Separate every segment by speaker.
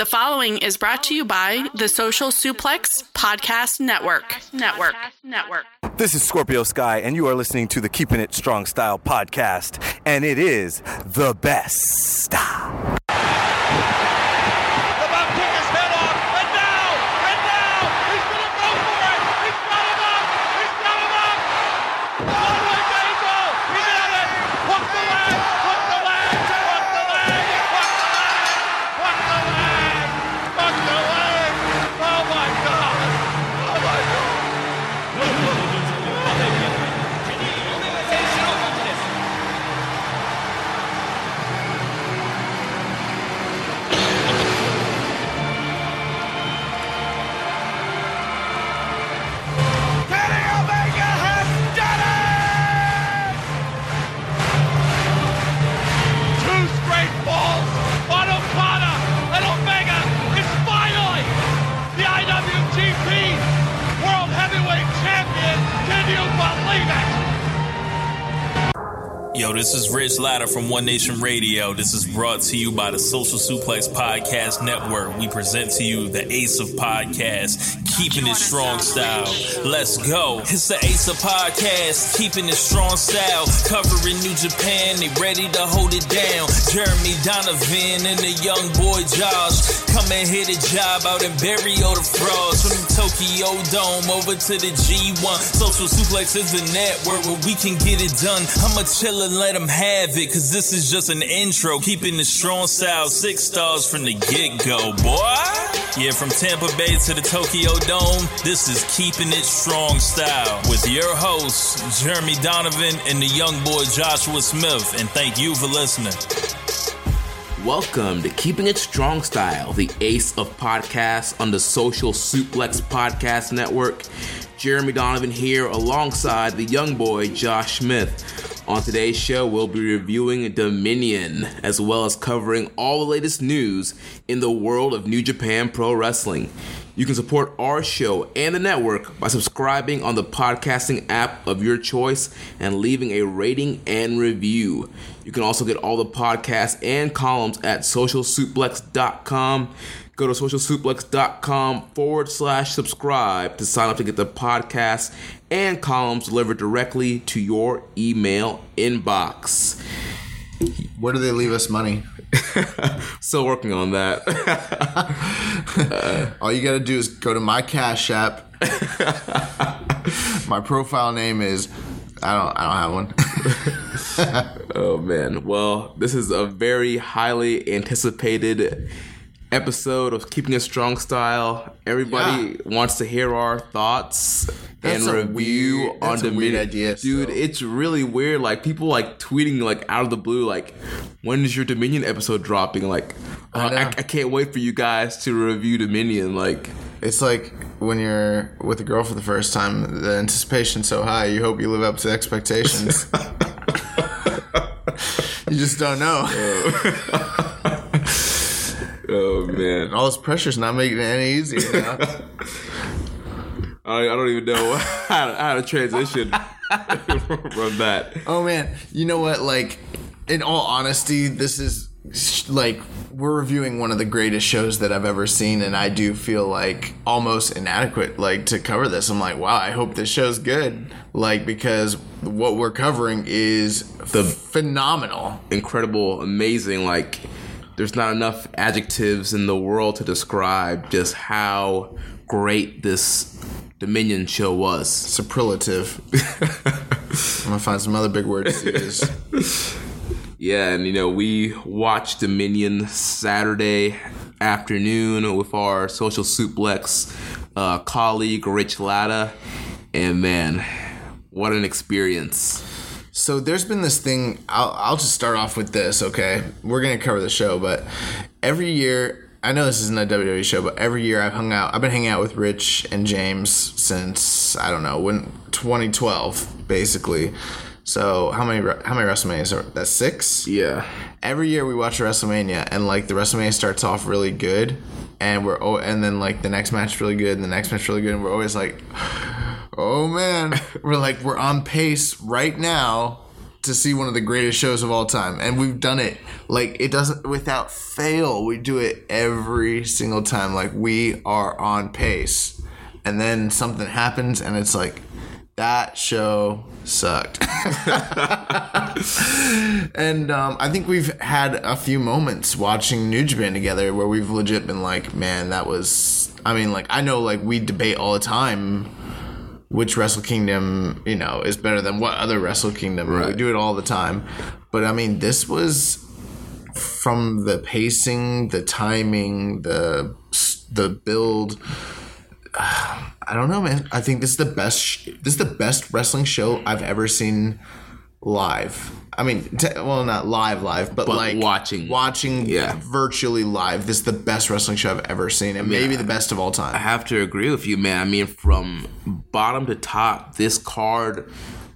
Speaker 1: The following is brought to you by the Social Suplex Podcast Network. Network. Network.
Speaker 2: This is Scorpio Sky, and you are listening to the Keeping It Strong Style podcast, and it is the best.
Speaker 3: This is Rich Latta from One Nation Radio. This is brought to you by the Social Suplex Podcast Network. We present to you the Ace of Podcasts, keeping it strong style. Let's go. It's the Ace of Podcasts, keeping it strong style. Covering New Japan, they ready to hold it down. Jeremy Donovan and the young boy Josh come and hit a job out in Barrio the Frogs from the Tokyo Dome over to the G1. Social Suplex is the network where we can get it done. I'ma chill and let them have it, cause this is just an intro. Keeping it strong style, six stars from the get go, boy. Yeah, from Tampa Bay to the Tokyo Dome, this is Keeping It Strong Style with your hosts, Jeremy Donovan and the young boy Joshua Smith. And thank you for listening.
Speaker 4: Welcome to Keeping It Strong Style, the ace of podcasts on the Social Suplex Podcast Network. Jeremy Donovan here alongside the young boy Josh Smith. On today's show, we'll be reviewing Dominion as well as covering all the latest news in the world of New Japan Pro Wrestling. You can support our show and the network by subscribing on the podcasting app of your choice and leaving a rating and review. You can also get all the podcasts and columns at socialsuplex.com. Go to socialsuplex.com forward slash subscribe to sign up to get the podcasts and columns delivered directly to your email inbox.
Speaker 5: Where do they leave us money?
Speaker 4: Still working on that.
Speaker 5: All you got to do is go to my Cash App. my profile name is I don't I don't have one.
Speaker 4: Oh man. Well, this is a very highly anticipated episode of Keeping It Strong Style. Everybody wants to hear our thoughts
Speaker 5: That's
Speaker 4: and
Speaker 5: a
Speaker 4: review
Speaker 5: weird-
Speaker 4: on
Speaker 5: a weird
Speaker 4: Dominion.
Speaker 5: idea,
Speaker 4: Dude,
Speaker 5: so.
Speaker 4: it's really weird. Like people like tweeting like out of the blue, like, when is your Dominion episode dropping? Like
Speaker 5: I
Speaker 4: uh, I. I can't wait for you guys to review Dominion. Like
Speaker 5: it's like when you're with a girl for the first time, the anticipation's so high, you hope you live up to expectations. you just don't know.
Speaker 4: Oh man.
Speaker 5: All this pressure's not making it any easier now.
Speaker 4: I, I don't even know how to, how to transition from that.
Speaker 5: Oh man, you know what? Like, in all honesty, this is like we're reviewing one of the greatest shows that I've ever seen, and I do feel like almost inadequate like to cover this. I'm like, wow, I hope this show's good, like because what we're covering is
Speaker 4: The-
Speaker 5: phenomenal.
Speaker 4: incredible, amazing. Like, there's not enough adjectives in the world to describe just how great this Dominion show was.
Speaker 5: Superlative. I'm gonna find some other big words to use.
Speaker 4: Yeah, and you know, we watched Dominion Saturday afternoon with our social suplex uh, colleague Rich Latta, and man, what an experience!
Speaker 5: So there's been this thing. I'll, I'll just start off with this. Okay, we're gonna cover the show, but every year, I know this isn't a WWE show, but every year I've hung out. I've been hanging out with Rich and James since I don't know when 2012, basically. So how many how many WrestleManias are that's six?
Speaker 4: Yeah,
Speaker 5: Every year we watch WrestleMania, and like the WrestleMania starts off really good, and we're oh, and then like the next match really good, and the next match really good, and we're always like, oh man, we're like we're on pace right now to see one of the greatest shows of all time, and we've done it like it doesn't without fail. We do it every single time. Like we are on pace, and then something happens, and it's like that show sucked. and um, I think we've had a few moments watching New Japan together where we've legit been like, man, that was. I mean, like I know, like we debate all the time which Wrestle Kingdom, you know, is better than what other Wrestle Kingdom.
Speaker 4: Right.
Speaker 5: We do it all the time. But I mean, this was from the pacing, the timing, the the build. I don't know, man. I think this is the best. sh- This is the best wrestling show I've ever seen live. I mean, te- well, not live, live, but,
Speaker 4: But
Speaker 5: like
Speaker 4: watching.
Speaker 5: watching,
Speaker 4: Yeah.
Speaker 5: virtually live. This is the best wrestling show I've ever seen, and maybe the best of all time.
Speaker 4: I have to agree with you, man. I mean, from bottom to top, this card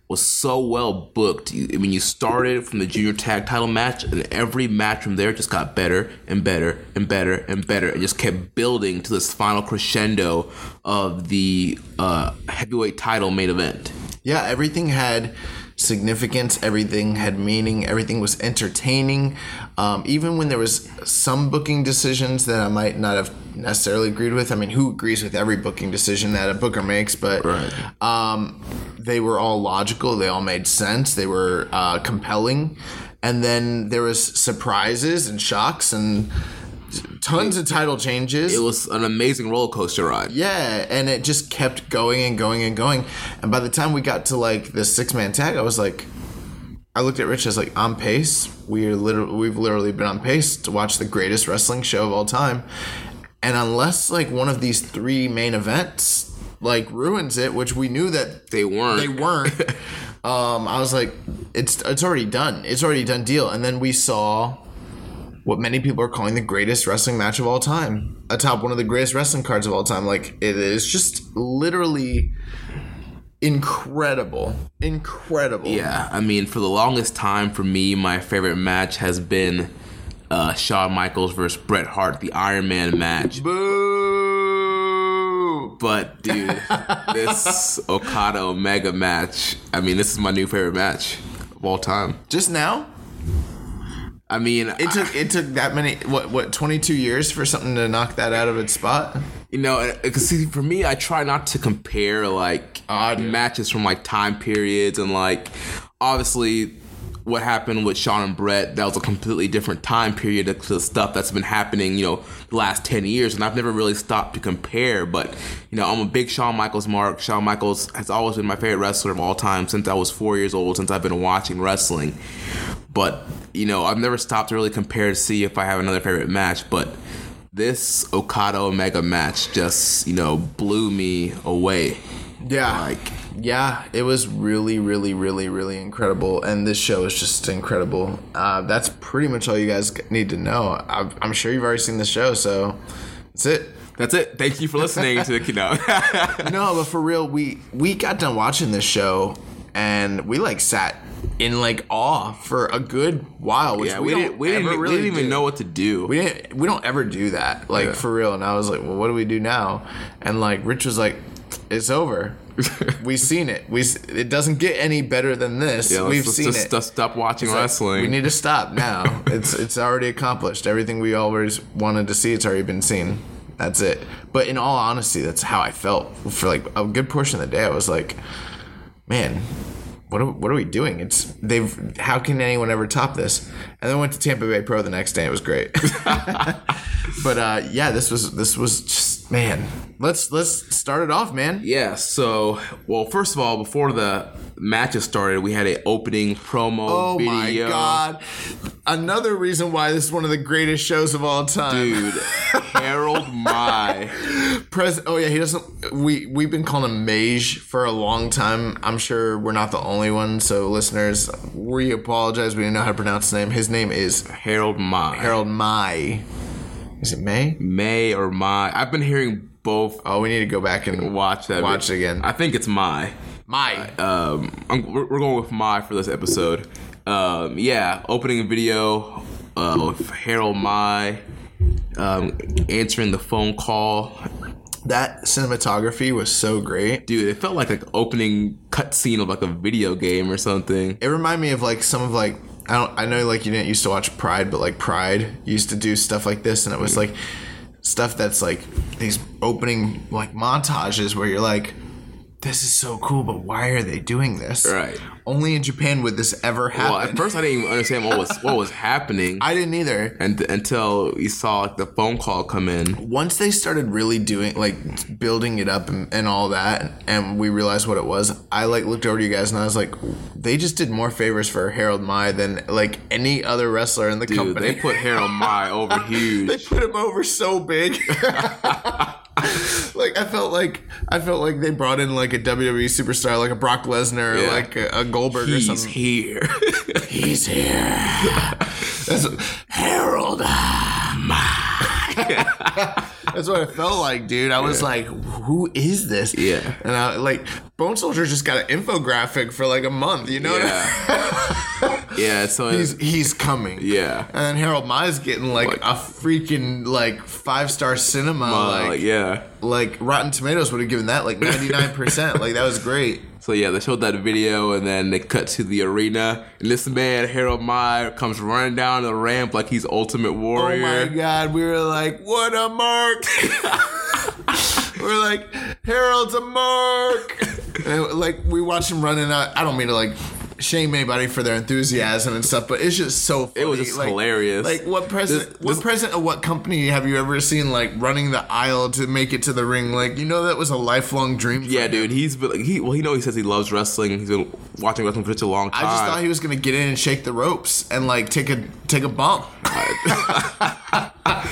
Speaker 4: was so well booked. You, I mean, you started from the junior tag title match, and every match from there just got better and better and better and better, and just kept building to this final crescendo of the uh, heavyweight title main event.
Speaker 5: Yeah, everything had significance. Everything had meaning. Everything was entertaining. Um, even when there was some booking decisions that I might not have necessarily agreed with. I mean, who agrees with every booking decision that a booker makes? But um, they were all logical. They all made sense. They were uh, compelling. And then there was surprises and shocks and tons of title changes.
Speaker 4: It was an amazing roller coaster ride.
Speaker 5: Yeah, and it just kept going and going and going. And by the time we got to like the six man tag, I was like, I looked at Rich. as like, on pace. We're literally, we've literally been on pace to watch the greatest wrestling show of all time. And unless like one of these three main events like ruins it, which we knew that
Speaker 4: They weren't.
Speaker 5: they weren't. um, I was like, it's it's already done. It's already done deal. And then we saw what many people are calling the greatest wrestling match of all time, atop one of the greatest wrestling cards of all time. Like it is just literally incredible, incredible.
Speaker 4: Yeah, I mean, for the longest time, for me, my favorite match has been uh, Shawn Michaels versus Bret Hart, the Iron Man match.
Speaker 5: Boo!
Speaker 4: But dude, this Okada Omega match, I mean, this is my new favorite match of all time.
Speaker 5: Just now,
Speaker 4: I mean,
Speaker 5: it took it took that many what what twenty two years for something to knock that out of its spot.
Speaker 4: you know, because uh, see, for me, I try not to compare like
Speaker 5: I do.
Speaker 4: matches from like time periods and like obviously what happened with Shawn and Bret, that was a completely different time period to the stuff that's been happening, you know, the last 10 years. And I've never really stopped to compare. But, you know, I'm a big Shawn Michaels mark. Shawn Michaels has always been my favorite wrestler of all time since I was four years old, since I've been watching wrestling. But, you know, I've never stopped to really compare to see if I have another favorite match. But this Okada Omega match just, you know, blew me away.
Speaker 5: Yeah.
Speaker 4: Like,
Speaker 5: Yeah, it was really, really, really, really incredible, and this show is just incredible. Uh, that's pretty much all you guys need to know. I'm, I'm sure you've already seen the show, so that's it.
Speaker 4: that's it. Thank you for listening to the, know.
Speaker 5: No, but for real, we we got done watching this show, and we like sat in like awe for a good while. Which
Speaker 4: yeah,
Speaker 5: we,
Speaker 4: we, didn't, we, didn't,
Speaker 5: ever
Speaker 4: we
Speaker 5: really
Speaker 4: didn't even
Speaker 5: do.
Speaker 4: know what to do.
Speaker 5: We didn't. We don't ever do that, like
Speaker 4: Yeah.
Speaker 5: for real. And I was like, well, what do we do now? And like Rich was like, it's over. We've seen it. We it doesn't get any better than this.
Speaker 4: yeah,
Speaker 5: We've
Speaker 4: let's
Speaker 5: seen
Speaker 4: just
Speaker 5: it.
Speaker 4: st- stop watching
Speaker 5: It's like,
Speaker 4: wrestling.
Speaker 5: we need to stop now. it's it's already accomplished. Everything we always wanted to see, it's already been seen. That's it. But in all honesty, that's how I felt for like a good portion of the day. I was like, man, what are, what are we doing? It's they've. How can anyone ever top this? And then went to Tampa Bay Pro the next day. It was great. but uh, yeah, this was this was just man. Let's let's start it off, man.
Speaker 4: yeah, so well, first of all, before the matches started, we had a opening promo
Speaker 5: Oh
Speaker 4: video.
Speaker 5: my god! Another reason why this is one of the greatest shows of all time,
Speaker 4: dude, Harold Mai.
Speaker 5: Pres- oh yeah, he doesn't. We we've been calling him Mage for a long time. I'm sure we're not the only one. So listeners, we apologize. We didn't know how to pronounce his name. His name is
Speaker 4: Harold Mai.
Speaker 5: Harold Mai. Is it May?
Speaker 4: May or Mai. I've been hearing both.
Speaker 5: Oh, we need to go back and
Speaker 4: Watch that.
Speaker 5: Watch
Speaker 4: video.
Speaker 5: it again.
Speaker 4: I think it's Mai.
Speaker 5: Mai.
Speaker 4: um, I'm, we're, going with Mai for this episode. Um, yeah, opening video uh, with Harold Mai um, answering the phone call
Speaker 5: that cinematography was so great.
Speaker 4: Dude, it felt like an opening cutscene of like a video game or something.
Speaker 5: It reminded me of like some of like I don't I know like you didn't used to watch Pride, but like Pride used to do stuff like this, and it was mm. like stuff that's like these opening like montages where you're like, this is so cool, but why are they doing this?
Speaker 4: Right.
Speaker 5: Only in Japan would this ever happen.
Speaker 4: Well, at first I didn't even understand what was what was happening,
Speaker 5: I didn't either.
Speaker 4: and until you saw like the phone call come in.
Speaker 5: Once they started really doing like building it up and, and all that, and we realized what it was, I like looked over to you guys and I was like, they just did more favors for Harold Mai than like any other wrestler in the
Speaker 4: Dude,
Speaker 5: company.
Speaker 4: they put Harold Mai over huge.
Speaker 5: they put him over so big. like I felt like I felt like they brought in like a WWE superstar, like a Brock Lesnar,
Speaker 4: Yeah.
Speaker 5: like a, a Goldberg or
Speaker 4: He's
Speaker 5: something.
Speaker 4: here.
Speaker 5: He's here. That's Harold. Uh, That's what it felt like, dude. I was like, "Who is this?"
Speaker 4: Yeah.
Speaker 5: and I like Bone Soldier just got an infographic for like a month. You know, what I
Speaker 4: yeah. yeah. So
Speaker 5: he's he's coming.
Speaker 4: yeah.
Speaker 5: And then Harold Mai's getting like,
Speaker 4: Like-
Speaker 5: a freaking like five star cinema. Like,
Speaker 4: like, yeah.
Speaker 5: like Rotten Tomatoes would have given that like ninety nine percent. Like that was great.
Speaker 4: So yeah, they showed that video, and then they cut to the arena, and this man Harold Mai comes running down the ramp like he's Ultimate Warrior.
Speaker 5: Oh my god, we were like, what a mark. we're like, Harold's a mark. And like we watched him running out. I don't mean to like shame anybody for their enthusiasm and stuff, but it's just so funny.
Speaker 4: It was just
Speaker 5: like,
Speaker 4: hilarious.
Speaker 5: Like what president
Speaker 4: This-
Speaker 5: what
Speaker 4: this-
Speaker 5: president of what company have you ever seen like running the aisle to make it to the ring? Like, you know that was a lifelong dream for
Speaker 4: Yeah,
Speaker 5: him.
Speaker 4: dude, he's been like he well, he know he says he loves wrestling. He's been watching wrestling for such a long time.
Speaker 5: I just thought he was gonna get in and shake the ropes and like take a take a bump.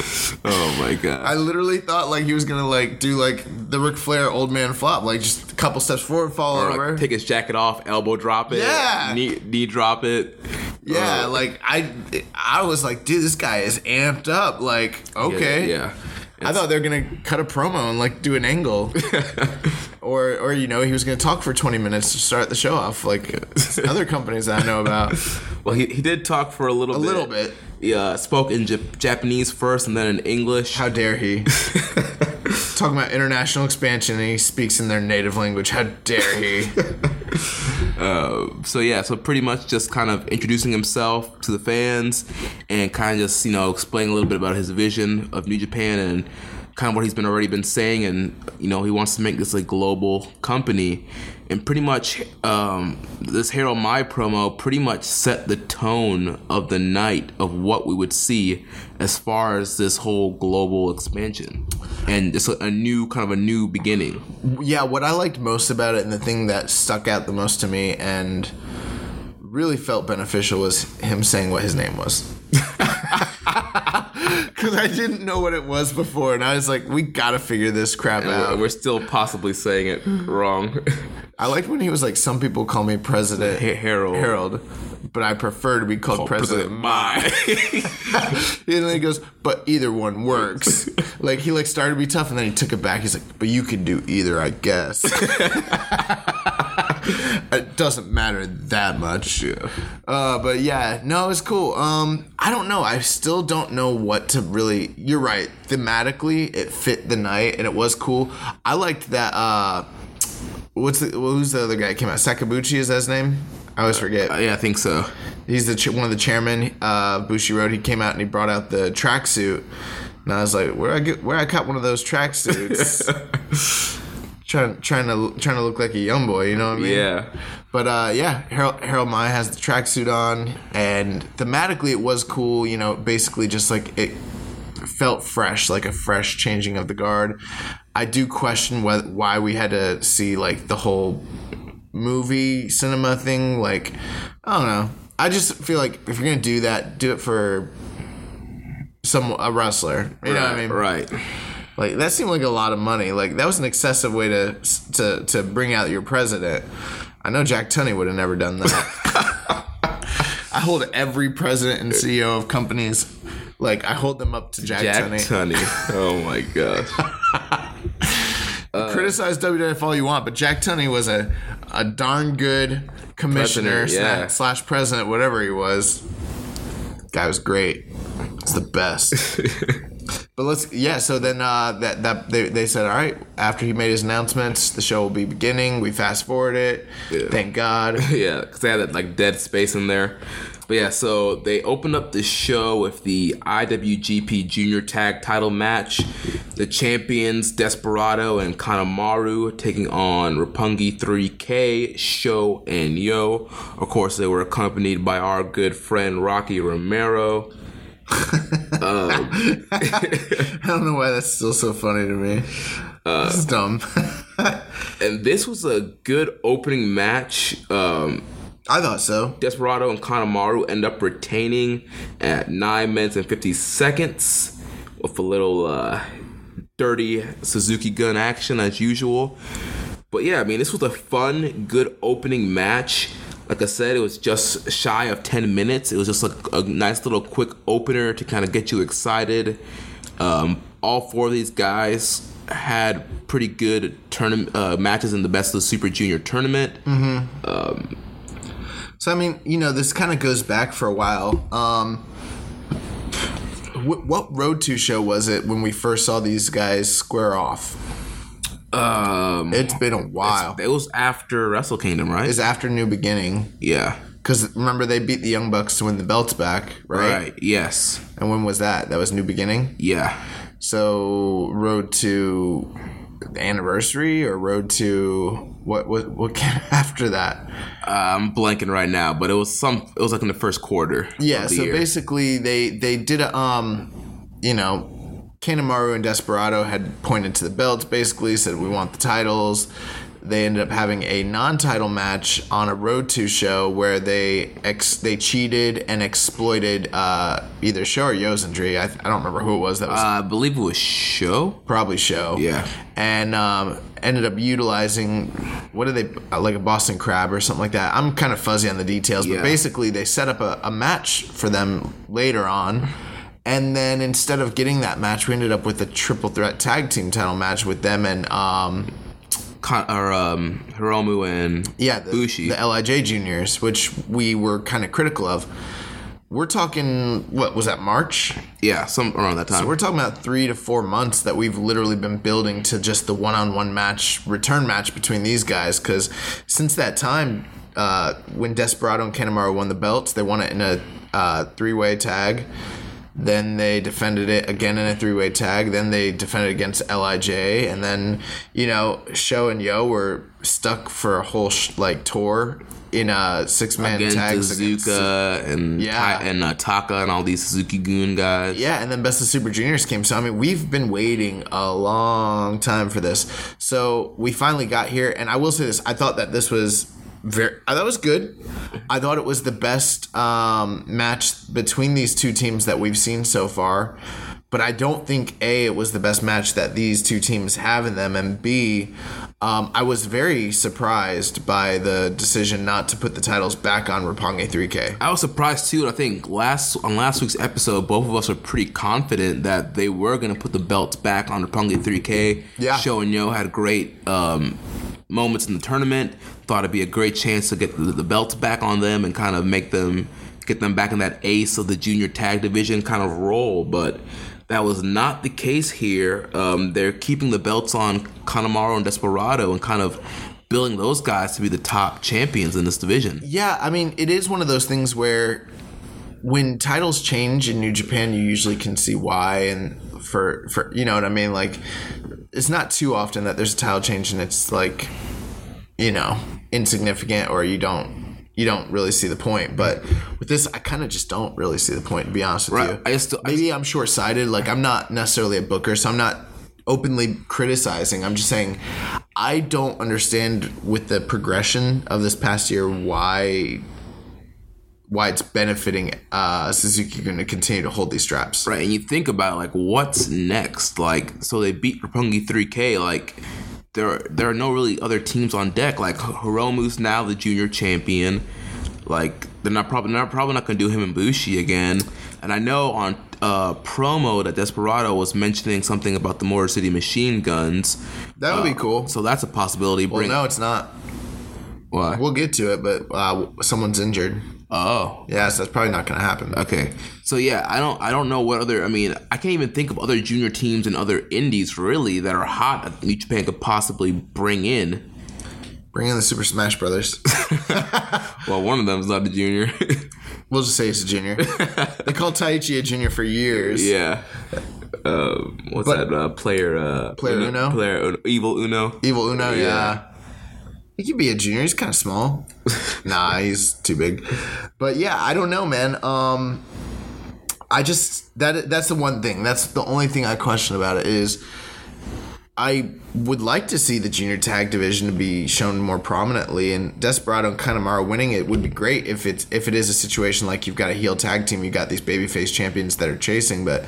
Speaker 4: oh my god.
Speaker 5: I literally thought like he was gonna like do like the Ric Flair old man flop, like just a couple steps forward, fall
Speaker 4: Or,
Speaker 5: over.
Speaker 4: like, take his jacket off, elbow drop it,
Speaker 5: Yeah.
Speaker 4: knee, knee drop it.
Speaker 5: yeah,
Speaker 4: Uh,
Speaker 5: like I, I was like, dude, this guy is amped up. Like, okay,
Speaker 4: yeah.
Speaker 5: I thought they were gonna cut a promo and like do an angle, or or you know he was gonna talk for twenty minutes to start the show off, like other companies that I know about.
Speaker 4: Well, he, he did talk for a little
Speaker 5: A
Speaker 4: bit.
Speaker 5: little bit.
Speaker 4: Yeah, spoke in Jap- Japanese first and then in English.
Speaker 5: How dare he? Talking about international expansion and he speaks in their native language. How dare he?
Speaker 4: Uh, so yeah, so pretty much just kind of introducing himself to the fans and kind of just you know explaining a little bit about his vision of New Japan and kind of what he's been already been saying and you know he wants to make this a global company and pretty much um, this Harold Mai promo pretty much set the tone of the night of what we would see as far as this whole global expansion and it's a, new kind of a new beginning.
Speaker 5: yeah, what I liked most about it and the thing that stuck out the most to me and really felt beneficial was him saying what his name was. Because I didn't know what it was before, and I was like, we gotta figure this crap
Speaker 4: And
Speaker 5: out.
Speaker 4: we're still possibly saying it wrong.
Speaker 5: I liked when he was like, some people call me President
Speaker 4: Ha- Harold.
Speaker 5: Harold, but I prefer to be called President
Speaker 4: Mai.
Speaker 5: And then he goes, but either one works. like he like started to be tough, and then he took it back. He's like, but you can do either, I guess. it doesn't matter that much. Uh, but yeah, no, it's cool. Um, I don't know. I still don't know what to really. You're right. Thematically, it fit the night, and it was cool. I liked that. Uh, what's the who's the other guy that came out? Sakabuchi is that his name? I always forget.
Speaker 4: yeah, I think so.
Speaker 5: He's the ch- one of the chairmen. Uh, Bushiroad. He came out and he brought out the tracksuit, and I was like, "Where I get? Where I cut one of those tracksuits?" trying trying to trying to look like a young boy. You know what I mean?
Speaker 4: Yeah.
Speaker 5: But uh, yeah, Harold, Harold Maya has the tracksuit on, and thematically it was cool. You know, basically just like it felt fresh, like a fresh changing of the guard. I do question wh- why we had to see like the whole movie cinema thing. Like, I don't know. I just feel like if you're gonna do that, do it for some a wrestler. You know what I mean?
Speaker 4: Right.
Speaker 5: Like that seemed like a lot of money. Like that was an excessive way to to to bring out your president. I know Jack Tunney would have never done that. I hold every president and CEO of companies like I hold them up to Jack,
Speaker 4: Jack
Speaker 5: Tunney.
Speaker 4: Tunney. Oh my gosh.
Speaker 5: Criticize WWF all you want, but Jack Tunney was a a darn good commissioner
Speaker 4: President, yeah.
Speaker 5: slash, slash president, whatever he was. Guy was great. It's the best. But let's yeah. So then uh, that that they, they said all right after he made his announcements, the show will be beginning. We fast forward it.
Speaker 4: Yeah.
Speaker 5: Thank God.
Speaker 4: yeah, because they had that like dead space in there. But yeah, so they opened up the show with the IWGP Junior Tag Title match. The champions Desperado and Kanemaru taking on Roppongi 3K, Show and Yo. Of course, they were accompanied by our good friend Rocky Romero.
Speaker 5: I don't know why that's still so funny to me.
Speaker 4: Uh,
Speaker 5: it's dumb.
Speaker 4: And this was a good opening match. Um,
Speaker 5: I thought so.
Speaker 4: Desperado and Kanemaru end up retaining at 9 minutes and 50 seconds with a little uh, dirty Suzuki gun action as usual. But yeah, I mean, this was a fun, good opening match. Like I said, it was just shy of 10 minutes. It was just like a nice little quick opener to kind of get you excited. Um, all four of these guys had pretty good tournament uh, matches in the Best of the Super Junior tournament.
Speaker 5: So I mean, you know, this kind of goes back for a while. Um, wh- what Road to show was it when we first saw these guys square off?
Speaker 4: Um,
Speaker 5: It's been a while.
Speaker 4: It was after Wrestle Kingdom, right?
Speaker 5: It's after New Beginning
Speaker 4: yeah.
Speaker 5: because remember they beat the Young Bucks to win the belts back, right?
Speaker 4: Right. Yes.
Speaker 5: And when was that? That was New Beginning.
Speaker 4: Yeah.
Speaker 5: So Road to the anniversary or Road to what? What? What came after that?
Speaker 4: I'm blanking right now, but it was some. It was like in the first quarter.
Speaker 5: Yeah,
Speaker 4: of the
Speaker 5: so
Speaker 4: year.
Speaker 5: basically they they did a um you know Kanemaru and Desperado had pointed to the belts basically said we want the titles. They ended up having a non-title match on a Road to show where they ex- they cheated and exploited uh, either Show or Yosendry. I, I don't remember who it was that was
Speaker 4: Uh, I believe it was Show.
Speaker 5: probably Show.
Speaker 4: Yeah.
Speaker 5: and um, ended up utilizing what are they like a Boston Crab or something like that. I'm kind of fuzzy on the details,
Speaker 4: Yeah.
Speaker 5: but basically they set up a, a match for them later on. And then instead of getting that match, we ended up with a triple threat tag team title match with them and um,
Speaker 4: Con- or um, Hiromu and
Speaker 5: yeah, the,
Speaker 4: Bushi.
Speaker 5: the Lij juniors, which we were kind of critical of. We're talking what was that March?
Speaker 4: yeah, some around that time.
Speaker 5: So we're talking about three to four months that we've literally been building to just the one-on-one match, return match between these guys. Because since that time, uh, when Desperado and Kanemaru won the belts, they won it in a uh, three-way tag. Then they defended it again in a three-way tag. Then they defended against Lij, and then you know Show and Yo were stuck for a whole sh- like tour in a six-man
Speaker 4: against
Speaker 5: tags against-
Speaker 4: Suzuka and
Speaker 5: Yeah.
Speaker 4: Ta- and uh, Taka and all these Suzuki Gun guys.
Speaker 5: Yeah, and then Best of Super Juniors came. So I mean, we've been waiting a long time for this. So we finally got here, and I will say this: I thought that this was very. I thought it was good. I thought it was the best um, match between these two teams that we've seen so far. But I don't think a it was the best match that these two teams have in them, and b um, I was very surprised by the decision not to put the titles back on Roppongi 3K.
Speaker 4: I was surprised too. I think last on last week's episode, both of us were pretty confident that they were going to put the belts back on Roppongi 3K.
Speaker 5: Yeah.
Speaker 4: Show and Yo had great um, moments in the tournament. Thought it'd be a great chance to get the, the belts back on them and kind of make them get them back in that ace of the junior tag division kind of role, but. That was not the case here. Um, they're keeping the belts on Kanemaru and Desperado and kind of building those guys to be the top champions in this division.
Speaker 5: Yeah, I mean, it is one of those things where when titles change in New Japan, you usually can see why, and for for you know what I mean. Like, it's not too often that there's a title change and it's like, you know, insignificant or you don't you don't really see the point. But with this, I kind of just don't really see the point. To be honest with
Speaker 4: Right.
Speaker 5: you,
Speaker 4: I just- I
Speaker 5: maybe I'm short sighted. Like, I'm not necessarily a booker, so I'm not openly criticizing. I'm just saying I don't understand with the progression of this past year why why it's benefiting uh, Suzuki going to continue to hold these straps.
Speaker 4: Right, and you think about like what's next. Like, so they beat Roppongi 3K. Like, there there are no really other teams on deck. Like Hiromu's now the junior champion. Like, they're not probably not probably not gonna do him and Bushi again. And I know on uh, promo that Desperado was mentioning something about the Motor City Machine Guns.
Speaker 5: That would be cool.
Speaker 4: So that's a possibility.
Speaker 5: Well,
Speaker 4: Bring
Speaker 5: no, it's not.
Speaker 4: Why?
Speaker 5: We'll get to it, but uh, someone's injured.
Speaker 4: Oh,
Speaker 5: Yeah, so that's probably not going to happen.
Speaker 4: okay. So yeah, I don't I don't know what other I mean I can't even think of other junior teams and other indies really that are hot that New Japan could possibly bring in.
Speaker 5: Bring in the Super Smash Brothers.
Speaker 4: Well, one of them is not a junior.
Speaker 5: we'll just say it's a junior. they called Taichi a junior for years.
Speaker 4: yeah. Uh, what's
Speaker 5: But-
Speaker 4: that uh, player? Uh,
Speaker 5: Player Uno?
Speaker 4: Player Uno, Evil Uno.
Speaker 5: Evil Uno, yeah.
Speaker 4: Yeah.
Speaker 5: He could be a junior. He's kind of small. nah, he's too big. But yeah, I don't know, man. Um, I just that that's the one thing. That's the only thing I question about it is. I would like to see the junior tag division to be shown more prominently, and Desperado and Kanemaru winning it would be great if it's if it is a situation like you've got a heel tag team, you've got these babyface champions that are chasing, but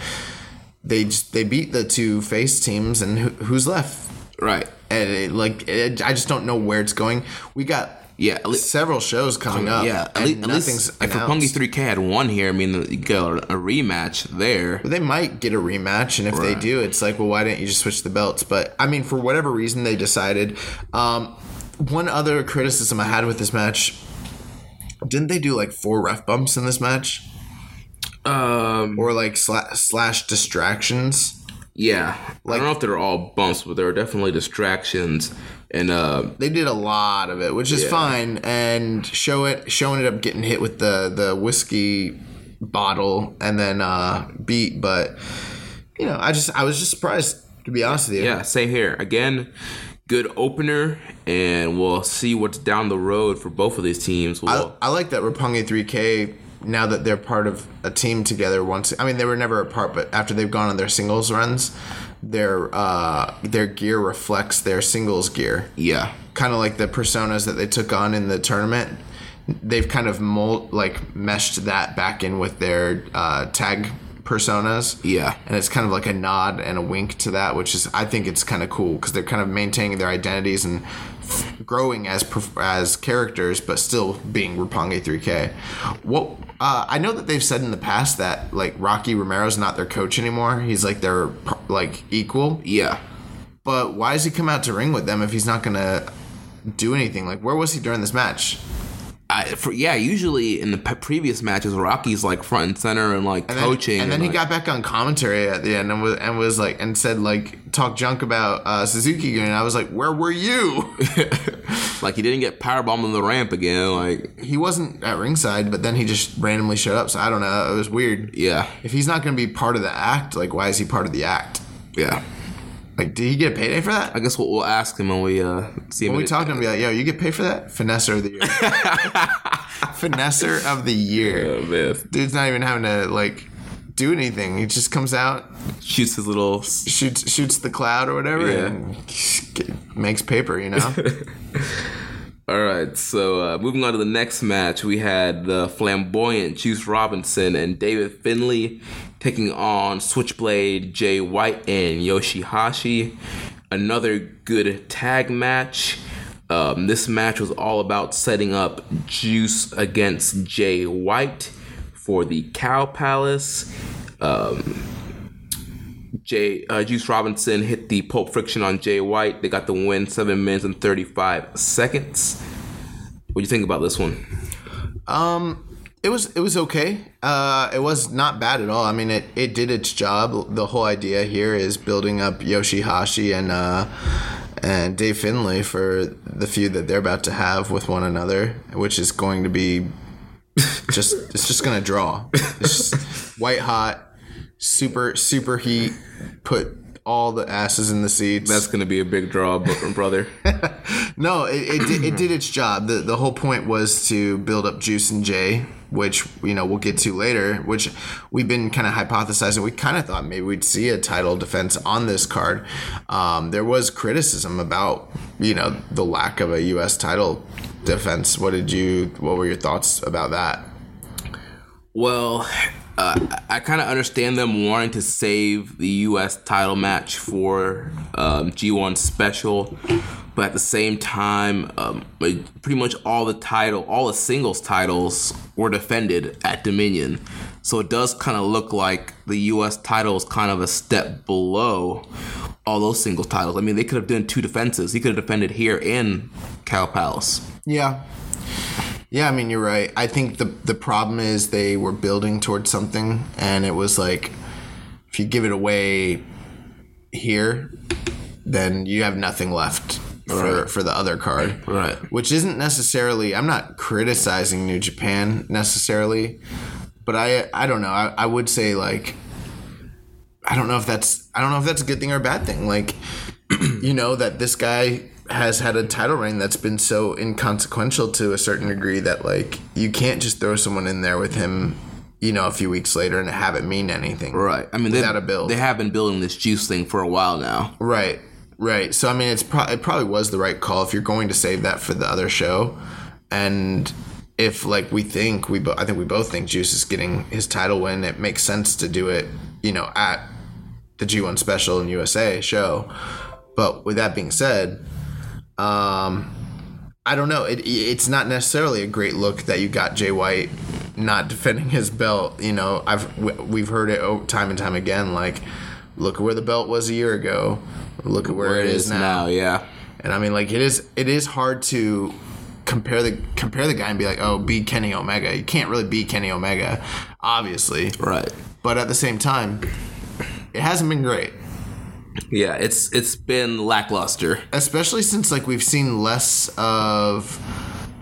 Speaker 5: they just they beat the two face teams, and who, who's left?
Speaker 4: Right.
Speaker 5: and it, like it, I just don't know where it's going. We got
Speaker 4: Yeah. At least,
Speaker 5: several shows coming up.
Speaker 4: yeah. At least, at least if
Speaker 5: announced.
Speaker 4: 3K had won here, I mean, you got a rematch there.
Speaker 5: They might get a rematch, and if they do, it's like, well, why didn't you just switch the belts? But I mean, for whatever reason, they decided. Um, one other criticism I had with this match: didn't they do like four ref bumps in this match,
Speaker 4: Um.
Speaker 5: or like sla- slash distractions?
Speaker 4: Yeah. I don't know if they're all bumps, but there are definitely distractions. And uh,
Speaker 5: They did a lot of it, which is
Speaker 4: Yeah.
Speaker 5: fine. And show it, show ended up getting hit with the the whiskey bottle and then uh, beat. But you know, I just I was just surprised to be honest with you.
Speaker 4: yeah, same here. Again, good opener, and we'll see what's down the road for both of these teams.
Speaker 5: I,
Speaker 4: We'll,
Speaker 5: I like that Roppongi 3K now that they're part of a team together once I mean they were never apart but after they've gone on their singles runs their uh their gear reflects their singles gear
Speaker 4: yeah.
Speaker 5: kind of like the personas that they took on in the tournament they've kind of mold like meshed that back in with their uh tag personas
Speaker 4: Yeah.
Speaker 5: and it's kind of like a nod and a wink to that which is i think it's kind of cool because they're kind of maintaining their identities and growing as as characters but still being Roppongi 3k what uh, i know that they've said in the past that like rocky romero's not their coach anymore. He's like their like equal.
Speaker 4: Yeah.
Speaker 5: but why does he come out to ring with them if he's not gonna do anything? Like where was he during this match
Speaker 4: I, for, yeah, usually in the pe- previous matches, Rocky's like front and center and like
Speaker 5: and then,
Speaker 4: coaching.
Speaker 5: and then he got back on commentary at the end and was and was like and said like talk junk about uh, Suzuki and I was like, where were you?
Speaker 4: like he didn't get powerbomb on the ramp again. Like
Speaker 5: he wasn't at ringside, but then he just randomly showed up. So I don't know. It was weird.
Speaker 4: yeah,
Speaker 5: If he's not going to be part of the act, like why is he part of the act?
Speaker 4: yeah.
Speaker 5: Like, did he get a payday for that?
Speaker 4: I guess we'll, we'll ask him when we uh see him.
Speaker 5: When we talk to him, be like, yo, you get paid for that? Finesser of the year. Finesser of the year.
Speaker 4: Oh, man.
Speaker 5: Dude's not even having to like do anything. He just comes out,
Speaker 4: shoots his little
Speaker 5: shoots shoots the cloud or whatever,
Speaker 4: Yeah.
Speaker 5: and makes paper. You know.
Speaker 4: All right, so uh, moving on to the next match, we had the flamboyant Juice Robinson and David Finlay taking on Switchblade, Jay White, and Yoshihashi. Another good tag match. Um, this match was all about setting up Juice against Jay White for the Cow Palace. Um, Jay uh, Juice Robinson hit the Pulp Friction on Jay White. They got the win, seven minutes and thirty five seconds. What do you think about this one?
Speaker 5: Um, it was it was okay. Uh, it was not bad at all. I mean, it, it did its job. The whole idea here is building up Yoshihashi and uh, and Dave Finlay for the feud that they're about to have with one another, which is going to be just it's just gonna draw. It's just white hot, super super heat. Put all the asses in the seats.
Speaker 4: That's gonna be a big draw, brother.
Speaker 5: No, it, it, did, it did its job. The, the whole point was to build up Juice and Jay, which, you know, we'll get to later, which we've been kind of hypothesizing. We kind of thought maybe we'd see a title defense on this card. Um, there was criticism about, you know, the lack of a U.S. title defense. What did you, what were your thoughts about that?
Speaker 4: Well, uh, I kind of understand them wanting to save the U.S. title match for um, G1 special, but at the same time, um, like, pretty much all the title, all the singles titles were defended at Dominion. So it does kind of look like the U.S. title is kind of a step below all those singles titles. I mean, they could have done two defenses. He could have defended here in Cow Palace.
Speaker 5: Yeah. Yeah, I mean you're right. I think the the problem is they were building towards something and it was like if you give it away here, then you have nothing left for
Speaker 4: Right.
Speaker 5: for the other card.
Speaker 4: Right.
Speaker 5: Which isn't necessarily I'm not criticizing New Japan necessarily, but I I don't know. I, I would say like I don't know if that's I don't know if that's a good thing or a bad thing. Like you know that this guy has had a title reign that's been so inconsequential to a certain degree that like you can't just throw someone in there with him, you know, a few weeks later and have it mean anything.
Speaker 4: Right. I mean, they,
Speaker 5: Without a build.
Speaker 4: they have been building this juice thing for a while now.
Speaker 5: Right. Right. So I mean, it's pro- it probably was the right call if you're going to save that for the other show, and if like we think we, bo- I think we both think Juice is getting his title win. It makes sense to do it, you know, at the G1 Special in USA show. But with that being said, um, I don't know. It it's not necessarily a great look that you got Jay White not defending his belt. You know, I've we- we've heard it time and time again. Like, look at where the belt was a year ago. Look at where, it is, now.
Speaker 4: yeah.
Speaker 5: And I mean, like it is it is hard to compare the compare the guy and be like, oh, be Kenny Omega. You can't really be Kenny Omega, obviously.
Speaker 4: Right.
Speaker 5: But at the same time, it hasn't been great.
Speaker 4: Yeah, it's it's been lackluster.
Speaker 5: especially since like we've seen less of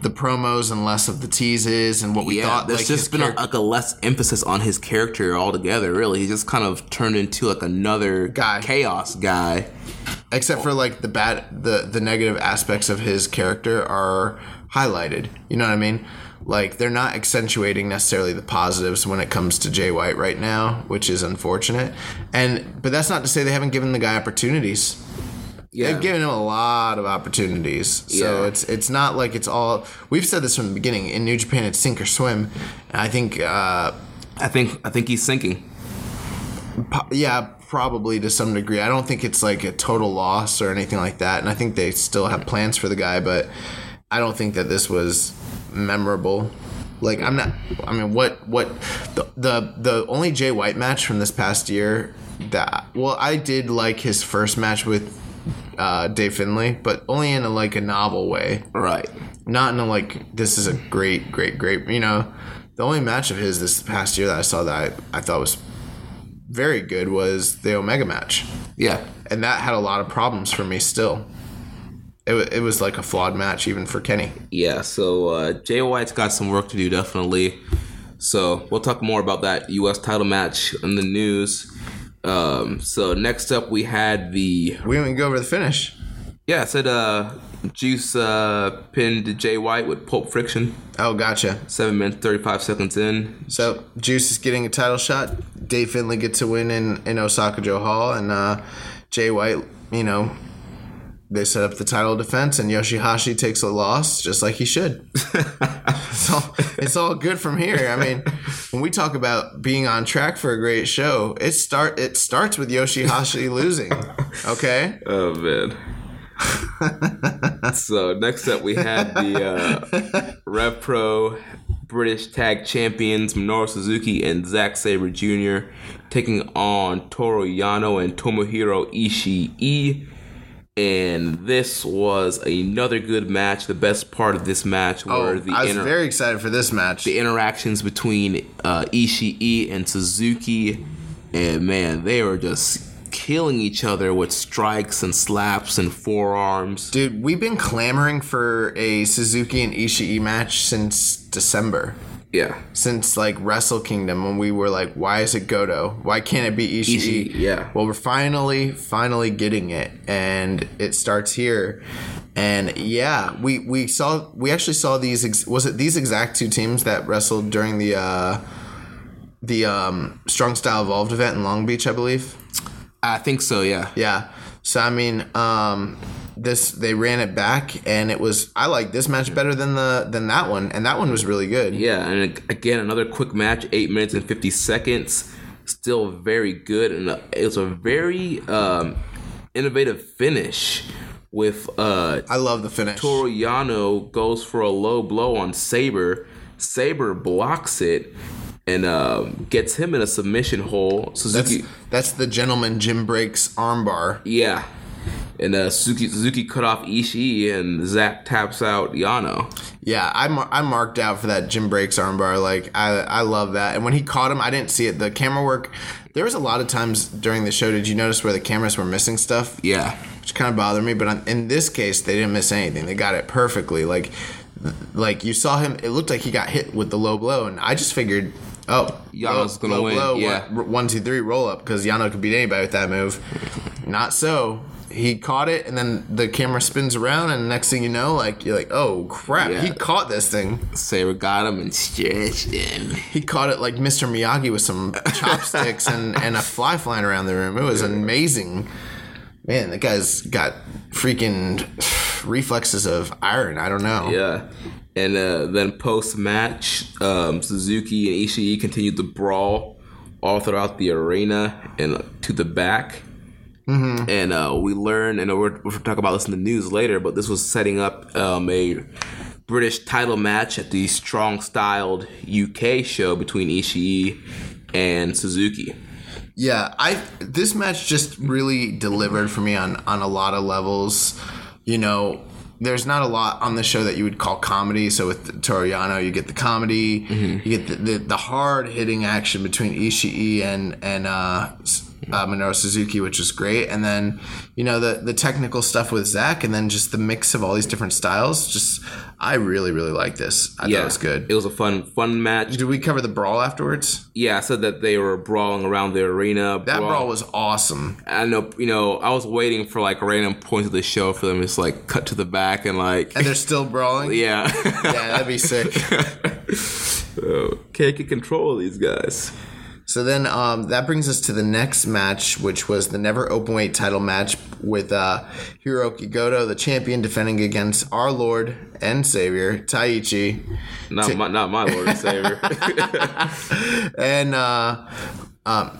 Speaker 5: the promos and less of the teases and what we
Speaker 4: yeah,
Speaker 5: thought
Speaker 4: there's
Speaker 5: like
Speaker 4: just been a, like a less emphasis on his character altogether. Really, he just kind of turned into like another
Speaker 5: Guy.
Speaker 4: chaos guy.
Speaker 5: except for like the bad the the negative aspects of his character are highlighted you know what i mean like they're not accentuating necessarily the positives when it comes to jay white right now which is unfortunate and but that's not to say they haven't given the guy opportunities
Speaker 4: Yeah,
Speaker 5: They've given him a lot of opportunities, so
Speaker 4: Yeah.
Speaker 5: it's it's not like it's all. We've said this from the beginning. In New Japan, it's sink or swim. And I think uh,
Speaker 4: I think I think he's sinking.
Speaker 5: Po- yeah, probably to some degree. I don't think it's like a total loss or anything like that. And I think they still have plans for the guy, but I don't think that this was memorable. Like I'm not. I mean, what what the the the only Jay White match from this past year that well, I did like his first match with uh, Dave Finlay, but only in a like a novel way
Speaker 4: Right.
Speaker 5: not in a like this is a great great great you know the only match of his this past year that i saw that i, I thought was very good was the omega match
Speaker 4: Yeah.
Speaker 5: and that had a lot of problems for me still it, it was like a flawed match even for kenny
Speaker 4: Yeah. So uh, Jay White's got some work to do, definitely. So we'll talk more about that U.S. title match in the news. Um, so next up, we had the
Speaker 5: we didn't go over the finish
Speaker 4: yeah, I said uh, Juice uh, pinned Jay White with Pulp Friction,
Speaker 5: oh gotcha
Speaker 4: seven minutes thirty five seconds in.
Speaker 5: so juice is getting a title shot dave finlay gets a win in, in osaka-jo hall and uh, jay white you know they set up the title defense and Yoshihashi takes a loss just like he should. it's, all, it's all good from here. I mean, when we talk about being on track for a great show, it start it starts with Yoshihashi losing. Okay?
Speaker 4: Oh man. so next up we had the uh, Rev Pro British Tag Champions Minoru Suzuki and Zack Sabre Jr. taking on Toru Yano and Tomohiro Ishii. And this was another good match. The best part of this match were
Speaker 5: Oh,
Speaker 4: the
Speaker 5: I was
Speaker 4: inter-
Speaker 5: very excited for this match.
Speaker 4: the interactions between uh, Ishii and Suzuki, and man, they were just killing each other with strikes and slaps and forearms.
Speaker 5: Dude, we've been clamoring for a Suzuki and Ishii match since December.
Speaker 4: Yeah,
Speaker 5: since like Wrestle Kingdom when we were like, why is it Goto? Why can't it be Ishii?
Speaker 4: Ishii, yeah.
Speaker 5: Well, we're finally, finally getting it, and it starts here. And yeah, we we saw we actually saw these. Ex- was it these exact two teams that wrestled during the uh, the um, Strong Style Evolved event in Long Beach, I believe.
Speaker 4: I think so. Yeah,
Speaker 5: Yeah. So I mean, um, this they ran it back, and it was I like this match better than the than that one, and that one was really good.
Speaker 4: yeah. And again, another quick match, eight minutes and fifty seconds. Still very good, and uh, it was a very um, innovative finish with uh,
Speaker 5: I love the finish.
Speaker 4: Toru Yano goes for a low blow on Sabre. Sabre blocks it, and um, gets him in a submission hole.
Speaker 5: So
Speaker 4: that's
Speaker 5: that's the gentleman Jim breaks armbar.
Speaker 4: yeah, and uh, Suzuki Suzuki cut off Ishii, and Zack taps out Yano.
Speaker 5: Yeah, I mar- I marked out for that Jim breaks armbar. Like I I love that. And when he caught him, I didn't see it. The camera work. There was a lot of times during the show. Did you notice where the cameras were missing stuff?
Speaker 4: Yeah,
Speaker 5: which kind of bothered me. But in this case, they didn't miss anything. They got it perfectly. Like, like you saw him. It looked like he got hit with the low blow, and I just figured, oh,
Speaker 4: Yano's
Speaker 5: low-
Speaker 4: gonna
Speaker 5: low
Speaker 4: win,
Speaker 5: blow,
Speaker 4: yeah.
Speaker 5: one, two, three, roll up because Yano could beat anybody with that move. Not so. He caught it, and then the camera spins around, and next thing you know, like you're like, oh crap,
Speaker 4: Yeah.
Speaker 5: he caught this thing.
Speaker 4: Sabre got him and stretched him.
Speaker 5: He caught it like Mr. Miyagi with some chopsticks and, and a fly flying around the room. It was amazing. Man, that guy's got freaking reflexes of iron. I don't know.
Speaker 4: Yeah. And uh, then post match, um, Suzuki and Ishii continued the brawl all throughout the arena and to the back. Mm-hmm. And uh, we learn, and we're, we're talking about this in the news later, but this was setting up um, a British title match at the strong styled UK show between Ishii and Suzuki.
Speaker 5: Yeah, I this match just really delivered for me on on a lot of levels. You know, there's not a lot on the show that you would call comedy. So with Toru Yano, you get the comedy, you get the, the, the hard hitting action between Ishii and and uh, uh, Minoru Suzuki, which is great. And then you know the the technical stuff with Zack, and then just the mix of all these different styles. Just I really really like this. I thought it was good.
Speaker 4: It was a fun, fun match.
Speaker 5: Did we cover the brawl afterwards?
Speaker 4: Yeah, I said that they were brawling around the arena.
Speaker 5: That brawl was awesome.
Speaker 4: I know, you know, I was waiting for like random points of the show for them to just like cut to the back and like,
Speaker 5: And they're still brawling.
Speaker 4: yeah,
Speaker 5: yeah, that'd be sick.
Speaker 4: so, can't get control of these guys.
Speaker 5: So then um, that brings us to the next match, which was the never openweight title match with uh, Hiroki Goto, the champion, defending against our Lord and Savior Taichi,
Speaker 4: Not my, not my Lord and Savior.
Speaker 5: and uh, um,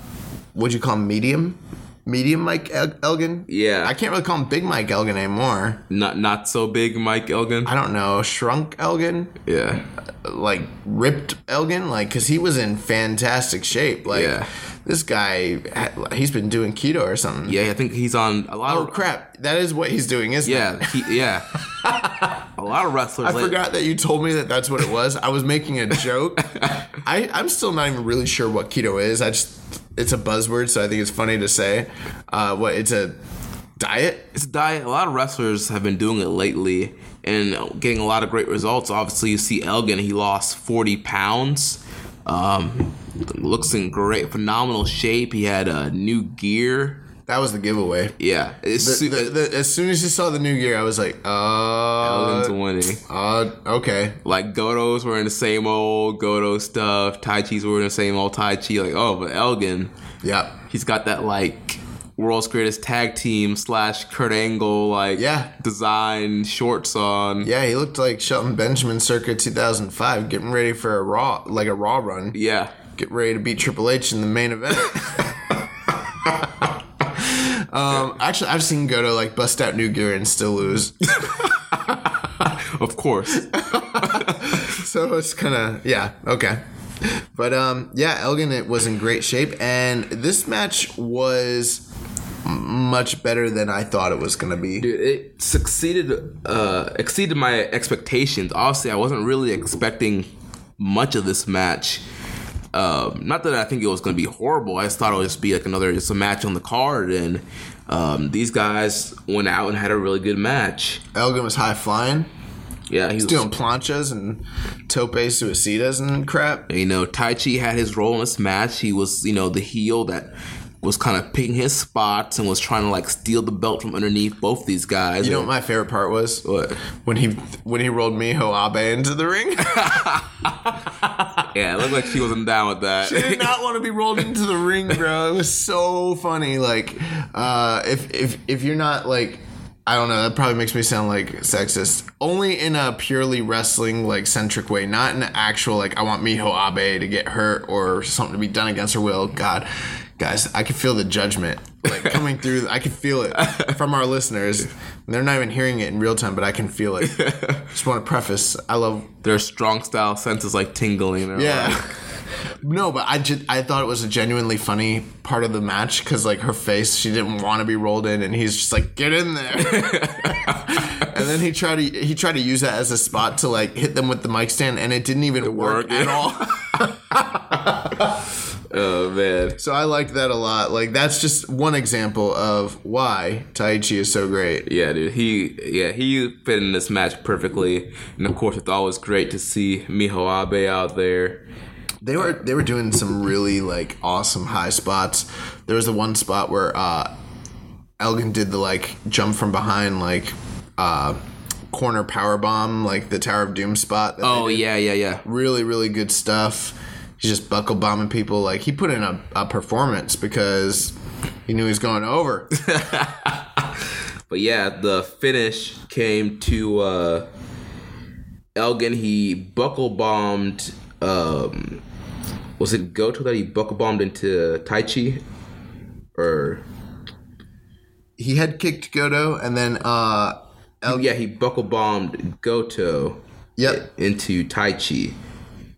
Speaker 5: would you call him medium? Medium Mike El- Elgin?
Speaker 4: Yeah.
Speaker 5: I can't really call him Big Mike Elgin anymore.
Speaker 4: not not so big, Mike Elgin.
Speaker 5: I don't know, Shrunk Elgin,
Speaker 4: Yeah, uh,
Speaker 5: like ripped Elgin, like because he was in fantastic shape. Like
Speaker 4: Yeah.
Speaker 5: this guy, he's been doing keto or something.
Speaker 4: yeah. I think he's on a lot
Speaker 5: Oh
Speaker 4: of.
Speaker 5: crap! That is what he's doing, isn't it?
Speaker 4: Yeah, he, yeah. a lot of wrestlers.
Speaker 5: I
Speaker 4: like-
Speaker 5: forgot that you told me that that's what it was. I was making a joke. I, I'm still not even really sure what keto is. I just it's a buzzword, so I think it's funny to say. Uh, what it's a diet?
Speaker 4: it's a diet. A lot of wrestlers have been doing it lately and getting a lot of great results. Obviously, you see Elgin; he lost forty pounds. Um, looks in great, phenomenal shape. He had a uh, new gear.
Speaker 5: That was the giveaway.
Speaker 4: Yeah,
Speaker 5: The,
Speaker 4: su-
Speaker 5: the, the, as soon as you saw the new gear, I was like,
Speaker 4: Elgin's
Speaker 5: uh,
Speaker 4: winning.
Speaker 5: uh, okay.
Speaker 4: Like Goto's wearing the same old Goto stuff. Taichi's wearing the same old Taichi. Like, oh, but Elgin,
Speaker 5: Yep.
Speaker 4: he's got that like world's greatest tag team slash Kurt Angle like
Speaker 5: Yeah.
Speaker 4: design shorts on.
Speaker 5: Yeah, he looked like Shelton Benjamin circa 2005, getting ready for a raw, like a raw run.
Speaker 4: Yeah.
Speaker 5: Get ready to beat Triple H in the main event. um, actually, I've seen Goto like bust out new gear and still lose.
Speaker 4: Of course.
Speaker 5: so it's kind of yeah okay but um yeah elgin it was in great shape and this match was much better than i thought it was gonna be
Speaker 4: Dude, it succeeded, uh, exceeded my expectations. Obviously, I wasn't really expecting much of this match. Um, not that I think it was going to be horrible. I just thought it would just be like another just a match on the card, and um, these guys went out and had a really good match.
Speaker 5: elgin was high flying
Speaker 4: Yeah, he was
Speaker 5: doing planchas and tope suicidas and crap
Speaker 4: You know, Taichi had his role in this match. He was, you know, the heel that was kind of picking his spots and was trying to like steal the belt from underneath both these guys.
Speaker 5: you know what my favorite part was
Speaker 4: What?
Speaker 5: when he when he rolled miho abe into the ring
Speaker 4: Yeah, it looked like she wasn't down with that.
Speaker 5: She did not want to be rolled into the ring, bro. It was so funny. Like, uh, if if if you're not like, I don't know, that probably makes me sound like sexist. Only in a purely wrestling like centric way, not in an actual like I want Miho Abe to get hurt or something to be done against her will. God, guys, I can feel the judgment like coming through. I can feel it from our listeners. They're not even hearing it in real time, but I can feel it. Just want to preface, I love
Speaker 4: Their strong style senses like tingling. They're
Speaker 5: yeah.
Speaker 4: like,
Speaker 5: No, but I just I thought it was a genuinely funny part of the match because like her face, she didn't want to be rolled in, and he's just like, "Get in there." and then he tried to he tried to use that as a spot to like hit them with the mic stand, and it didn't even work,
Speaker 4: worked,
Speaker 5: at all.
Speaker 4: Oh man.
Speaker 5: so I liked that a lot. Like that's just one example of why Taichi is so great.
Speaker 4: Yeah, dude. He yeah he fit in this match perfectly, and of course it's always great to see Miho Abe out there.
Speaker 5: They were they were doing some really like awesome high spots. There was the one spot where uh Elgin did the like jump from behind like uh corner power bomb like the Tower of Doom spot.
Speaker 4: Oh yeah, yeah, yeah.
Speaker 5: really really good stuff. He's just buckle bombing people. Like he put in a, a performance because he knew he was going over.
Speaker 4: But yeah, the finish came to uh Elgin. He buckle bombed. Um, was it Goto that he buckle bombed into Taichi? Or
Speaker 5: he had kicked Goto and then uh
Speaker 4: oh, yeah, he buckle bombed Goto
Speaker 5: yep
Speaker 4: into Taichi.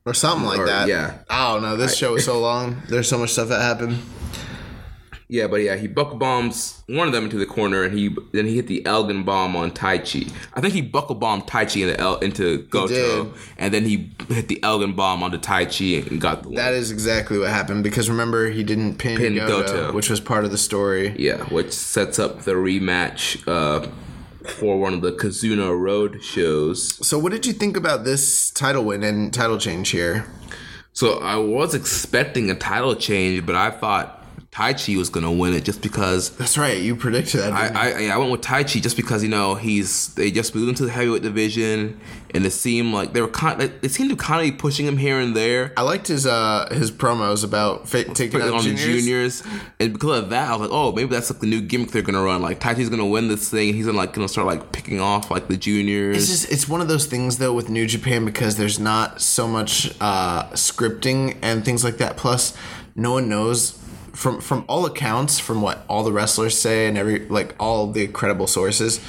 Speaker 5: Or something like
Speaker 4: Or-
Speaker 5: that.
Speaker 4: yeah.
Speaker 5: I don't know. This show was so long. There's so much stuff that happened.
Speaker 4: Yeah, but yeah, he buckle bombs one of them into the corner, and he then he hit the Elgin bomb on Taichi. I think he buckle bombed Taichi into El, into Goto, and then he hit the Elgin bomb onto Taichi and got the win.
Speaker 5: That is exactly what happened because remember he didn't pin,
Speaker 4: Pin
Speaker 5: Goto,
Speaker 4: Goto.
Speaker 5: which was part of the story.
Speaker 4: Yeah, which sets up the rematch uh, for one of the Kizuna Road shows.
Speaker 5: So what did you think about this title win and title change here?
Speaker 4: So I was expecting a title change, but I thought Taichi was gonna win it just because
Speaker 5: That's right. You predicted that.
Speaker 4: I, I I went with Taichi just because you know he's they just moved into the heavyweight division and it seemed like they were kind it seemed to kind of be pushing him here and there.
Speaker 5: I liked his uh his promos about fa- taking out
Speaker 4: on
Speaker 5: juniors.
Speaker 4: the juniors, and because of that, I was like, "Oh, maybe that's like the new gimmick they're gonna run. Like Taichi's gonna win this thing, and he's gonna like gonna start like picking off like the juniors."
Speaker 5: It's just it's one of those things though with New Japan because there's not so much uh, scripting and things like that. Plus, no one knows from from all accounts, from what all the wrestlers say and every like all the credible sources.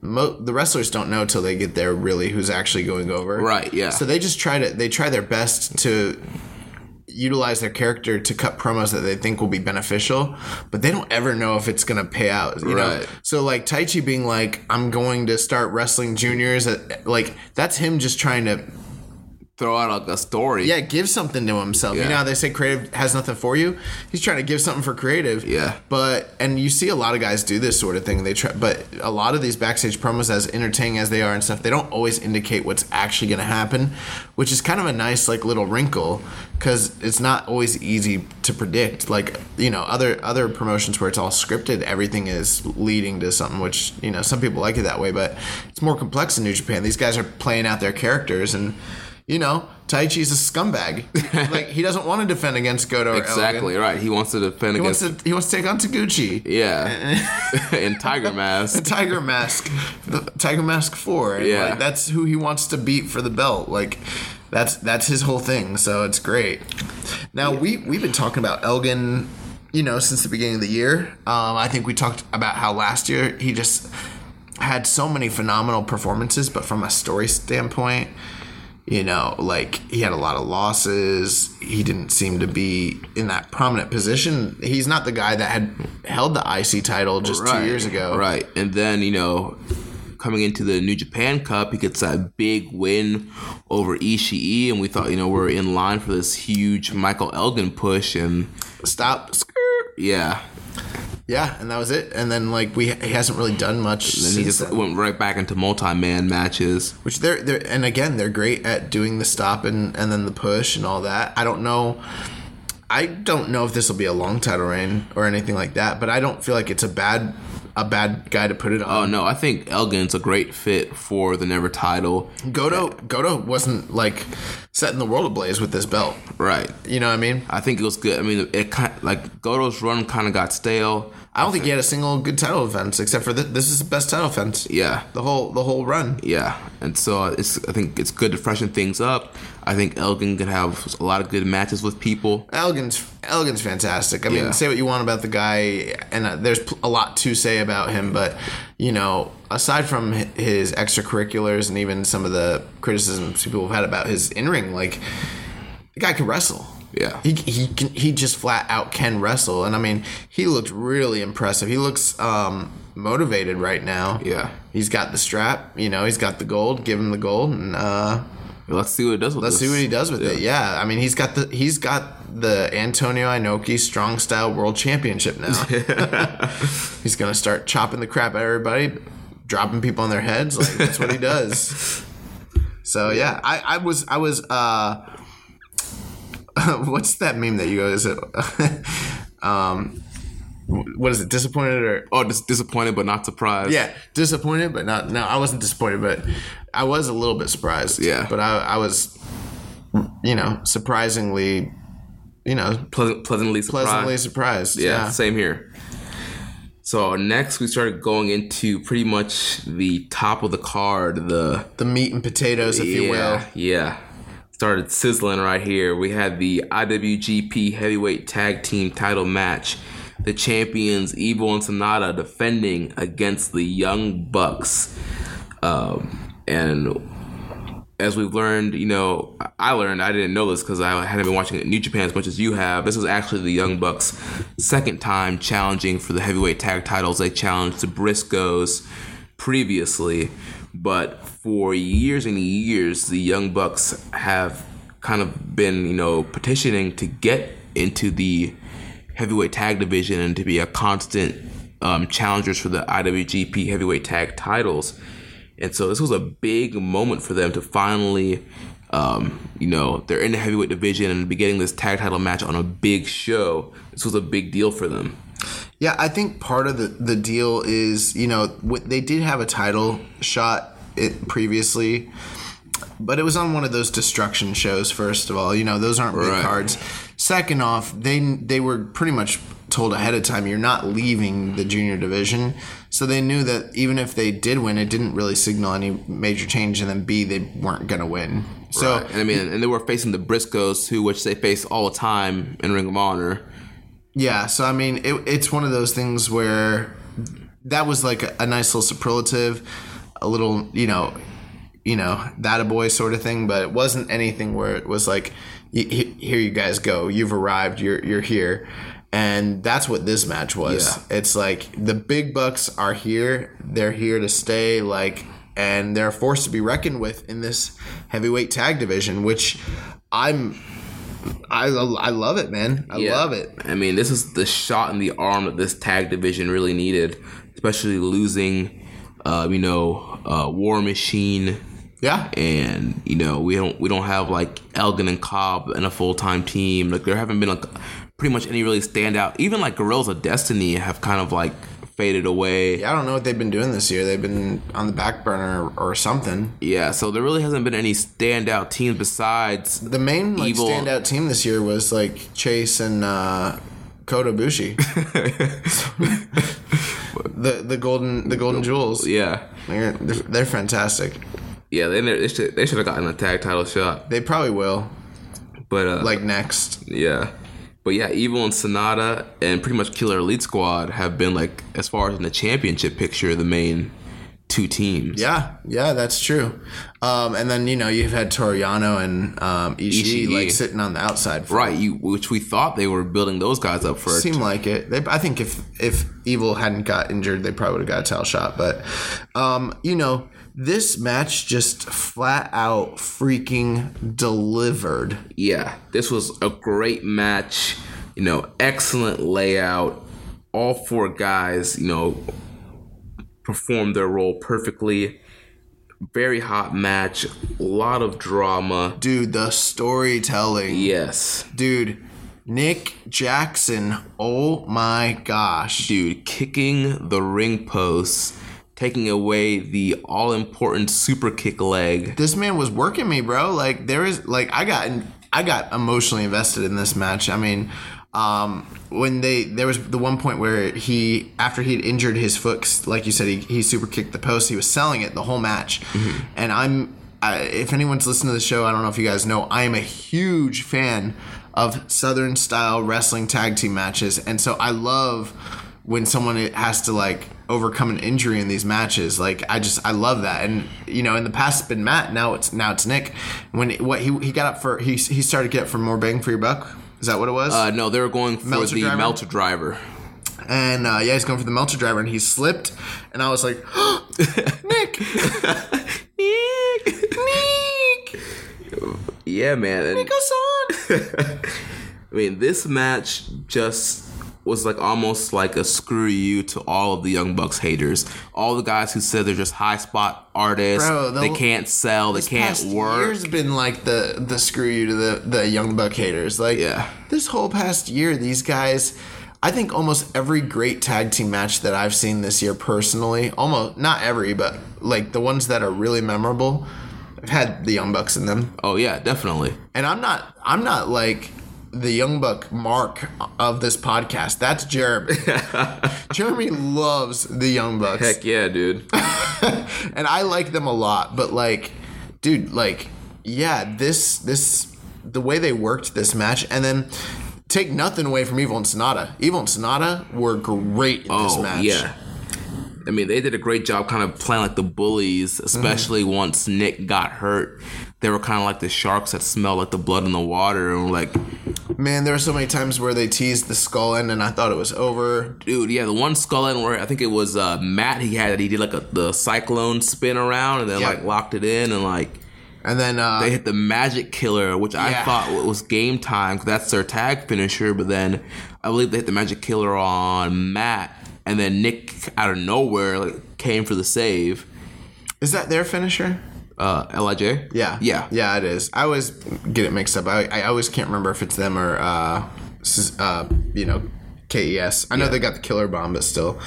Speaker 5: Mo- the wrestlers don't know till they get there really who's actually going over.
Speaker 4: Right, yeah.
Speaker 5: So they just try to they try their best to utilize their character to cut promos that they think will be beneficial, but they don't ever know if it's gonna pay out. You know?
Speaker 4: Right.
Speaker 5: So like Taichi being like, I'm going to start wrestling juniors at, like that's him just trying to
Speaker 4: Throw out like a story.
Speaker 5: yeah, give something to himself. You know how they say creative has nothing for you? He's trying to give something for creative.
Speaker 4: Yeah.
Speaker 5: But and you see a lot of guys do this sort of thing. They try but a lot of these backstage promos as entertaining as they are and stuff, they don't always indicate what's actually gonna happen, which is kind of a nice like little wrinkle because it's not always easy to predict. Like, you know, other other promotions where it's all scripted, everything is leading to something which, you know, some people like it that way, but it's more complex in New Japan. These guys are playing out their characters and you know, Taichi's a scumbag. like he doesn't want to defend against Goto. Or
Speaker 4: exactly
Speaker 5: Elgin.
Speaker 4: right. He wants to defend
Speaker 5: He wants
Speaker 4: against
Speaker 5: to. He wants to take on Taguchi.
Speaker 4: yeah, in Tiger Mask.
Speaker 5: Tiger Mask, the Tiger Mask Four. And
Speaker 4: Yeah.
Speaker 5: like, that's who he wants to beat for the belt. Like, that's that's his whole thing. So it's great. Now we we've been talking about Elgin, you know, since the beginning of the year. Um, I think we talked about how last year he just had so many phenomenal performances, but from a story standpoint, you know, like he had a lot of losses. He didn't seem to be in that prominent position. He's not the guy that had held the IC title just two years ago.
Speaker 4: Right. And then, you know, coming into the New Japan Cup, he gets that big win over Ishii, and we thought, you know, we're in line for this huge Michael Elgin push, and
Speaker 5: Stop.
Speaker 4: Yeah.
Speaker 5: Yeah, and that was it. And then like we he hasn't really done much
Speaker 4: Then he just
Speaker 5: then.
Speaker 4: went right back into multi-man matches.
Speaker 5: Which they're they're and again they're great at doing the stop and and then the push and all that. I don't know. I don't know if this will be a long title reign or anything like that, but I don't feel like it's a bad a bad guy to put it
Speaker 4: oh,
Speaker 5: on.
Speaker 4: Oh no, I think Elgin's a great fit for the Never title.
Speaker 5: Goto Goto wasn't like setting the world ablaze with this belt.
Speaker 4: Right.
Speaker 5: You know what I mean?
Speaker 4: I think it was good. I mean, it kind of, like Goto's run kind of got stale.
Speaker 5: I don't think he had a single good title defense except for this. This is the best title defense.
Speaker 4: Yeah.
Speaker 5: The whole the whole run.
Speaker 4: Yeah, and so uh, it's I think it's good to freshen things up. I think Elgin could have a lot of good matches with people.
Speaker 5: Elgin's Elgin's fantastic. I mean,
Speaker 4: Yeah.
Speaker 5: say what you want about the guy, and uh, there's a lot to say about him, but you know, aside from his extracurriculars and even some of the criticisms people have had about his in ring, like the guy can wrestle.
Speaker 4: Yeah.
Speaker 5: he he can, he just flat out can wrestle, and I mean he looked really impressive. He looks um, motivated right now.
Speaker 4: Yeah.
Speaker 5: he's got the strap. You know, he's got the gold. Give him the gold, and uh,
Speaker 4: Let's see what it does with
Speaker 5: let's
Speaker 4: this.
Speaker 5: see what he does with it. Yeah, I mean he's got the he's got the Antonio Inoki Strong Style World Championship now. he's gonna start chopping the crap out of everybody, dropping people on their heads. Like that's what he does. So yeah, I, I was I was uh what's that meme that you guys? is it um what is it disappointed or
Speaker 4: Oh, dis- disappointed but not surprised.
Speaker 5: yeah disappointed but not no I wasn't disappointed but I was a little bit surprised
Speaker 4: Yeah.
Speaker 5: but I I was you know surprisingly you know
Speaker 4: Pleasant, pleasantly surprised.
Speaker 5: pleasantly surprised
Speaker 4: Yeah,
Speaker 5: yeah,
Speaker 4: same here. So next we started going into pretty much the top of the card, the
Speaker 5: the meat and potatoes if you will
Speaker 4: yeah, yeah. Started sizzling right here. We had the IWGP Heavyweight Tag Team Title match. The champions Evil and Sanada defending against the Young Bucks. Um, and as we've learned, you know, I learned I didn't know this because I hadn't been watching New Japan as much as you have. This was actually the Young Bucks' second time challenging for the heavyweight tag titles. They challenged the Briscoes previously, but for years and years, the Young Bucks have kind of been, you know, petitioning to get into the heavyweight tag division and to be a constant um, challengers for the IWGP heavyweight tag titles. And so this was a big moment for them to finally, um, you know, they're in the heavyweight division and be getting this tag title match on a big show. This was a big deal for them.
Speaker 5: Yeah, I think part of the, the deal is, you know, they did have a title shot it previously, but it was on one of those destruction shows. First of all, you know, those aren't big
Speaker 4: Right.
Speaker 5: cards. Second off, they they were pretty much told ahead of time you're not leaving the junior division, so they knew that even if they did win, it didn't really signal any major change. And then B, they weren't gonna win. So
Speaker 4: and I mean, and they were facing the Briscoes, who which they face all the time in Ring of Honor.
Speaker 5: Yeah, so I mean, it, it's one of those things where that was like a, a nice little superlative, a little, you know, you know, that a boy sort of thing, but it wasn't anything where it was like, "Y- y- here you guys go, you've arrived, you're you're here, and that's what this match was. It's like the big bucks are here, they're here to stay, like, and they're a force to be reckoned with in this heavyweight tag division, which I'm. I, I love it, man. I
Speaker 4: Yeah.
Speaker 5: love it.
Speaker 4: I mean, this is the shot in the arm that this tag division really needed, especially losing, uh, you know, uh, War Machine,
Speaker 5: Yeah.
Speaker 4: and you know we don't we don't have like Elgin and Cobb in a full time team. Like there haven't been like pretty much any really standout. Even like Guerrillas of Destiny have kind of like faded away.
Speaker 5: Yeah, I don't know what they've been doing this year. They've been on the back burner or, or something.
Speaker 4: Yeah, so there really hasn't been any standout teams besides
Speaker 5: The main like
Speaker 4: Evil-
Speaker 5: standout team this year was like Chase and uh, Kota Ibushi. the the golden the golden jewels.
Speaker 4: yeah.
Speaker 5: They're, they're fantastic.
Speaker 4: Yeah, they, they should they should have gotten a tag title shot,
Speaker 5: They probably will.
Speaker 4: but uh,
Speaker 5: Like next.
Speaker 4: Yeah. But yeah, Evil and Sanada and pretty much Killer Elite Squad have been like as far as in the championship picture, the main two teams.
Speaker 5: Yeah, yeah, that's true. Um, and then you know you've had Toru Yano and um, Ishii,
Speaker 4: Ishii.
Speaker 5: like sitting on the outside. For
Speaker 4: Right, you which we thought they were building those guys up for.
Speaker 5: Seemed like it. They, I think if if Evil hadn't got injured, they probably would have got a title shot. But um, you know, this match just flat out freaking delivered.
Speaker 4: yeah, this was a great match. You know, excellent layout. All four guys, you know, performed their role perfectly. Very hot match. A lot of drama.
Speaker 5: Dude, the storytelling.
Speaker 4: Yes.
Speaker 5: Dude, Nick Jackson. Oh my gosh.
Speaker 4: dude kicking the ring post, taking away the all important super kick leg.
Speaker 5: This man was working me, bro. Like there is like I got I got emotionally invested in this match. I mean, um, when they there was the one point where he after he had injured his foot, like you said, he, he super kicked the post. He was selling it the whole match, and I'm. I, if anyone's listening to the show, I don't know if you guys know, I am a huge fan of Southern style wrestling tag team matches, and so I love when someone has to like overcome an injury in these matches like i just i love that and you know in the past it's been matt now it's now it's nick when what he, he got up for he, he started to get for more bang for your buck Is that what it was?
Speaker 4: Uh, no, they were going for the
Speaker 5: driver?
Speaker 4: Meltzer driver.
Speaker 5: and uh, yeah, he's going for the Meltzer driver, and he slipped, and I was like, Nick, Nick, Nick,
Speaker 4: Yeah, man. And,
Speaker 5: Nick Hassan.
Speaker 4: I mean, this match just was like almost like a screw you to all of the Young Bucks haters. All the guys who said they're just high spot artists,
Speaker 5: Bro, the-
Speaker 4: they can't sell, they can't work.
Speaker 5: year's been like the the screw you to the the young buck haters. Like
Speaker 4: Yeah.
Speaker 5: this whole past year, these guys. I think almost every great tag team match that I've seen this year personally, almost not every, but like the ones that are really memorable, I've had the Young Bucks in them.
Speaker 4: Oh yeah, definitely.
Speaker 5: And I'm not I'm not like the Young Buck mark of this podcast. That's Jeremy. Jeremy loves the Young Bucks
Speaker 4: Heck yeah, dude.
Speaker 5: and I like them a lot, but like, dude, like, yeah, this this the way they worked this match, and then take nothing away from Evil and Sanada. Evil and Sanada were great in this
Speaker 4: Oh
Speaker 5: match.
Speaker 4: yeah. I mean, they did a great job kind of playing like the bullies, especially
Speaker 5: Mm-hmm.
Speaker 4: once Nick got hurt. They were kind of like the sharks that smell like the blood in the water, and like,
Speaker 5: Man, there were so many times where they teased the skull end, and I thought it was over.
Speaker 4: dude, yeah, the one skull end where I think it was uh, Matt. He had it. He did like a the cyclone spin around, and then
Speaker 5: Yeah.
Speaker 4: like locked it in, and like
Speaker 5: And then uh,
Speaker 4: they hit the magic killer, which I thought was game time 'cause that's their tag finisher. But then I believe they hit the magic killer on Matt, and then Nick out of nowhere like came for the save.
Speaker 5: is that their finisher?
Speaker 4: Uh, Lij.
Speaker 5: Yeah,
Speaker 4: yeah,
Speaker 5: yeah. It is. I always get it mixed up. I, I always can't remember if it's them or uh, uh you know, KES. I know they got the killer bomb, but still.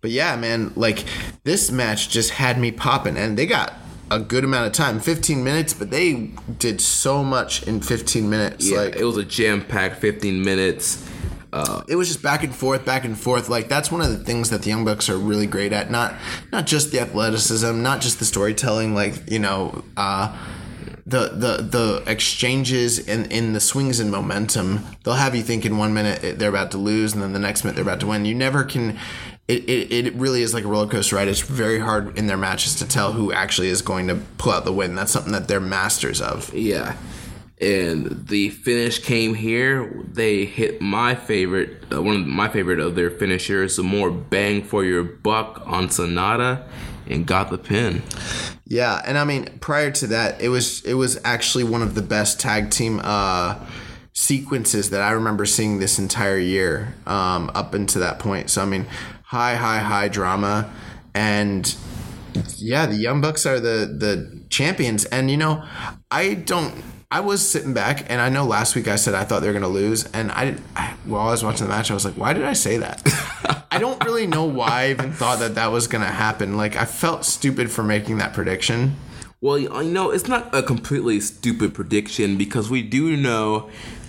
Speaker 5: But yeah, man, like this match just had me popping, and they got a good amount of time, 15 minutes, but they did so much in 15 minutes.
Speaker 4: Yeah,
Speaker 5: like
Speaker 4: it was a jam packed 15 minutes.
Speaker 5: It was just back and forth, back and forth. Like that's one of the things that the Young Bucks are really great at. Not not just the athleticism, not just the storytelling. Like you know, uh, the the the exchanges in in the swings and momentum. They'll have you think in one minute they're about to lose, and then the next minute they're about to win. You never can. It, it, it really is like a roller coaster ride. It's very hard in their matches to tell who actually is going to pull out the win. That's something that they're masters of.
Speaker 4: Yeah. And the finish came here. They hit my favorite, uh, one of my favorite of their finishers, some more bang for your buck on Sanada, and got the pin.
Speaker 5: Yeah, and I mean, prior to that, it was it was actually one of the best tag team uh, sequences that I remember seeing this entire year um, up until that point. So I mean, high, high, high drama, and yeah, the Young Bucks are the the champions. And you know, I don't. I was sitting back, and I know last week I said I thought they were going to lose, and I, I while I was watching the match, I was like, why did I say that? I don't really know why I even thought that that was going to happen. Like, I felt stupid for making that prediction.
Speaker 4: Well, you know, it's not a completely stupid prediction because we do know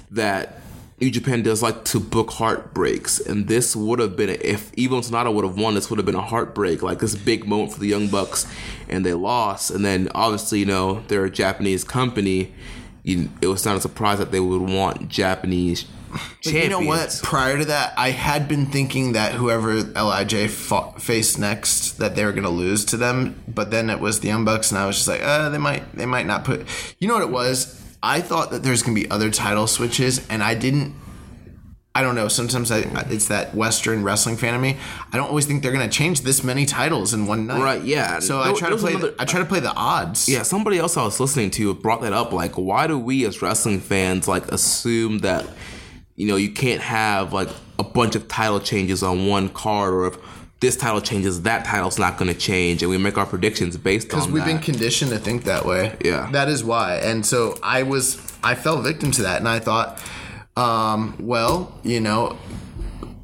Speaker 4: that New Japan does like to book heartbreaks, and this would have been if Evil Sanada would have won. This would have been a heartbreak, like this big moment for the Young Bucks, and they lost. And then obviously, you know, they're a Japanese company. You, it was not a surprise that they would want Japanese
Speaker 5: you know what? Prior to that, I had been thinking that whoever Lij fought, faced next, that they were going to lose to them. But then it was the Young Bucks, and I was just like, uh, they might, they might not put. You know what it was? I thought that there's going to be other title switches, and I didn't. I don't know. Sometimes I, it's that Western wrestling fan of me. I don't always think they're going to change this many titles in one night.
Speaker 4: Right, yeah.
Speaker 5: So I try to play.
Speaker 4: another-
Speaker 5: the, I try to play the odds.
Speaker 4: Yeah, somebody else I was listening to brought that up. Like, why do we as wrestling fans like assume that you know you can't have like a bunch of title changes on one card, or if this title changes, that title's not going to change, and we make our predictions based on
Speaker 5: because we've
Speaker 4: that.
Speaker 5: been conditioned to think that way.
Speaker 4: Yeah.
Speaker 5: that is why. And so I was, I fell victim to that, and I thought, um, well, you know,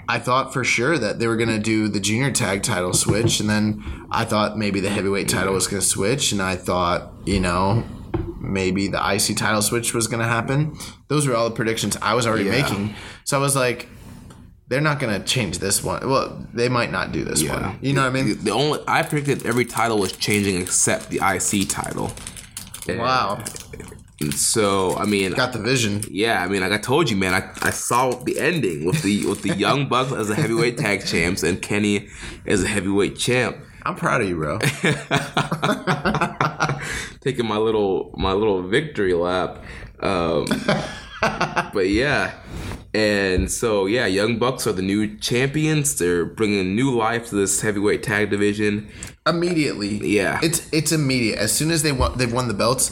Speaker 5: I thought for sure that they were going to do the junior tag title switch, and then I thought maybe the heavyweight title was going to switch, and I thought, you know. Maybe the IC title switch was going to happen. Those were all the predictions I was already
Speaker 4: Yeah.
Speaker 5: making. So I was like, they're not going to change this one. Well, they might not do this
Speaker 4: Yeah.
Speaker 5: one. You know what I mean?
Speaker 4: the only I predicted every title was changing except the IC title.
Speaker 5: Wow.
Speaker 4: And so I mean,
Speaker 5: Got the vision.
Speaker 4: Yeah, I mean, like I told you, man, I, I saw the ending with the with the Young Bucks as a heavyweight tag champs and Kenny as a heavyweight champ.
Speaker 5: I'm proud of you, bro.
Speaker 4: Taking my little my little victory lap. Um, but yeah. And so yeah, Young Bucks are the new champions. They're bringing new life to this heavyweight tag division.
Speaker 5: immediately.
Speaker 4: Yeah.
Speaker 5: it's it's immediate. As soon as they won, they've won the belts,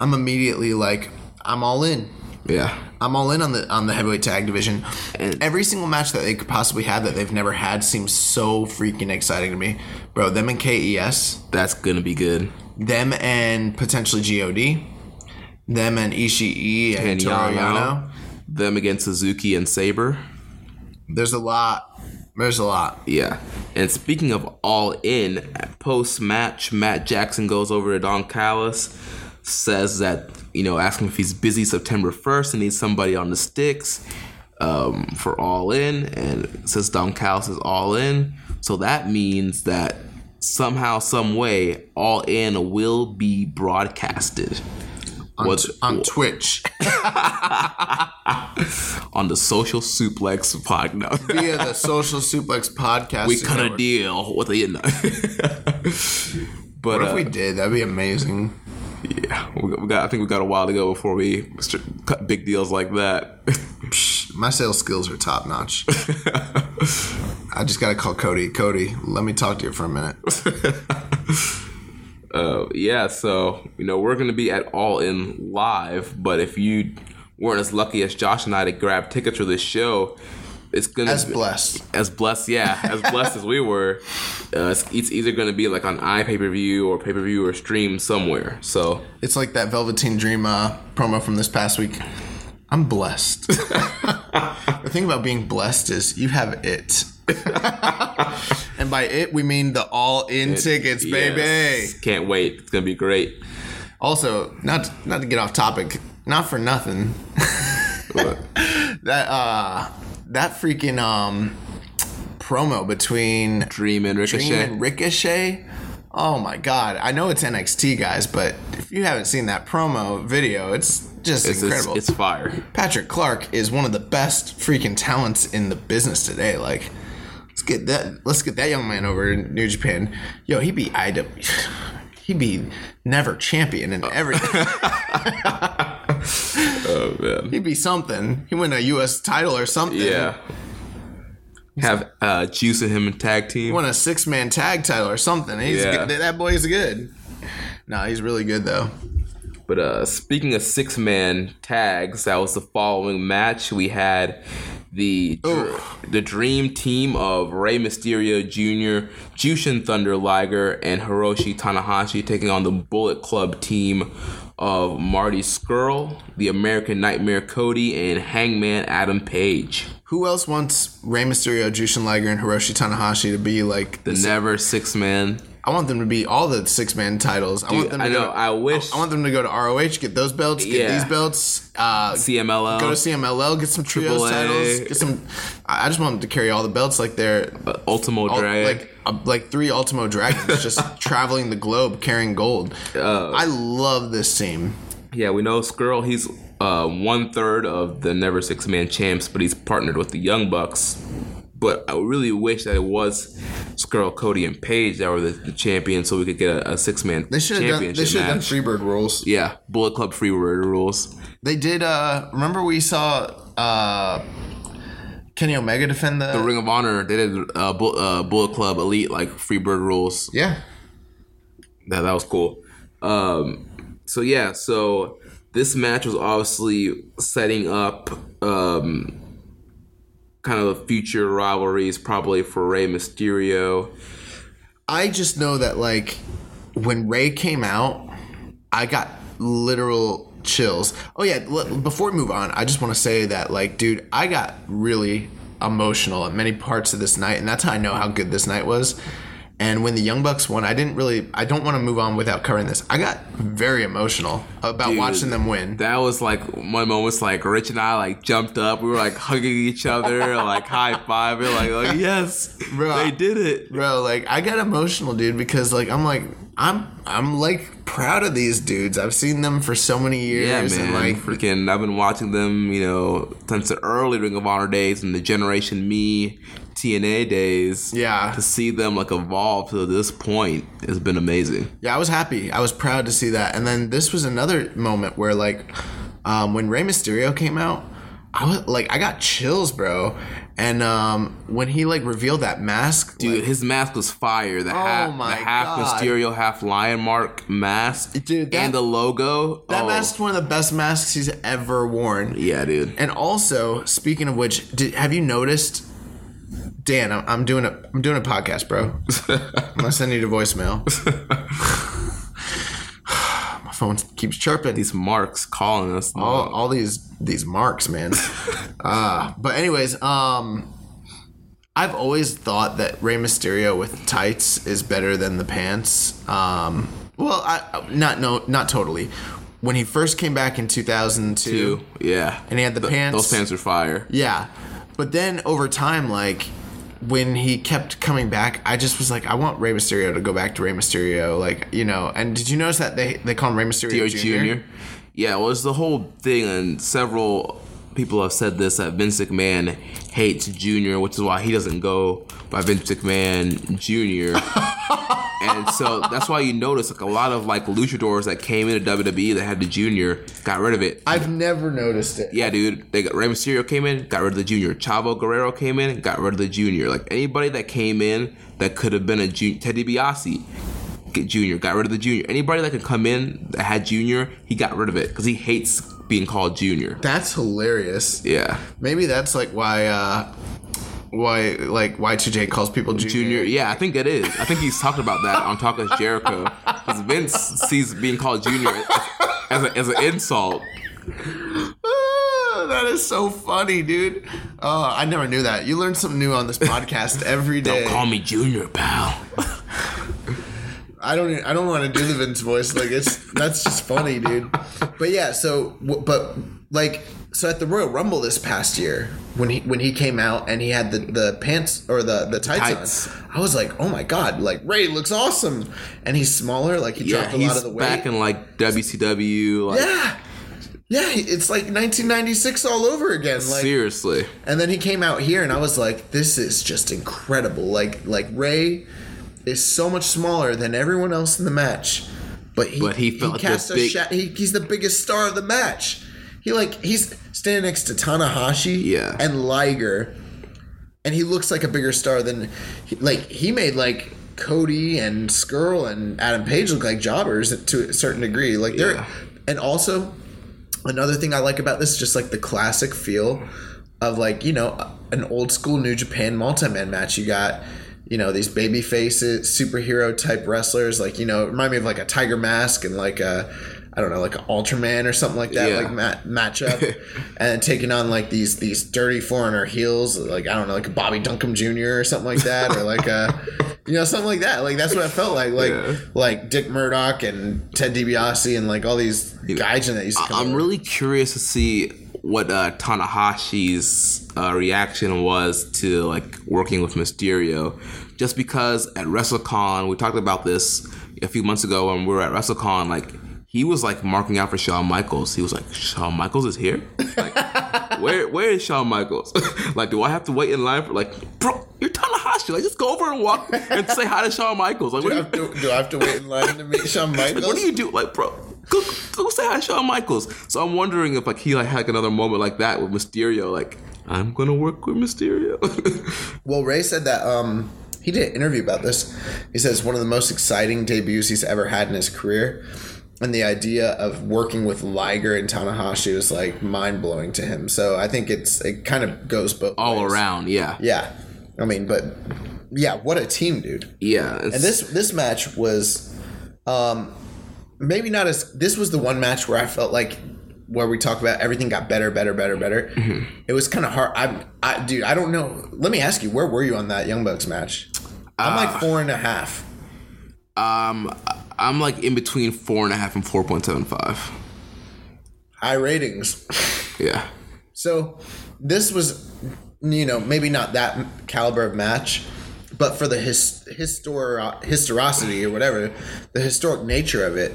Speaker 5: I'm immediately like, I'm all in.
Speaker 4: Yeah.
Speaker 5: I'm all in on the on the heavyweight tag division.
Speaker 4: And-
Speaker 5: Every single match that they could possibly have that they've never had seems so freaking exciting to me, bro. Them and KES,
Speaker 4: That's gonna be good.
Speaker 5: them and potentially God, them and Ishii and,
Speaker 4: And
Speaker 5: Toru
Speaker 4: Yano.
Speaker 5: Yano.
Speaker 4: Them against Suzuki and Sabre.
Speaker 5: There's a lot. There's a lot.
Speaker 4: Yeah. And speaking of all in, post match, Matt Jackson goes over to Don Callis, says that, you know, asking if he's busy September 1st and needs somebody on the sticks um, for all in. And says Don Callis is all in. So that means that somehow, some way, all in will be broadcasted.
Speaker 5: On,
Speaker 4: What-
Speaker 5: on Twitch
Speaker 4: on the social suplex podcast, No.
Speaker 5: via the Social Suplex podcast.
Speaker 4: we cut a deal with the you know. but
Speaker 5: What if
Speaker 4: uh,
Speaker 5: we did? That'd be amazing.
Speaker 4: Yeah, we got. I think we got a while to go before we cut big deals like that.
Speaker 5: My sales skills are top notch. I just gotta call Cody. Cody, let me talk to you for a minute.
Speaker 4: uh, yeah, so you know we're gonna be at All In live, but if you weren't as lucky as Josh and I to grab tickets for this show, it's gonna
Speaker 5: As blessed.
Speaker 4: as blessed, yeah, as blessed as we were. Uh, it's, it's either going to be like on iPay per view or pay per view or stream somewhere. So
Speaker 5: It's like that Velveteen Dream uh, promo from this past week. I'm blessed. the thing about being blessed is you have it. and by it, we mean the all in tickets, baby.
Speaker 4: Yes. Can't wait. It's gonna be great.
Speaker 5: Also, not not to get off topic, not for nothing. that uh that freaking um promo between
Speaker 4: Dream and Ricochet.
Speaker 5: Dream and Ricochet. Oh my god. I know it's NXT guys, but if you haven't seen that promo video, it's just
Speaker 4: it's, it's,
Speaker 5: incredible.
Speaker 4: it's fire.
Speaker 5: Patrick Clark is one of the best freaking talents in the business today. Like let's get that let's get that young man over in New Japan. Yo, he'd be IW He'd be never champion in everything.
Speaker 4: Oh man.
Speaker 5: He'd be something. He win a US title or something.
Speaker 4: Yeah. Have uh, Juice and him in tag
Speaker 5: He
Speaker 4: team.
Speaker 5: won a six man tag title or something. He's
Speaker 4: Yeah.
Speaker 5: good. that boy's good. No, he's really good though.
Speaker 4: But uh, speaking of six man tags, that was the following match. We had the dr- the dream team of Rey Mysterio Jr., Jushin Thunder Liger, and Hiroshi Tanahashi taking on the Bullet Club team of Marty Scurll, the American Nightmare Cody, and Hangman Adam Page.
Speaker 5: Who else wants Rey Mysterio, Jushin Liger, and Hiroshi Tanahashi to be like
Speaker 4: The never six man.
Speaker 5: I want them to be all the six man titles. I want them to
Speaker 4: I know.
Speaker 5: to-
Speaker 4: I wish
Speaker 5: I want them to go to ROH, get those belts, get
Speaker 4: Yeah.
Speaker 5: these belts, uh,
Speaker 4: CMLL.
Speaker 5: go to CMLL, get some trios
Speaker 4: AAA.
Speaker 5: titles, get some. I just want them to carry all the belts like they're
Speaker 4: uh, Ultimo
Speaker 5: all- like uh, like three Ultimo Dragons just traveling the globe carrying gold.
Speaker 4: Uh,
Speaker 5: I love this team.
Speaker 4: Yeah, we know Scurll. He's uh, one third of the Never Six Man Champs, but he's partnered with the Young Bucks. But I really wish that it was Scurll, Cody, and Page that were the, the champions, so we could get a, a six man
Speaker 5: They should have done. They should have done. Freebird rules.
Speaker 4: yeah, Bullet Club Freebird rules.
Speaker 5: They did. uh Remember we saw uh Kenny Omega defend the.
Speaker 4: The Ring of Honor, they did uh, Bull, uh, Bullet Club Elite like Freebird rules.
Speaker 5: yeah.
Speaker 4: That that was cool. Um, so yeah, so this match was obviously setting up um, kind of the future rivalries, probably for Rey Mysterio.
Speaker 5: I just know that like when Rey came out, I got literal chills. Oh yeah, l- before we move on, I just want to say that like dude, I got really emotional at many parts of this night and that's how I know how good this night was. And when the Young Bucks won, I didn't really I don't want to move on without covering this. I got very emotional about
Speaker 4: Dude,
Speaker 5: watching them win.
Speaker 4: That was like one moment. Like Rich and I like jumped up. We were like hugging each other, like high fiving, like like yes,
Speaker 5: Bro.
Speaker 4: they did it.
Speaker 5: Bro, like I got emotional, dude, because like I'm like I'm I'm like proud of these dudes. I've seen them for so many years
Speaker 4: Yeah, man.
Speaker 5: and like
Speaker 4: freaking, I've been watching them, you know, since the early Ring of Honor days and the Generation Me TNA days.
Speaker 5: Yeah.
Speaker 4: To see them like evolve to this point has been amazing.
Speaker 5: Yeah, I was happy. I was proud to see that. And then this was another moment where like um, when Rey Mysterio came out, I was like, I got chills, bro. And um, when he like revealed that mask,
Speaker 4: Dude,
Speaker 5: like,
Speaker 4: his mask was fire. The
Speaker 5: Oh
Speaker 4: half, the half
Speaker 5: God.
Speaker 4: Mysterio, half Lion Mark mask,
Speaker 5: Dude, that-
Speaker 4: and the logo.
Speaker 5: that
Speaker 4: oh,
Speaker 5: mask's one of the best masks he's ever worn.
Speaker 4: yeah, dude.
Speaker 5: And also, speaking of which, did, have you noticed? Dan, I'm, I'm doing a I'm doing a podcast, bro. I'm gonna send you to voicemail. My phone keeps chirping.
Speaker 4: These marks calling us.
Speaker 5: all, all these these marks, man. uh, but anyways, um, I've always thought that Rey Mysterio with tights is better than the pants. Um, well, I not no not totally. When he first came back in 2002,
Speaker 4: Two, yeah.
Speaker 5: and he had the
Speaker 4: Th-
Speaker 5: pants.
Speaker 4: Those pants are fire.
Speaker 5: Yeah. But then over time, like when he kept coming back, I just was like, I want Rey Mysterio to go back to Rey Mysterio, like you know. And did you notice that they they call him Rey Mysterio Jr.?
Speaker 4: Jr. Yeah, well, it's the whole thing, and several people have said this that Vince McMahon hates Junior, which is why he doesn't go by Vince McMahon Jr. and so that's why you notice like a lot of like luchadors that came into WWE that had the Junior got rid of it.
Speaker 5: I've never noticed it.
Speaker 4: Yeah, dude. They got Rey Mysterio came in, got rid of the junior. Chavo Guerrero came in, got rid of the junior. Like anybody that came in that could have been a junior, Teddy DiBiase, get junior, got rid of the junior. Anybody that could come in that had junior, he got rid of it because he hates being called junior.
Speaker 5: That's hilarious.
Speaker 4: Yeah,
Speaker 5: Maybe that's like why uh why like Y2J calls people junior.
Speaker 4: junior. Yeah, I think it is. I think he's talking about that on Talk is Jericho because Vince sees being called junior as, a, as an insult.
Speaker 5: That is so funny, dude. Oh, I never knew that. You learn something new on this podcast every day.
Speaker 4: Don't call me junior, pal.
Speaker 5: I don't. I don't want to do the Vince voice. Like it's that's just funny, dude. But yeah. So, but like, so at the Royal Rumble this past year, when he when he came out and he had the the pants or the the tights,
Speaker 4: Tights.
Speaker 5: on, I was like, oh my god, like Rey looks awesome, and he's smaller. Like he
Speaker 4: Yeah,
Speaker 5: dropped a lot of the weight.
Speaker 4: back in like WCW. Like,
Speaker 5: yeah. Yeah, it's like 1996 all over again. Like,
Speaker 4: seriously.
Speaker 5: and then he came out here, and I was like, "This is just incredible!" Like, like Rey is so much smaller than everyone else in the match, but he
Speaker 4: But he felt like the
Speaker 5: cast a
Speaker 4: big-
Speaker 5: sha- he, he's the biggest star of the match. He like he's standing next to Tanahashi,
Speaker 4: Yeah.
Speaker 5: and Liger, and he looks like a bigger star than like he made like Cody and Scurll and Adam Page look like jobbers to a certain degree. Like they're
Speaker 4: Yeah.
Speaker 5: and also another thing I like about this is just like the classic feel of like you know an old school New Japan multi-man match. You got you know these baby faces, superhero type wrestlers. Like you know, remind me of like a Tiger Mask and like a I don't know, like an Ultraman or something like that,
Speaker 4: Yeah.
Speaker 5: like mat- matchup, and taking on like these these dirty foreigner heels, like I don't know, like a Bobby Duncum Jr. or something like that, or like a you know something like that. Like that's what it felt like, like
Speaker 4: Yeah.
Speaker 5: like Dick Murdoch and Ted DiBiase and like all these guys that used to come.
Speaker 4: I'm
Speaker 5: over.
Speaker 4: really curious to see what uh, Tanahashi's uh, reaction was to like working with Mysterio, just because at WrestleCon we talked about this a few months ago when we were at WrestleCon. Like he was like marking out for Shawn Michaels. He was like, Shawn Michaels is here. Like, where where is Shawn Michaels? like, do I have to wait in line for like, bro? You're Tanahashi. Like, just go over and walk and say hi to Shawn Michaels. Like,
Speaker 5: Do
Speaker 4: what
Speaker 5: I, have to, do I have to wait in line to meet Shawn Michaels?
Speaker 4: like, what do you do? Like, bro, go, go say hi Shawn Michaels. So I'm wondering if like he like had another moment like that with Mysterio. Like, I'm gonna work with Mysterio.
Speaker 5: Well, Rey said that um, he did an interview about this. He says one of the most exciting debuts he's ever had in his career. And the idea of working with Liger and Tanahashi was like mind blowing to him. So I think it's it kind of goes both
Speaker 4: All
Speaker 5: ways.
Speaker 4: around, yeah,
Speaker 5: Yeah, I mean, but yeah, what a team, dude.
Speaker 4: yeah.
Speaker 5: And this this match was, um, maybe not as. This was the one match where I felt like where we talk about everything got better, better, better, better. It was kind of hard. I, I, dude, I don't know. Let me ask you, where were you on that Young Bucks match? I'm like four and a half.
Speaker 4: um, I'm like in between four and a half and four point seven five.
Speaker 5: High ratings.
Speaker 4: Yeah,
Speaker 5: So this was, you know, maybe not that caliber of match, but for the his, histor historicity or whatever, the historic nature of it,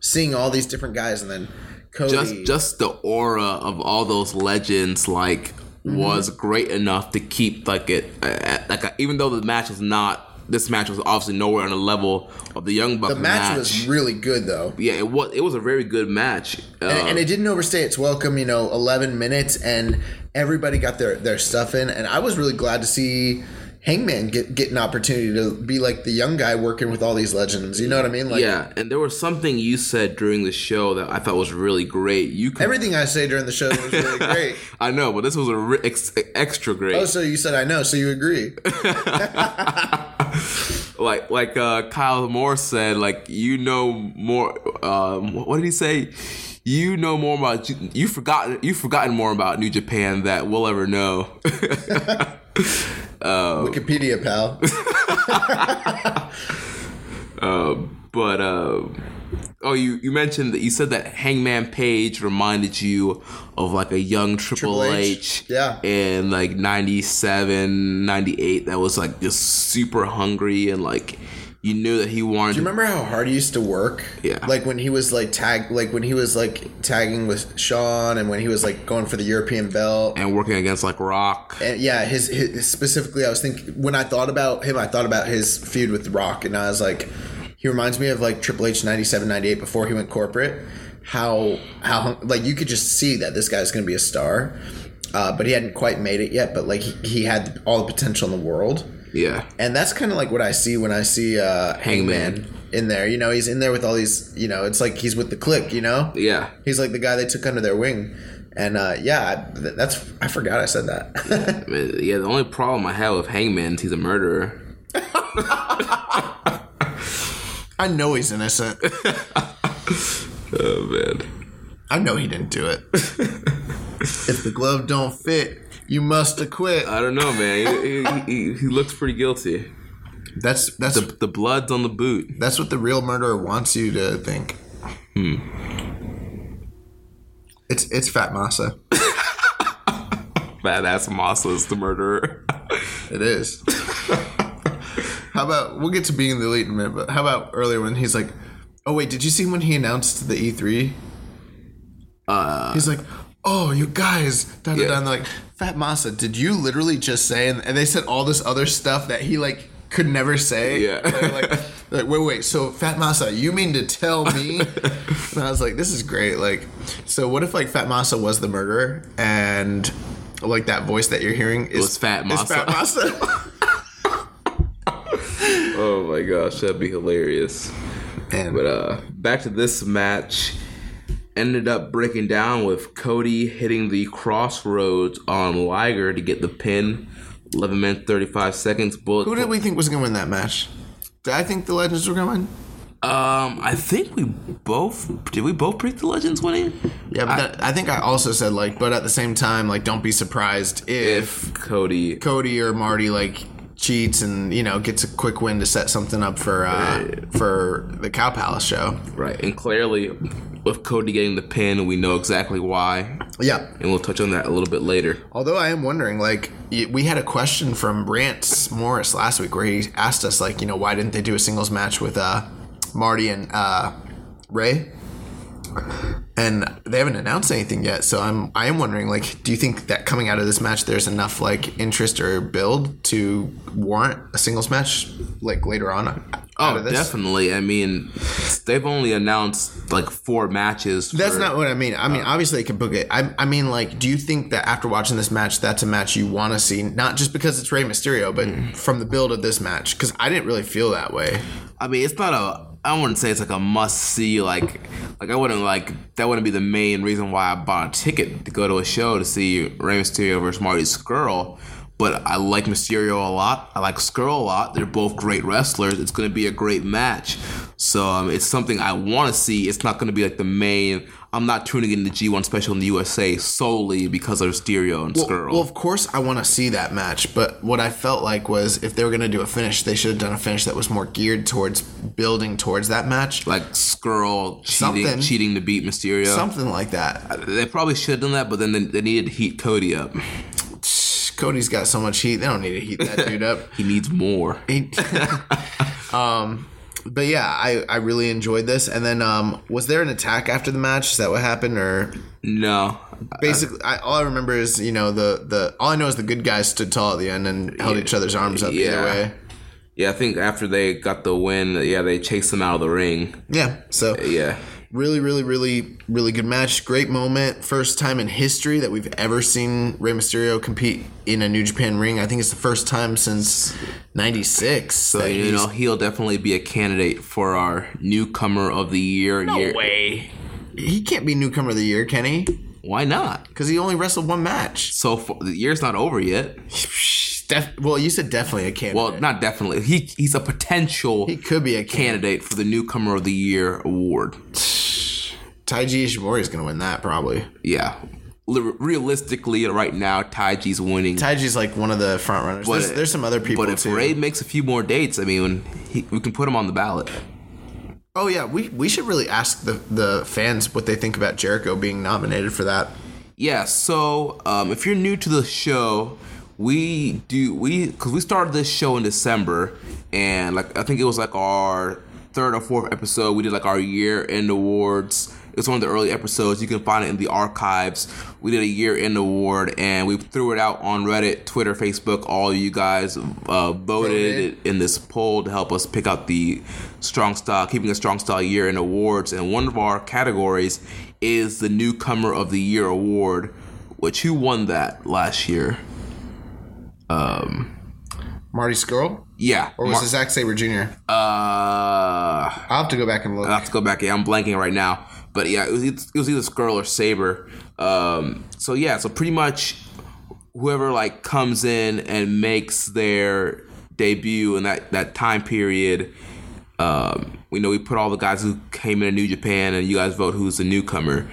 Speaker 5: seeing all these different guys and then Cody.
Speaker 4: just just the aura of all those legends like
Speaker 5: Mm-hmm.
Speaker 4: was great enough to keep like it uh, like uh, even though the match was not this match was obviously nowhere on the level of the Young Bucks
Speaker 5: The match, was really good though.
Speaker 4: yeah, it was it was a very good match. Uh,
Speaker 5: and, and it didn't overstay its welcome. You know, eleven minutes, and everybody got their their stuff in. And I was really glad to see Hangman get get an opportunity to be like the young guy working with all these legends. You know what I mean? Like
Speaker 4: yeah, and there was something you said during the show that I thought was really great. You could,
Speaker 5: everything I say during the show was really great.
Speaker 4: I know, but this was a re- ex- extra great.
Speaker 5: Oh, so you said I know, so you agree?
Speaker 4: like like uh, Kyle Moore said, like you know more. Um, what did he say? You know more about you forgotten you've forgotten more about New Japan that we'll ever know.
Speaker 5: Wikipedia, pal.
Speaker 4: but uh, oh, you you mentioned that you said that Hangman Page reminded you of like a young Triple,
Speaker 5: Triple
Speaker 4: H,
Speaker 5: H, yeah.
Speaker 4: in like 97, 98 that was like just super hungry and like you knew that he wanted.
Speaker 5: Do you remember how hard he used to work?
Speaker 4: Yeah.
Speaker 5: Like when he was like tag, like when he was like tagging with Shawn, and when he was like going for the European belt.
Speaker 4: and working against like Rock.
Speaker 5: And yeah, his, his specifically, I was thinking when I thought about him, I thought about his feud with Rock, and I was like, he reminds me of like Triple H 97, 98 before he went corporate. How how like you could just see that this guy's going to be a star, uh, but he hadn't quite made it yet. But like he, he had all the potential in the world,
Speaker 4: Yeah.
Speaker 5: and that's kind of like what I see when I see uh,
Speaker 4: Hangman.
Speaker 5: Hangman in there. You know, he's in there with all these. You know, it's like he's with the clique. You know,
Speaker 4: Yeah.
Speaker 5: he's like the guy they took under their wing. And uh, yeah, that's I forgot I said that.
Speaker 4: Mean, yeah, the only problem I have with Hangman is he's a murderer.
Speaker 5: I know he's innocent.
Speaker 4: Oh man.
Speaker 5: I know he didn't do it. if the glove don't fit, you must acquit.
Speaker 4: I don't know, man. He, he, he, he looks pretty guilty.
Speaker 5: That's that's
Speaker 4: The, the blood's on the boot.
Speaker 5: that's what the real murderer wants you to think. Hmm. It's it's Fat Massa.
Speaker 4: Badass Masa is the murderer.
Speaker 5: It is. how about we'll get to being the elite in a minute, but how about earlier when he's like, "Oh wait, did you see when he announced the E3?" Uh, he's like, "Oh, you guys," da da da. And they're like, "Fat Massa, did you literally just say?" And, and they said all this other stuff that he like could never say.
Speaker 4: Yeah.
Speaker 5: They're like, like, wait, wait. So Fat Massa, you mean to tell me? and I was like, this is great. Like, so what if like Fat Massa was the murderer and like that voice that you're hearing is
Speaker 4: Fat
Speaker 5: is
Speaker 4: Massa.
Speaker 5: Fat Massa.
Speaker 4: oh my gosh, that'd be hilarious.
Speaker 5: And
Speaker 4: But uh back to this match. Ended up breaking down with Cody hitting the Cross Rhodes on Liger to get the pin. 11 minutes 35 seconds. Bullet.
Speaker 5: who did we think was gonna win that match? Did I think the Legends were gonna win?
Speaker 4: Um, I think we both did. We both predict the Legends winning.
Speaker 5: Yeah, but that, I think I also said like, but at the same time, like, don't be surprised if
Speaker 4: If Cody,
Speaker 5: Cody or Marty like cheats and you know gets a quick win to set something up for uh, for the Cow Palace show.
Speaker 4: right, and clearly with Cody getting the pin, we know exactly why,
Speaker 5: Yeah.
Speaker 4: and we'll touch on that a little bit later.
Speaker 5: Although I am wondering, like, we had a question from Brant Morris last week where he asked us, like, you know, why didn't they do a singles match with uh, Marty and uh, Rey? And they haven't announced anything yet, so I'm I am wondering, like, do you think that coming out of this match, there's enough like interest or build to warrant a singles match, like later on?
Speaker 4: Oh, definitely. I mean, they've only announced like four matches.
Speaker 5: That's not what I mean. I mean, obviously, they can book it. I, I mean, like, do you think that after watching this match, that's a match you want to see? Not just because it's Rey Mysterio, but
Speaker 4: Mm.
Speaker 5: from the build of this match? Because I didn't really feel that way.
Speaker 4: I mean, it's not a. I wouldn't say it's like a must see. Like, like I wouldn't like that. Wouldn't be the main reason why I bought a ticket to go to a show to see Rey Mysterio versus Marty Scurll. But I like Mysterio a lot. I like Scurll a lot. They're both great wrestlers. It's going to be a great match. So um, it's something I want to see. It's not going to be like the main. I'm not tuning in the G1 special in the USA solely because of Mysterio and Scurll.
Speaker 5: Well, of course, I want to see that match, but what I felt like was if they were going to do a finish, they should have done a finish that was more geared towards building towards that match.
Speaker 4: like Scurll cheating,
Speaker 5: Something.
Speaker 4: cheating to beat Mysterio.
Speaker 5: Something like that.
Speaker 4: They probably should have done that, but then they, they needed to heat Cody up.
Speaker 5: Cody's got so much heat; they don't need to heat that dude up.
Speaker 4: He needs more.
Speaker 5: He- um, but yeah, I I really enjoyed this. And then, um, was there an attack after the match? Is that what happened, or
Speaker 4: No.
Speaker 5: basically I, all i remember is you know the the all i know is the good guys stood tall at the end and held each other's arms up
Speaker 4: Yeah.
Speaker 5: either way
Speaker 4: Yeah, I think after they got the win, yeah, they chased them out of the ring.
Speaker 5: Yeah. So
Speaker 4: Yeah.
Speaker 5: Really, really, really, really good match. Great moment. First time in history that we've ever seen Rey Mysterio compete in a New Japan ring. I think it's the first time since '96.
Speaker 4: So you know he'll definitely be a candidate for our newcomer of the year.
Speaker 5: no
Speaker 4: year.
Speaker 5: way. He can't be newcomer of the year, can he?
Speaker 4: Why not?
Speaker 5: Because he only wrestled one match.
Speaker 4: So far, the year's not over yet.
Speaker 5: Def- well, you said definitely a candidate.
Speaker 4: Well, not definitely. He he's a potential
Speaker 5: he could be a candidate.
Speaker 4: candidate for the newcomer of the year award.
Speaker 5: Taiji Ishimori is going to win that probably.
Speaker 4: Yeah. Realistically, right now, Taiji's winning.
Speaker 5: Taiji's like one of the front runners.
Speaker 4: But-
Speaker 5: There's, there's some other people
Speaker 4: but if
Speaker 5: too.
Speaker 4: Rey makes a few more dates, I mean, he, we can put him on the ballot.
Speaker 5: oh yeah, we we should really ask the the fans what they think about Jericho being nominated for that.
Speaker 4: Yeah, so um, if you're new to the show, we do we because we started this show in December, and like I think it was like our third or fourth episode. We did like our year end awards. It's one of the early episodes. You can find it in the archives. We did a year end award, and we threw it out on Reddit, Twitter, Facebook. All you guys uh, voted in this poll to help us pick out the strong style, keeping a strong style year in awards. And one of our categories is the newcomer of the year award, which who won that last year?
Speaker 5: Um, Marty Scurll
Speaker 4: Yeah,
Speaker 5: or was
Speaker 4: Mar-
Speaker 5: it Zack Sabre Jr.?
Speaker 4: uh,
Speaker 5: I'll have to go back and look.
Speaker 4: I have to go back. Yeah, I'm blanking right now. But yeah, it was, it was either Scurll or Sabre. Um, so yeah, so pretty much whoever like comes in and makes their debut in that that time period. Um, we know we put all the guys who came in New Japan, and you guys vote who's the newcomer.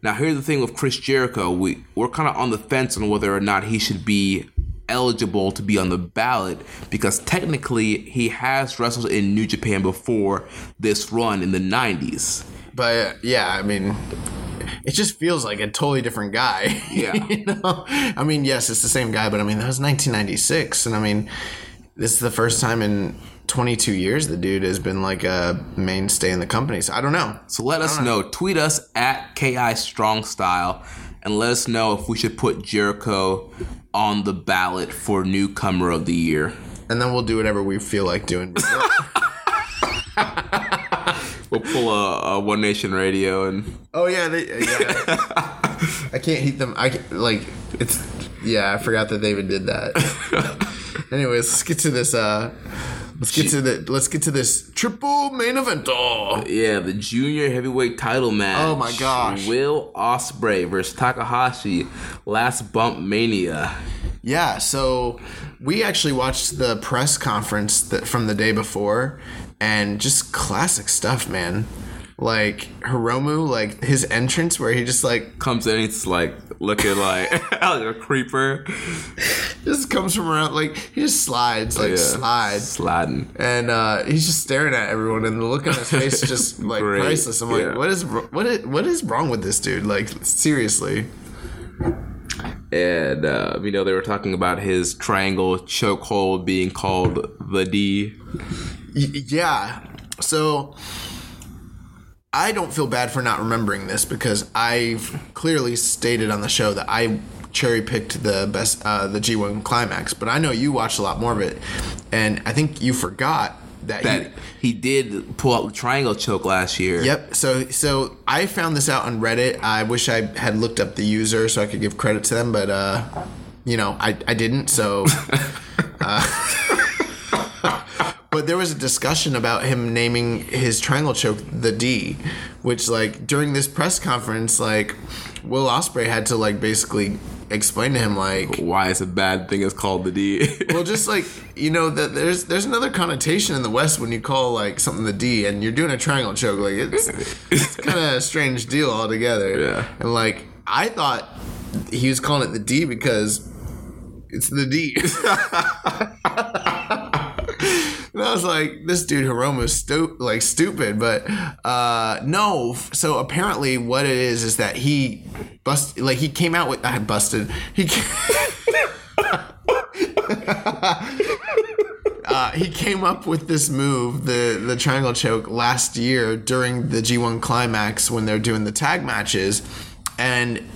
Speaker 4: Now here's the thing with Chris Jericho, we we're kind of on the fence on whether or not he should be eligible to be on the ballot because technically he has wrestled in New Japan before this run in the 90s.
Speaker 5: But yeah, I mean, it just feels like a totally different guy.
Speaker 4: Yeah.
Speaker 5: you know? I mean, yes, it's the same guy, but I mean, that was 1996, and I mean, this is the first time in 22 years the dude has been like a mainstay in the company. So I don't know.
Speaker 4: So let us know. Tweet us at KI Strong Style and let us know if we should put Jericho on the ballot for newcomer of the year.
Speaker 5: And then we'll do whatever we feel like doing.
Speaker 4: We'll pull a, a One Nation Radio and
Speaker 5: oh yeah, they, yeah. I can't heat them. I ca- like it's. Yeah, I forgot that they even did that. Anyways, let's get to this. Uh, let's get to the. Let's get to this triple main event. Oh,
Speaker 4: Yeah, the junior heavyweight title match.
Speaker 5: Oh my gosh.
Speaker 4: Will Ospreay versus Takahashi, Last Bump Mania.
Speaker 5: Yeah, so we actually watched the press conference that from the day before, and just classic stuff, man. Like Hiromu, like his entrance where he just like
Speaker 4: Comes in, it's like looking like, like a creeper.
Speaker 5: just comes from around, like he just slides, like
Speaker 4: Yeah,
Speaker 5: slides,
Speaker 4: Sliding.
Speaker 5: and uh, he's just staring at everyone, and the look on his face is just like
Speaker 4: Great,
Speaker 5: priceless. I'm like,
Speaker 4: yeah.
Speaker 5: what is what is what is wrong with this dude? Like seriously.
Speaker 4: And, uh, you know, they were talking about his triangle chokehold being called the D.
Speaker 5: Yeah. So I don't feel bad for not remembering this because I've clearly stated on the show that I cherry picked the best uh, the G1 climax, but I know you watched a lot more of it, and I think you forgot that.
Speaker 4: That
Speaker 5: he,
Speaker 4: he did pull out the triangle choke last year.
Speaker 5: Yep. So so I found this out on Reddit. I wish I had looked up the user so I could give credit to them, but uh, you know, I I didn't. So. But there was a discussion about him naming his triangle choke the D, which like during this press conference, like Will Ospreay had to like basically explain to him like
Speaker 4: Why it's a bad thing is called the D.
Speaker 5: well just like you know that there's there's another connotation in the West when you call like something the D and you're doing a triangle choke like it's it's kind of a strange deal altogether.
Speaker 4: Yeah.
Speaker 5: And like I thought he was calling it the D because it's the D. I was like, this dude Hiromu's stu- like stupid, but uh, no. So apparently, what it is is that he bust like he came out with I busted. He uh, he came up with this move, the the triangle choke, last year during the G1 climax when they're doing the tag matches, and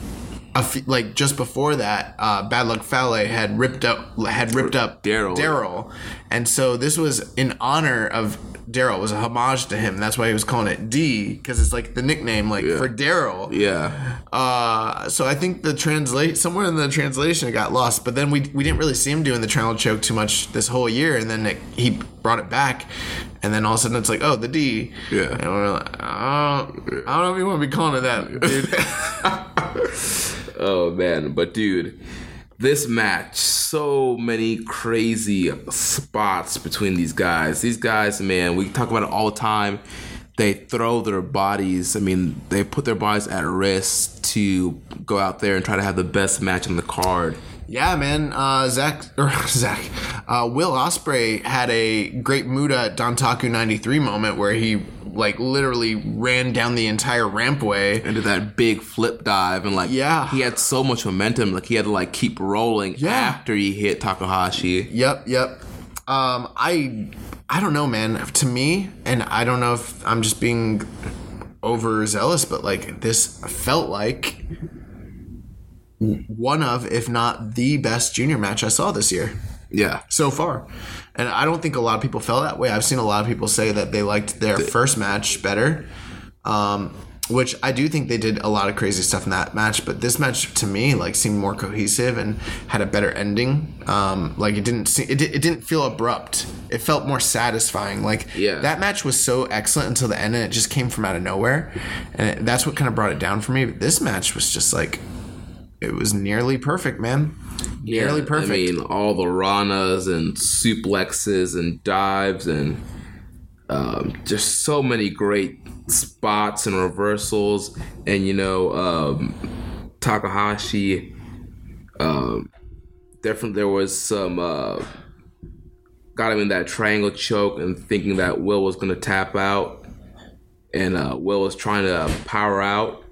Speaker 5: f- like just before that, uh, Bad Luck Fale had ripped up had ripped up
Speaker 4: Daryl.
Speaker 5: Daryl, and so this was in honor of Daryl. It was a homage to him. That's why he was calling it D because it's like the nickname like for Daryl.
Speaker 4: Yeah.
Speaker 5: Uh, so I think the translate somewhere in the translation it got lost, but then we we didn't really see him doing the triangle choke too much this whole year, and then it, he brought it back, and then all of a sudden it's like oh the D,
Speaker 4: Yeah.
Speaker 5: and we're like oh, I don't know if you want to be calling it that, dude.
Speaker 4: Oh man, but dude, this match, so many crazy spots between these guys. These guys, man, we talk about it all the time. They throw their bodies. I mean, they put their bodies at risk to go out there and try to have the best match on the card.
Speaker 5: Yeah, man. Uh, Zach or Zach, uh, Will Ospreay had a great Muda Dantaku '93 moment where he like literally ran down the entire rampway.
Speaker 4: And did that big flip dive and like
Speaker 5: Yeah.
Speaker 4: he had so much momentum, like he had to like keep rolling
Speaker 5: Yeah.
Speaker 4: after he hit Takahashi.
Speaker 5: Yep, yep. Um, I I don't know, man. To me, and I don't know if I'm just being overzealous, but like this felt like one of, if not the best junior match I saw this year.
Speaker 4: Yeah.
Speaker 5: so far. And I don't think a lot of people felt that way. I've seen a lot of people say that they liked their first match better, um, which I do think they did a lot of crazy stuff in that match. But this match to me like seemed more cohesive and had a better ending. Um, like it didn't see, it, it didn't feel abrupt. It felt more satisfying. Like
Speaker 4: Yeah.
Speaker 5: that match was so excellent until the end, and it just came from out of nowhere, and it, that's what kind of brought it down for me. But this match was just like. It was nearly perfect, man. Nearly
Speaker 4: Yeah,
Speaker 5: perfect.
Speaker 4: I mean, all the ranas and suplexes and dives and um, just so many great spots and reversals. And you know, um, Takahashi, um, definitely there was some uh, got him in that triangle choke and thinking that Will was going to tap out, and uh, Will was trying to power out,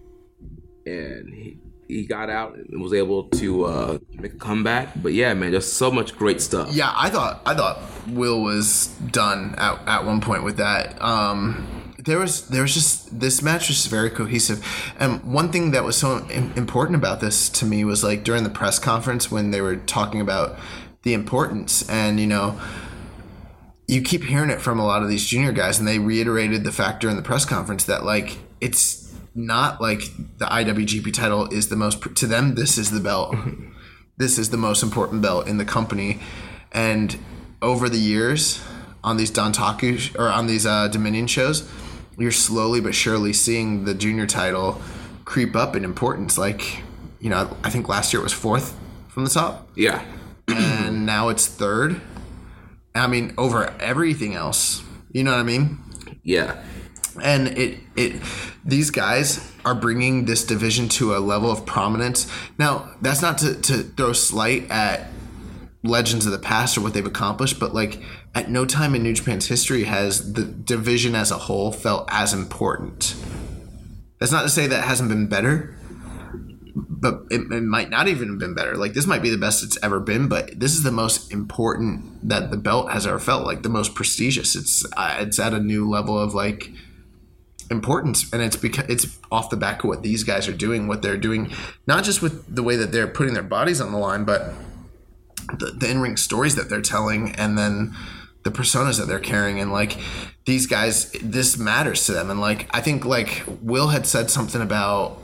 Speaker 4: and he he got out and was able to uh, make a comeback. But yeah, man, just so much great stuff.
Speaker 5: Yeah, I thought I thought Will was done at, at one point with that. Um, there was there was just this match was very cohesive, and one thing that was so important about this to me was like during the press conference when they were talking about the importance, and you know. You keep hearing it from a lot of these junior guys, and they reiterated the fact during the press conference that like it's not like the IWGP title is the most to them. This is the belt this is the most important belt in the company. And over the years, on these Dontaku or on these uh, Dominion shows, you're slowly but surely seeing the junior title creep up in importance. Like, you know, I think last year it was fourth from the top,
Speaker 4: Yeah.
Speaker 5: and now it's third. I mean, over everything else. You know what I mean?
Speaker 4: Yeah.
Speaker 5: And it it these guys are bringing this division to a level of prominence. Now that's not to, to throw slight at legends of the past or what they've accomplished but like at no time in new japan's history has the division as a whole felt as important. That's not to say that hasn't been better but it, it might not even have been better. Like this might be the best it's ever been but this is the most important that the belt has ever felt like the most prestigious. It's uh, it's at a new level of like importance and it's because it's off the back of what these guys are doing what they're doing not just with the way that they're putting their bodies on the line but the, the in-ring stories that they're telling and then the personas that they're carrying and like these guys this matters to them. And like i think like will had said something about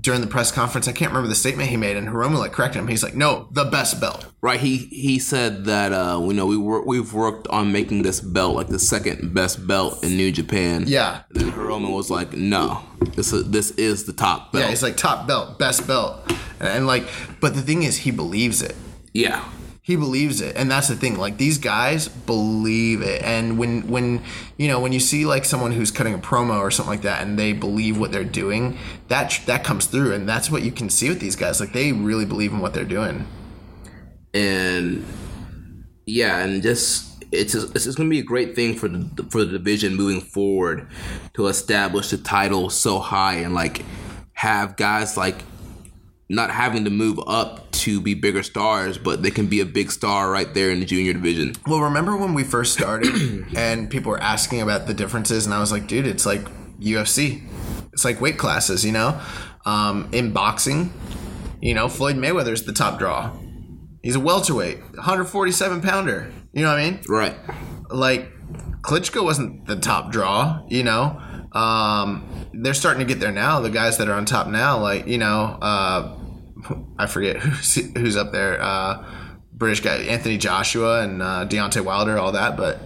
Speaker 5: during the press conference i can't remember the statement he made and hiromu like corrected him he's like no the best belt
Speaker 4: Right. He he said that uh, you know we wor- we've worked on making this belt like the second best belt in New Japan.
Speaker 5: yeah
Speaker 4: And then Hiromu was like, "No, this is, this is the top belt."
Speaker 5: yeah he's like top belt best belt and, and like but the thing is he believes it
Speaker 4: yeah.
Speaker 5: He believes it. And that's the thing like these guys believe it. And when when you know when you see like someone who's cutting a promo or something like that and they believe what they're doing that that comes through. And that's what you can see with these guys. Like they really believe in what they're doing.
Speaker 4: And yeah, and just it's it's just gonna be a great thing for the for the division moving forward to establish the title so high and like have guys like not having to move up to be bigger stars, but they can be a big star right there in the junior division.
Speaker 5: well remember when we first started and people were asking about the differences and i was like dude it's like ufc it's like weight classes you know um, in boxing You know, Floyd Mayweather's the top draw. He's a welterweight, 147 pounder. You know what I mean?
Speaker 4: Right.
Speaker 5: like Klitschko wasn't the top draw, you know. Um, they're starting to get there now. The guys that are on top now, like you know, uh, I forget who's who's up there. Uh, British guy Anthony Joshua and uh, Deontay Wilder, all that, but.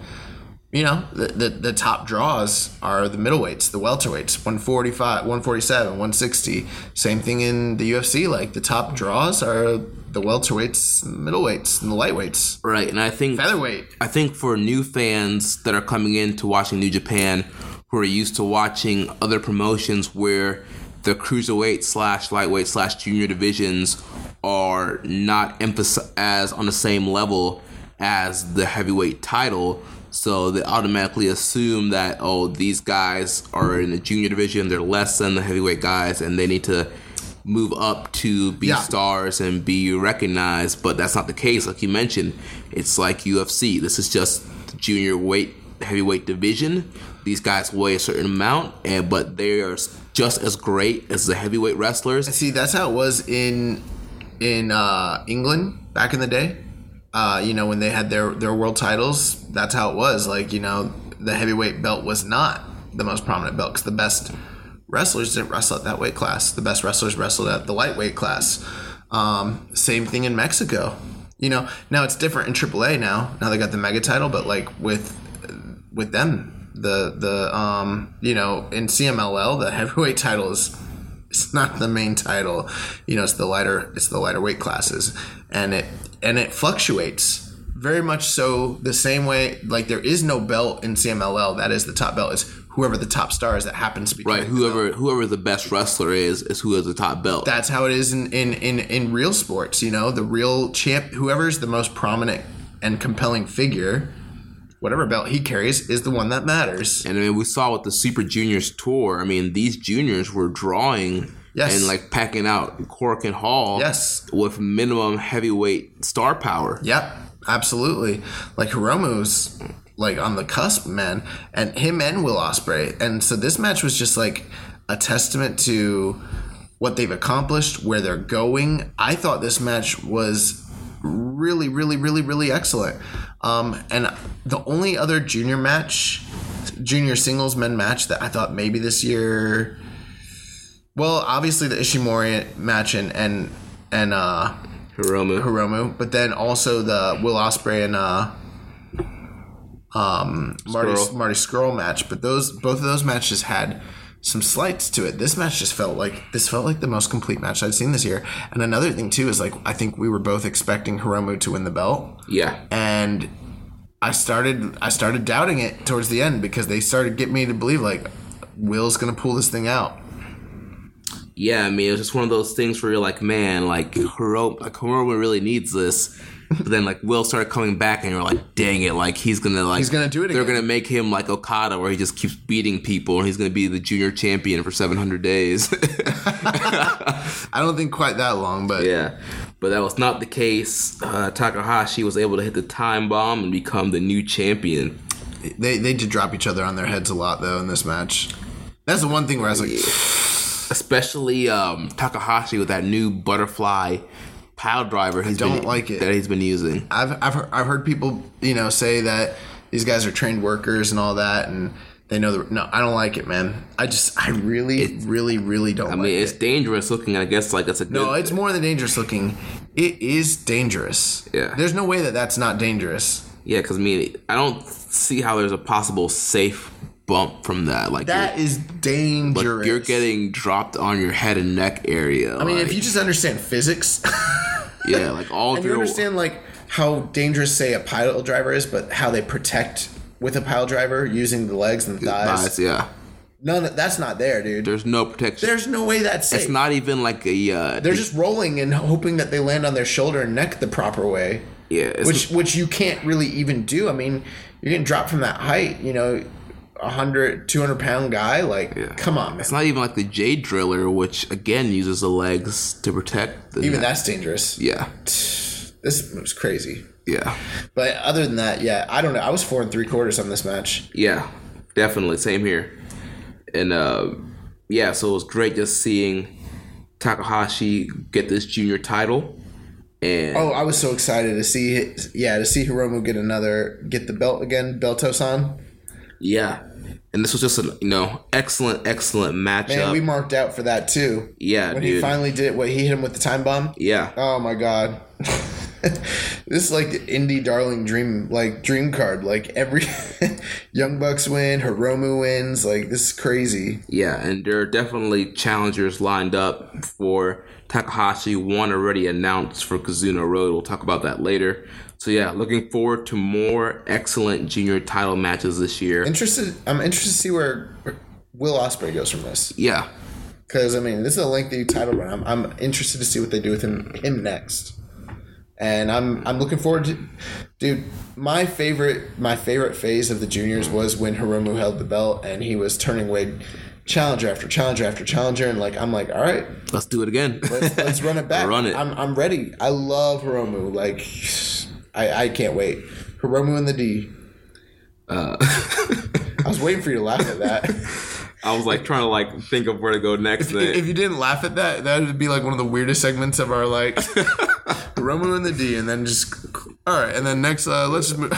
Speaker 5: You know, the, the, the top draws are the middleweights, the welterweights, 145, 147, 160. Same thing in the UFC. Like the top draws are the welterweights, middleweights, and the lightweights.
Speaker 4: Right. And I think
Speaker 5: Featherweight.
Speaker 4: I think for new fans that are coming in to watching New Japan, who are used to watching other promotions where the cruiserweight slash lightweight slash junior divisions are not emphasized as on the same level as the heavyweight title. So they automatically assume that oh these guys are in the junior division, they're less than the heavyweight guys, and they need to move up to be
Speaker 5: Yeah.
Speaker 4: stars and be recognized. But that's not the case. Like you mentioned, it's like UFC. This is just the junior weight heavyweight division. These guys weigh a certain amount, and but they are just as great as the heavyweight wrestlers.
Speaker 5: See, that's how it was in in uh, England back in the day. Uh, you know, when they had their their world titles, that's how it was. Like, you know, the heavyweight belt was not the most prominent belt because the best wrestlers didn't wrestle at that weight class. The best wrestlers wrestled at the lightweight class. Um, same thing in Mexico. You know, now it's different in AAA now. Now they got the mega title, but like with with them, the the um, you know, in CMLL, the heavyweight title is it's not the main title. You know, it's the lighter it's the lighter weight classes, and it and it fluctuates very much so the same way. Like there is no belt in CMLL that is the top belt. Is whoever the top star is that happens to be
Speaker 4: Right,
Speaker 5: carrying the
Speaker 4: whoever whoever the best wrestler is is who has the top belt.
Speaker 5: That's how it is in, in, in, in real sports. You know, the real champ, whoever's the most prominent and compelling figure, whatever belt he carries, is the one that matters.
Speaker 4: And I mean, we saw with the Super Juniors tour. I mean, these juniors were drawing
Speaker 5: Yes.
Speaker 4: and like packing out Cork and Hall.
Speaker 5: Yes.
Speaker 4: with minimum heavyweight star power.
Speaker 5: Yep, absolutely. Like Hiromu's like on the cusp, man, and him and Will Ospreay. And so this match was just like a testament to what they've accomplished, where they're going. I thought this match was really, really, really, really excellent. Um, and the only other junior match, junior singles men match that I thought maybe this year. Well, obviously the Ishimori match and and and uh,
Speaker 4: Hiromu.
Speaker 5: Hiromu, but then also the Will Ospreay and uh, um, Marty
Speaker 4: Scurll.
Speaker 5: Marty Scurll match. But those both of those matches had some slights to it. This match just felt like this felt like the most complete match I'd seen this year. And another thing too is like I think we were both expecting Hiromu to win the belt,
Speaker 4: Yeah,
Speaker 5: and I started I started doubting it towards the end because they started getting me to believe like Will's gonna pull this thing out.
Speaker 4: yeah. I mean, it was just one of those things where you're like, man, like Hiromu, like Hiromu really needs this. But then like Will started coming back, and you're like, dang it, like he's gonna like
Speaker 5: He's gonna do it
Speaker 4: They're
Speaker 5: again.
Speaker 4: gonna make him like Okada, where he just keeps beating people, and he's gonna be the junior champion for 700 days.
Speaker 5: I don't think quite that long, but
Speaker 4: Yeah, but that was not the case. Uh, Takahashi was able to hit the time bomb and become the new champion.
Speaker 5: they they did drop each other on their heads a lot though in this match. That's the one thing where I was like,
Speaker 4: Especially um, Takahashi with that new butterfly pile driver. He's
Speaker 5: don't
Speaker 4: been,
Speaker 5: like it.
Speaker 4: that he's been using.
Speaker 5: I've I've heard, I've heard people you know say that these guys are trained workers and all that, and they know the no. I don't like it, man. I just I really really really don't.
Speaker 4: I
Speaker 5: like
Speaker 4: mean, it's
Speaker 5: it.
Speaker 4: dangerous looking. I guess like it's a
Speaker 5: no, it's more than dangerous looking. It is dangerous.
Speaker 4: Yeah.
Speaker 5: There's no way that that's not dangerous.
Speaker 4: yeah, because I mean, I don't see how there's a possible safe bump from that. Like
Speaker 5: that is you're,
Speaker 4: like,
Speaker 5: dangerous.
Speaker 4: you're getting dropped on your head and neck area.
Speaker 5: I mean, if you just understand physics.
Speaker 4: yeah, like all
Speaker 5: And you understand like how dangerous, say, a pile driver is, but how they protect with a pile driver using the legs and the thighs.
Speaker 4: thighs, yeah.
Speaker 5: None. Of, that's not there, dude.
Speaker 4: There's no protection.
Speaker 5: There's no way that's safe.
Speaker 4: it's not even like a. Uh,
Speaker 5: They're just rolling and hoping that they land on their shoulder and neck the proper way.
Speaker 4: yeah,
Speaker 5: Which which you can't really even do. I mean, you're getting dropped from that height. You know, 100, 200 pound guy. Like, come on, man.
Speaker 4: It's not even like the J driller, which again uses the legs to protect. The
Speaker 5: Even
Speaker 4: neck.
Speaker 5: that's dangerous.
Speaker 4: Yeah,
Speaker 5: This was crazy.
Speaker 4: yeah,
Speaker 5: But other than that, yeah, I don't know. I was four and three quarters on this match.
Speaker 4: yeah, definitely. Same here. And uh, yeah, so it was great just seeing Takahashi get this junior title. And
Speaker 5: Oh, I was so excited to see. Yeah, to see Hiromu get another get the belt again, Beltosan.
Speaker 4: Yeah. And this was just a you know excellent, excellent matchup.
Speaker 5: Man, we marked out for that too.
Speaker 4: Yeah,
Speaker 5: when he finally did it, what he hit him with the time bomb.
Speaker 4: yeah.
Speaker 5: Oh my god. this is like the indie darling dream like dream card. Like every Young Bucks win, Hiromu wins. Like this is crazy.
Speaker 4: Yeah, and there are definitely challengers lined up for Takahashi. One already announced for Kizuna Road. We'll talk about that later. So yeah, looking forward to more excellent junior title matches this year.
Speaker 5: Interested I'm interested to see where Will Ospreay goes from this.
Speaker 4: Yeah,
Speaker 5: Because I mean, this is a lengthy title run. I'm, I'm interested to see what they do with him him next, and I'm I'm looking forward to, dude. My favorite my favorite phase of the juniors was when Hiromu held the belt and he was turning away challenger after challenger after challenger, and like I'm like, all right,
Speaker 4: let's do it again.
Speaker 5: let's, let's run it back.
Speaker 4: Run it.
Speaker 5: I'm I'm ready. I love Hiromu. Like, I I can't wait. Hiromu and the D.
Speaker 4: Uh,
Speaker 5: I was waiting for you to laugh at that.
Speaker 4: I was like trying to like think of where to go next.
Speaker 5: If, if you didn't laugh at that, that would be like one of the weirdest segments of our like Romu and the D, and then just all right, and then next, uh, let's just move.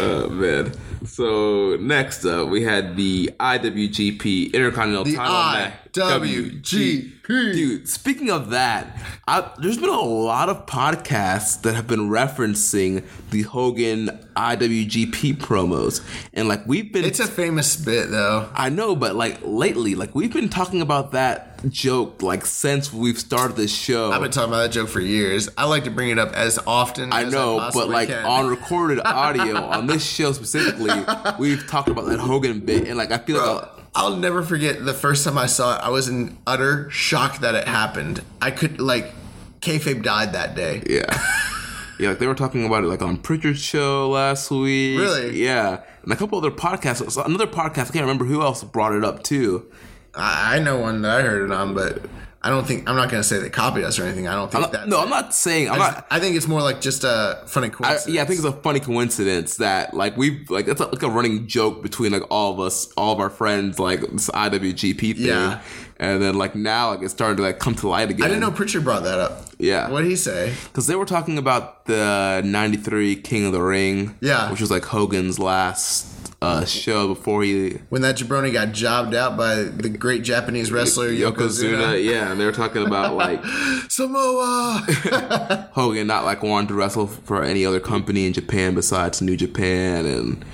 Speaker 4: Oh man. So next up, we had the IWGP Intercontinental
Speaker 5: The
Speaker 4: Title match.
Speaker 5: IWGP.
Speaker 4: Dude, speaking of that, I, there's been a lot of podcasts that have been referencing the Hogan IWGP promos, and like we've been.
Speaker 5: it's a famous bit though.
Speaker 4: I know, but like lately, like we've been talking about that joke like since we've started this show.
Speaker 5: I've been talking about that joke for years. I like to bring it up as often.
Speaker 4: I
Speaker 5: as
Speaker 4: know,
Speaker 5: I
Speaker 4: but like
Speaker 5: can.
Speaker 4: on recorded audio on this show specifically, we've talked about that Hogan bit, and like I feel like a,
Speaker 5: I'll never forget the first time I saw it. I was in utter shock that it happened. I could like, kayfabe died that day.
Speaker 4: yeah, yeah, like they were talking about it like on Prichard's show last week.
Speaker 5: Really?
Speaker 4: Yeah, and a couple other podcasts. Another podcast, I can't remember who else brought it up too.
Speaker 5: I, I know one that I heard it on, but I don't think I'm not going to say they copied us or anything. I don't think that.
Speaker 4: no, I'm not saying I'm
Speaker 5: I,
Speaker 4: not.
Speaker 5: I think it's more like just a funny
Speaker 4: I,
Speaker 5: coincidence.
Speaker 4: yeah, I think it's a funny coincidence that like we've like it's a, like a running joke between like all of us, all of our friends, like this IWGP thing.
Speaker 5: Yeah.
Speaker 4: And then like now like it's starting to like come to light again.
Speaker 5: I didn't know Prichard brought that up.
Speaker 4: Yeah.
Speaker 5: What did he say?
Speaker 4: Because they were talking about the 93 King of the Ring.
Speaker 5: Yeah.
Speaker 4: Which was like Hogan's last uh, show before he.
Speaker 5: When that jabroni got jobbed out by the great Japanese wrestler Yokozuna.
Speaker 4: Yokozuna. Yeah. And they were talking about like
Speaker 5: Samoa.
Speaker 4: Hogan not like wanting to wrestle for any other company in Japan besides New Japan. And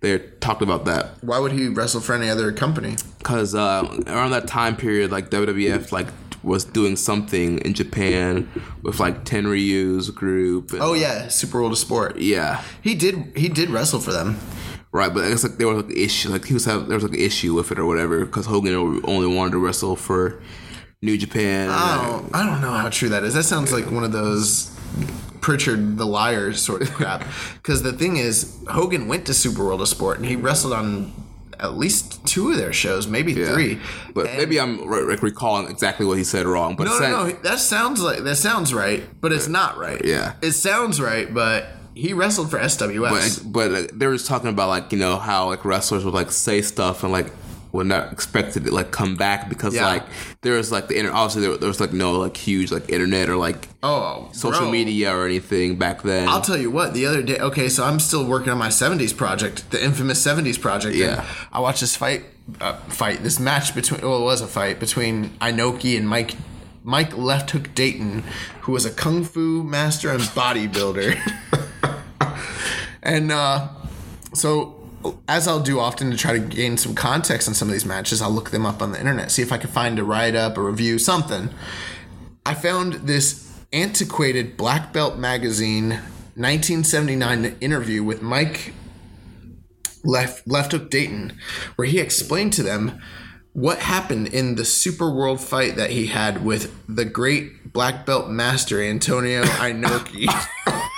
Speaker 4: they talked about that.
Speaker 5: Why would he wrestle for any other company?
Speaker 4: Because uh, around that time period, like WWF, like was doing something in Japan with like Tenryu's group. And,
Speaker 5: Oh yeah, Super World of Sport.
Speaker 4: yeah.
Speaker 5: He did. He did wrestle for them.
Speaker 4: Right, but I guess like there was like an issue, like he was have there was like an issue with it or whatever because Hogan only wanted to wrestle for New Japan.
Speaker 5: I don't. I don't know how true that is. That sounds like one of those Prichard the liar sort of crap. Because the thing is, Hogan went to Super World of Sport and he wrestled on at least two of their shows, maybe
Speaker 4: Yeah.
Speaker 5: three.
Speaker 4: But
Speaker 5: And-
Speaker 4: maybe I'm re- like recalling exactly what he said wrong. But
Speaker 5: No, no, no. That sounds like that sounds right, but it's not right.
Speaker 4: Yeah.
Speaker 5: it sounds right, but he wrestled for SWS.
Speaker 4: but but uh, they were just talking about like you know how like wrestlers would like say stuff and like would not expect it to like come back because
Speaker 5: Yeah.
Speaker 4: like there was like the internet obviously there, there was like no like huge like internet or like
Speaker 5: oh,
Speaker 4: social
Speaker 5: bro.
Speaker 4: media or anything back then.
Speaker 5: I'll tell you what. The other day, okay, so I'm still working on my '70s project, the infamous '70s project.
Speaker 4: Yeah.
Speaker 5: I watched this fight, uh, fight, this match between. Well, it was a fight between Inoki and Mike, Mike Left Hook Dayton, who was a kung fu master and bodybuilder. and uh, so, as I'll do often to try to gain some context on some of these matches, I'll look them up on the internet, see if I can find a write up, a review, something. I found this antiquated Black Belt magazine 1979 interview with Mike Left Left Hook Dayton, where he explained to them what happened in the Super World fight that he had with the great black belt master Antonio Inoki.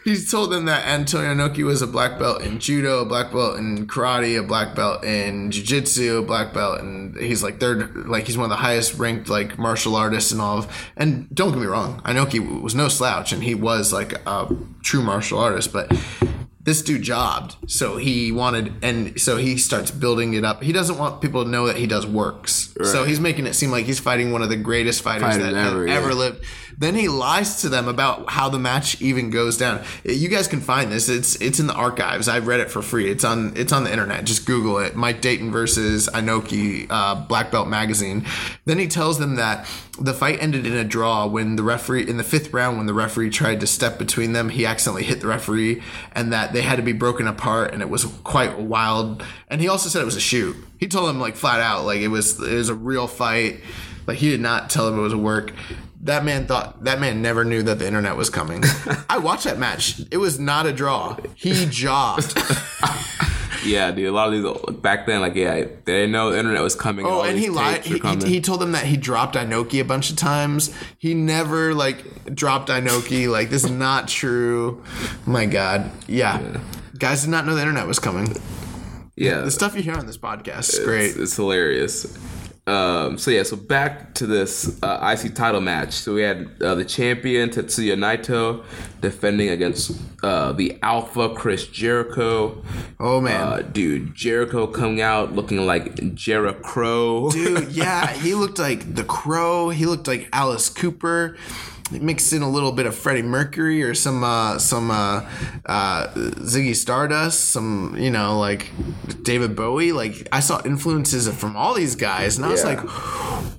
Speaker 5: he told them that Antonio Inoki was a black belt in judo, a black belt in karate, a black belt in jiu-jitsu, a black belt and he's like third like he's one of the highest ranked like martial artists and all of and don't get me wrong, Inoki was no slouch and he was like a true martial artist, but this dude jobbed, so he wanted, and so he starts building it up. He doesn't want people to know that he does works, so he's making it seem like he's fighting one of the greatest fighters that
Speaker 4: ever,
Speaker 5: ever,
Speaker 4: yeah.
Speaker 5: ever lived. Then he lies to them about how the match even goes down. You guys can find this. It's it's in the archives. I read it for free. It's on it's on the internet. Just Google it. Mike Dayton versus Inoki, uh, Black Belt Magazine. Then he tells them that the fight ended in a draw when the referee in the fifth round when the referee tried to step between them, he accidentally hit the referee, and that they had to be broken apart, and it was quite wild. And he also said it was a shoot. He told them like flat out like it was it was a real fight. Like he did not tell them it was a work. That man thought that man never knew that the internet was coming. I watched that match. It was not a draw. He jobbed.
Speaker 4: Yeah, dude. A lot of these back then, like, yeah, they didn't know the internet was coming.
Speaker 5: Oh,
Speaker 4: all
Speaker 5: and he lied. He, he, he told them that he dropped Inoki a bunch of times. He never like dropped Inoki. Like this is not true. My God, yeah. Guys did not know the internet was coming.
Speaker 4: yeah,
Speaker 5: The stuff you hear on this podcast is great.
Speaker 4: it's hilarious. Um, so yeah, so back to this uh, IC title match. So we had uh, the champion Tetsuya Naito defending against uh, the Alpha Chris Jericho.
Speaker 5: Oh man.
Speaker 4: Uh, dude, Jericho coming out looking like Jericho.
Speaker 5: Dude, yeah, he looked like the Crow. He looked like Alice Cooper. Mixed in a little bit of Freddie Mercury or some uh, some uh, uh, Ziggy Stardust, some you know like David Bowie. Like I saw influences from all these guys, and I was like,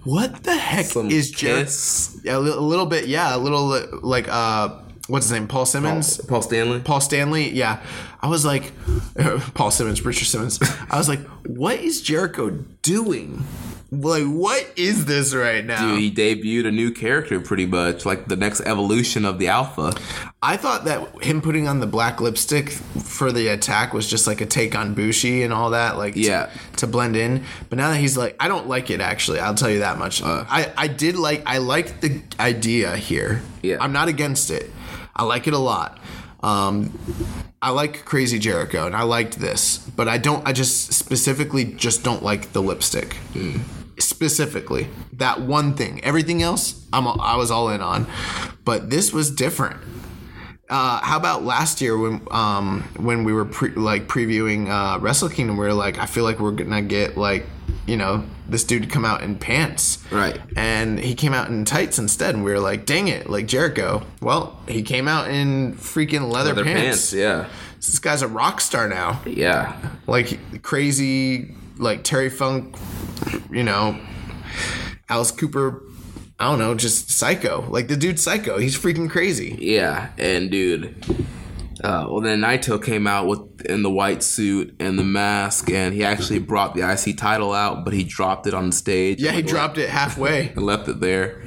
Speaker 5: "What the heck
Speaker 4: Some
Speaker 5: is Jericho?"
Speaker 4: Kiss.
Speaker 5: Yeah, a little bit. Yeah, a little like uh, what's his name? Paul Simmons.
Speaker 4: Paul Stanley.
Speaker 5: Paul Stanley, yeah. I was like, Paul Simmons, Richard Simmons. I was like, what is Jericho doing? Like, what is this right now?
Speaker 4: Dude, he debuted a new character pretty much, like the next evolution of the Alpha.
Speaker 5: I thought that him putting on the black lipstick for the attack was just like a take on Bushi and all that, like
Speaker 4: Yeah.
Speaker 5: to, blend in. But now that he's like, I don't like it actually. I'll tell you that much. I I did like I liked the idea here.
Speaker 4: Yeah.
Speaker 5: I'm not against it. I like it a lot. Um, I like Crazy Jericho and I liked this, but I don't. I just specifically just don't like the lipstick. Specifically, that one thing. Everything else, I'm I was all in on, but this was different. Uh, how about last year when um, when we were pre- like previewing uh, Wrestle Kingdom? We were like, I feel like we're gonna get like you know this dude to come out in pants,
Speaker 4: Right.
Speaker 5: And he came out in tights instead, and we were like, dang it, like Jericho. Well, he came out in freaking leather,
Speaker 4: Leather
Speaker 5: pants.
Speaker 4: pants, yeah.
Speaker 5: This guy's a rock star now,
Speaker 4: Yeah.
Speaker 5: like crazy, like Terry Funk, you know, Alice Cooper. I don't know, just psycho. Like the dude's psycho. He's freaking crazy.
Speaker 4: Yeah, and dude, uh, well then Naito came out with in the white suit and the mask, and he actually brought the IC title out, but he dropped it on the stage.
Speaker 5: Yeah, he dropped it halfway.
Speaker 4: and left it there.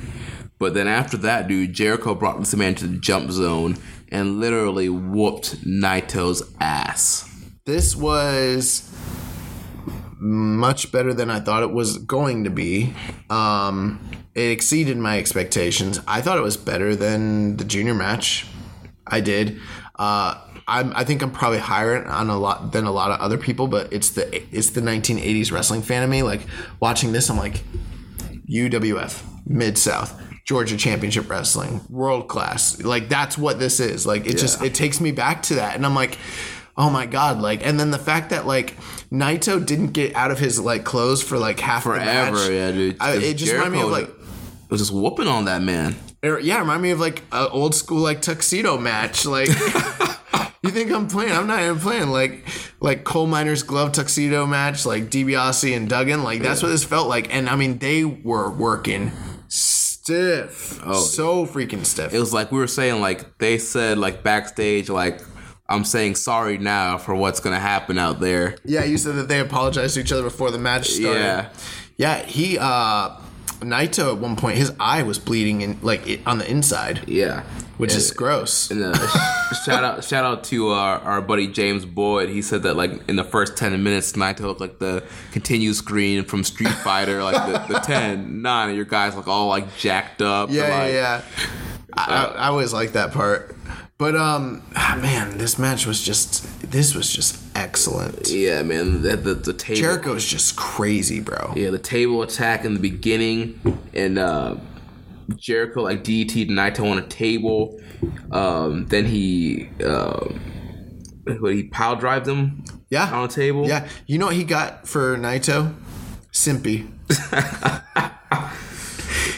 Speaker 4: But then after that, dude, Jericho brought this man to the jump zone and literally whooped Naito's ass.
Speaker 5: This was much better than I thought it was going to be. Um, it exceeded my expectations. I thought it was better than the junior match. I did. Uh, I'm, I think I'm probably higher on a lot than a lot of other people, but it's the it's the 1980s wrestling fan of me. Like watching this, I'm like, UWF, Mid South, Georgia Championship Wrestling, world class. Like that's what this is. Like it just it takes me back to that, and I'm like, oh my god. Like, and then the fact that like Naito didn't get out of his like clothes for like half the
Speaker 4: Forever,
Speaker 5: match,
Speaker 4: yeah, dude.
Speaker 5: I, it just reminded me of like.
Speaker 4: was just whooping on that man.
Speaker 5: Or, yeah, remind me of like an old school like tuxedo match. Like, you think I'm playing? I'm not even playing. Like, like coal miners glove tuxedo match. Like DiBiase and Duggan. Like that's what this felt like. And I mean, they were working stiff. Oh, so freaking stiff.
Speaker 4: It was like we were saying, like they said, like backstage, like I'm saying sorry now for what's gonna happen out there.
Speaker 5: yeah, you said that they apologized to each other before the match started.
Speaker 4: Yeah.
Speaker 5: yeah. He uh, Naito at one point, his eye was bleeding in like it, on the inside,
Speaker 4: Yeah,
Speaker 5: which is gross.
Speaker 4: And, uh, shout out, shout out to our, our buddy James Boyd. He said that like in the first ten minutes, Naito looked like the continue screen from Street Fighter, like the, the 10, 9, and your guys look all like jacked up.
Speaker 5: Yeah,
Speaker 4: like,
Speaker 5: yeah, yeah. I, I, I always like that part. But um, ah, man, this match was just this was just excellent.
Speaker 4: yeah, man. The, the, the table,
Speaker 5: Jericho's just crazy, bro.
Speaker 4: yeah, the table attack in the beginning, and uh, Jericho like DT Naito on a table. Um, then he um, what, he pile drived him
Speaker 5: Yeah.
Speaker 4: on a table.
Speaker 5: Yeah. You know what he got for Naito? Simpy.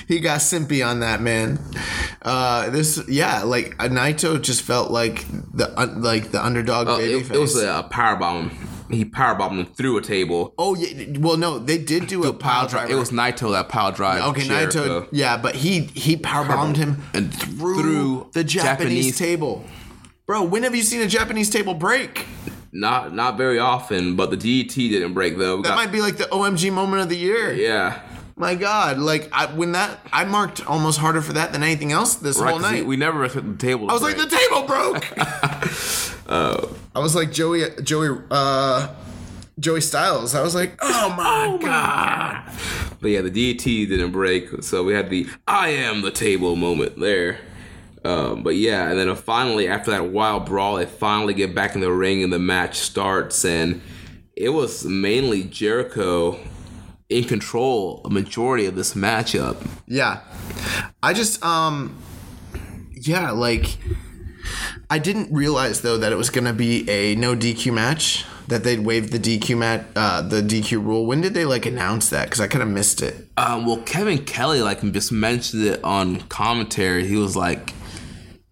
Speaker 5: he got Simpy on that man. Uh, this yeah, like uh, Naito just felt like the un, like the underdog
Speaker 4: Uh,
Speaker 5: baby
Speaker 4: it, it was a, a power bomb. He power bombed him through a table.
Speaker 5: Oh yeah, well no, they did do a pile driver.
Speaker 4: It was Naito that power drive.
Speaker 5: okay. Naito. Yeah, but he he power bombed him
Speaker 4: And
Speaker 5: through,
Speaker 4: through
Speaker 5: the Japanese,
Speaker 4: Japanese-
Speaker 5: table. Bro, when have you seen a Japanese table break?
Speaker 4: Not not very often, but the DET didn't break though. We
Speaker 5: That
Speaker 4: got-
Speaker 5: might be like the OMG moment of the year.
Speaker 4: yeah.
Speaker 5: My God, like I, when that I marked almost harder for that than anything else this
Speaker 4: Right,
Speaker 5: whole
Speaker 4: 'cause we,
Speaker 5: night.
Speaker 4: we never expected the table.
Speaker 5: I was like, the table broke. I was like Joey, Joey, uh, Joey Styles. I was like, oh my god.
Speaker 4: But yeah, the DET didn't break, so we had the "I am the table" moment there. Um, but yeah, and then finally, after that wild brawl, they finally get back in the ring, and the match starts, and it was mainly Jericho in control a majority of this matchup.
Speaker 5: Yeah, I just um, yeah, like I didn't realize though that it was gonna be a no DQ match. That they'd waived the DQ mat uh, the DQ rule. When did they like announce that? Because I kind of missed it.
Speaker 4: Um, well, Kevin Kelly like just mentioned it on commentary. He was like,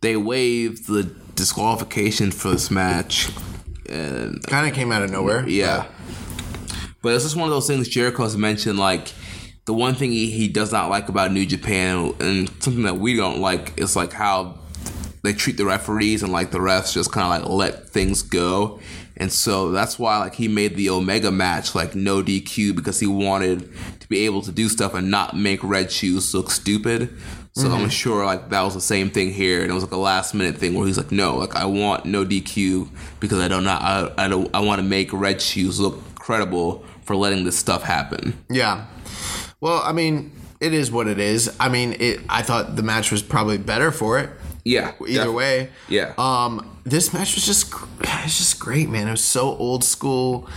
Speaker 4: they waived the disqualification for this match, and
Speaker 5: Kind of came out of nowhere.
Speaker 4: Yeah. But it's just one of those things Jericho has mentioned, like the one thing he, he does not like about New Japan and something that we don't like is like how they treat the referees and like the refs just kind of like let things go. And so that's why like he made the Omega match like no DQ because he wanted to be able to do stuff and not make Red Shoes look stupid. So I'm mm-hmm. sure like that was the same thing here, and it was like a last minute thing where he's like, no, like I want no DQ because I don't know I, I don't I want to make Red Shoes look credible for letting this stuff happen.
Speaker 5: Yeah. Well, I mean, it is what it is. I mean, it. I thought the match was probably better for it.
Speaker 4: Yeah,
Speaker 5: Either way.
Speaker 4: Yeah.
Speaker 5: Um, this match was just, it's just great, man. It was so old school.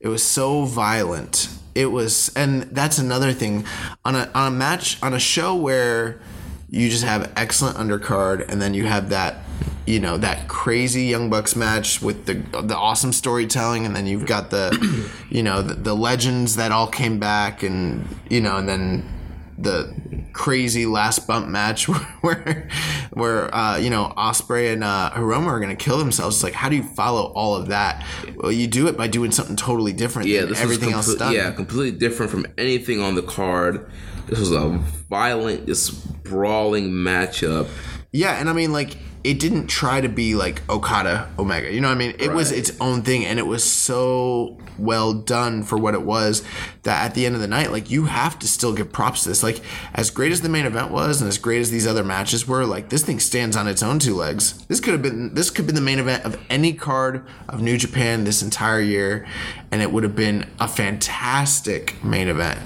Speaker 5: It was so violent. It was, and that's another thing on a on a match on a show where you just have excellent undercard, and then you have that. You know that crazy Young Bucks match with the the awesome storytelling, and then you've got the, you know, the, the legends that all came back, and you know, and then the crazy last bump match where where uh, you know Ospreay and uh, Hiromu are gonna kill themselves. It's like how do you follow all of that? Well, you do it by doing something totally different
Speaker 4: yeah,
Speaker 5: than
Speaker 4: this
Speaker 5: everything else done.
Speaker 4: Yeah, completely different from anything on the card. This was a violent, just brawling matchup.
Speaker 5: Yeah, and I mean like it didn't try to be like Okada Omega. You know what I mean? It was its own thing and it was so well done for what it was that at the end of the night like you have to still give props to this. Like as great as the main event was and as great as these other matches were, like this thing stands on its own two legs. This could have been this could be the main event of any card of New Japan this entire year and it would have been a fantastic main event.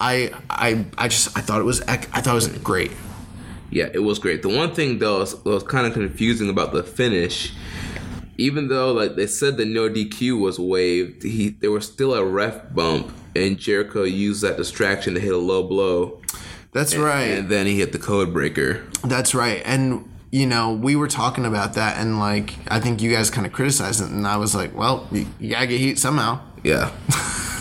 Speaker 5: I I I just I thought it was I thought it was great.
Speaker 4: Yeah, it was great. The one thing though was, was kind of confusing about the finish. Even though like they said the no DQ was waived, he there was still a ref bump, and Jericho used that distraction to hit a low blow,
Speaker 5: That's right.
Speaker 4: and then he hit the code breaker.
Speaker 5: That's right. And you know, we were talking about that and like I think you guys kind of criticized it and I was like, well, you, you got to get heat somehow.
Speaker 4: Yeah,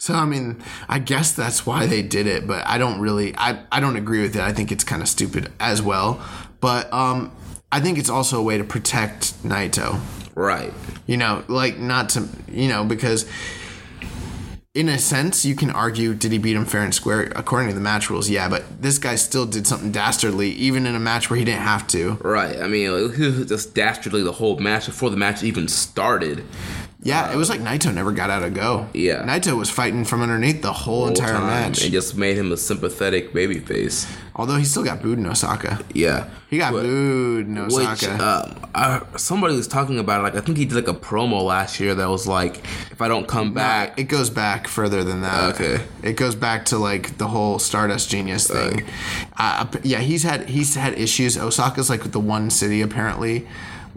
Speaker 5: So I mean, I guess that's why they did it, but I don't really I I don't agree with it. I think it's kind of stupid as well. But um I think it's also a way to protect Naito.
Speaker 4: right.
Speaker 5: You know, like not to, you know, because in a sense, you can argue, did he beat him fair and square according to the match rules? Yeah, but this guy still did something dastardly, even in a match where he didn't have to.
Speaker 4: Right. I mean, he was just dastardly the whole match before the match even started.
Speaker 5: Yeah, it was like Naito never got out of go.
Speaker 4: Yeah.
Speaker 5: Naito was fighting from underneath the whole,
Speaker 4: whole
Speaker 5: entire
Speaker 4: time.
Speaker 5: match.
Speaker 4: It just made him a sympathetic babyface.
Speaker 5: Although he still got booed in Osaka.
Speaker 4: Yeah.
Speaker 5: He got
Speaker 4: But-
Speaker 5: booed in
Speaker 4: Which
Speaker 5: Osaka.
Speaker 4: um, I, somebody was talking about it. Like I think he did like a promo last year that was like, if I don't come back,
Speaker 5: it goes back further than that.
Speaker 4: Okay.
Speaker 5: It goes back to like the whole Stardust Genius thing. Uh, yeah, he's had he's had issues. Osaka's like the one city apparently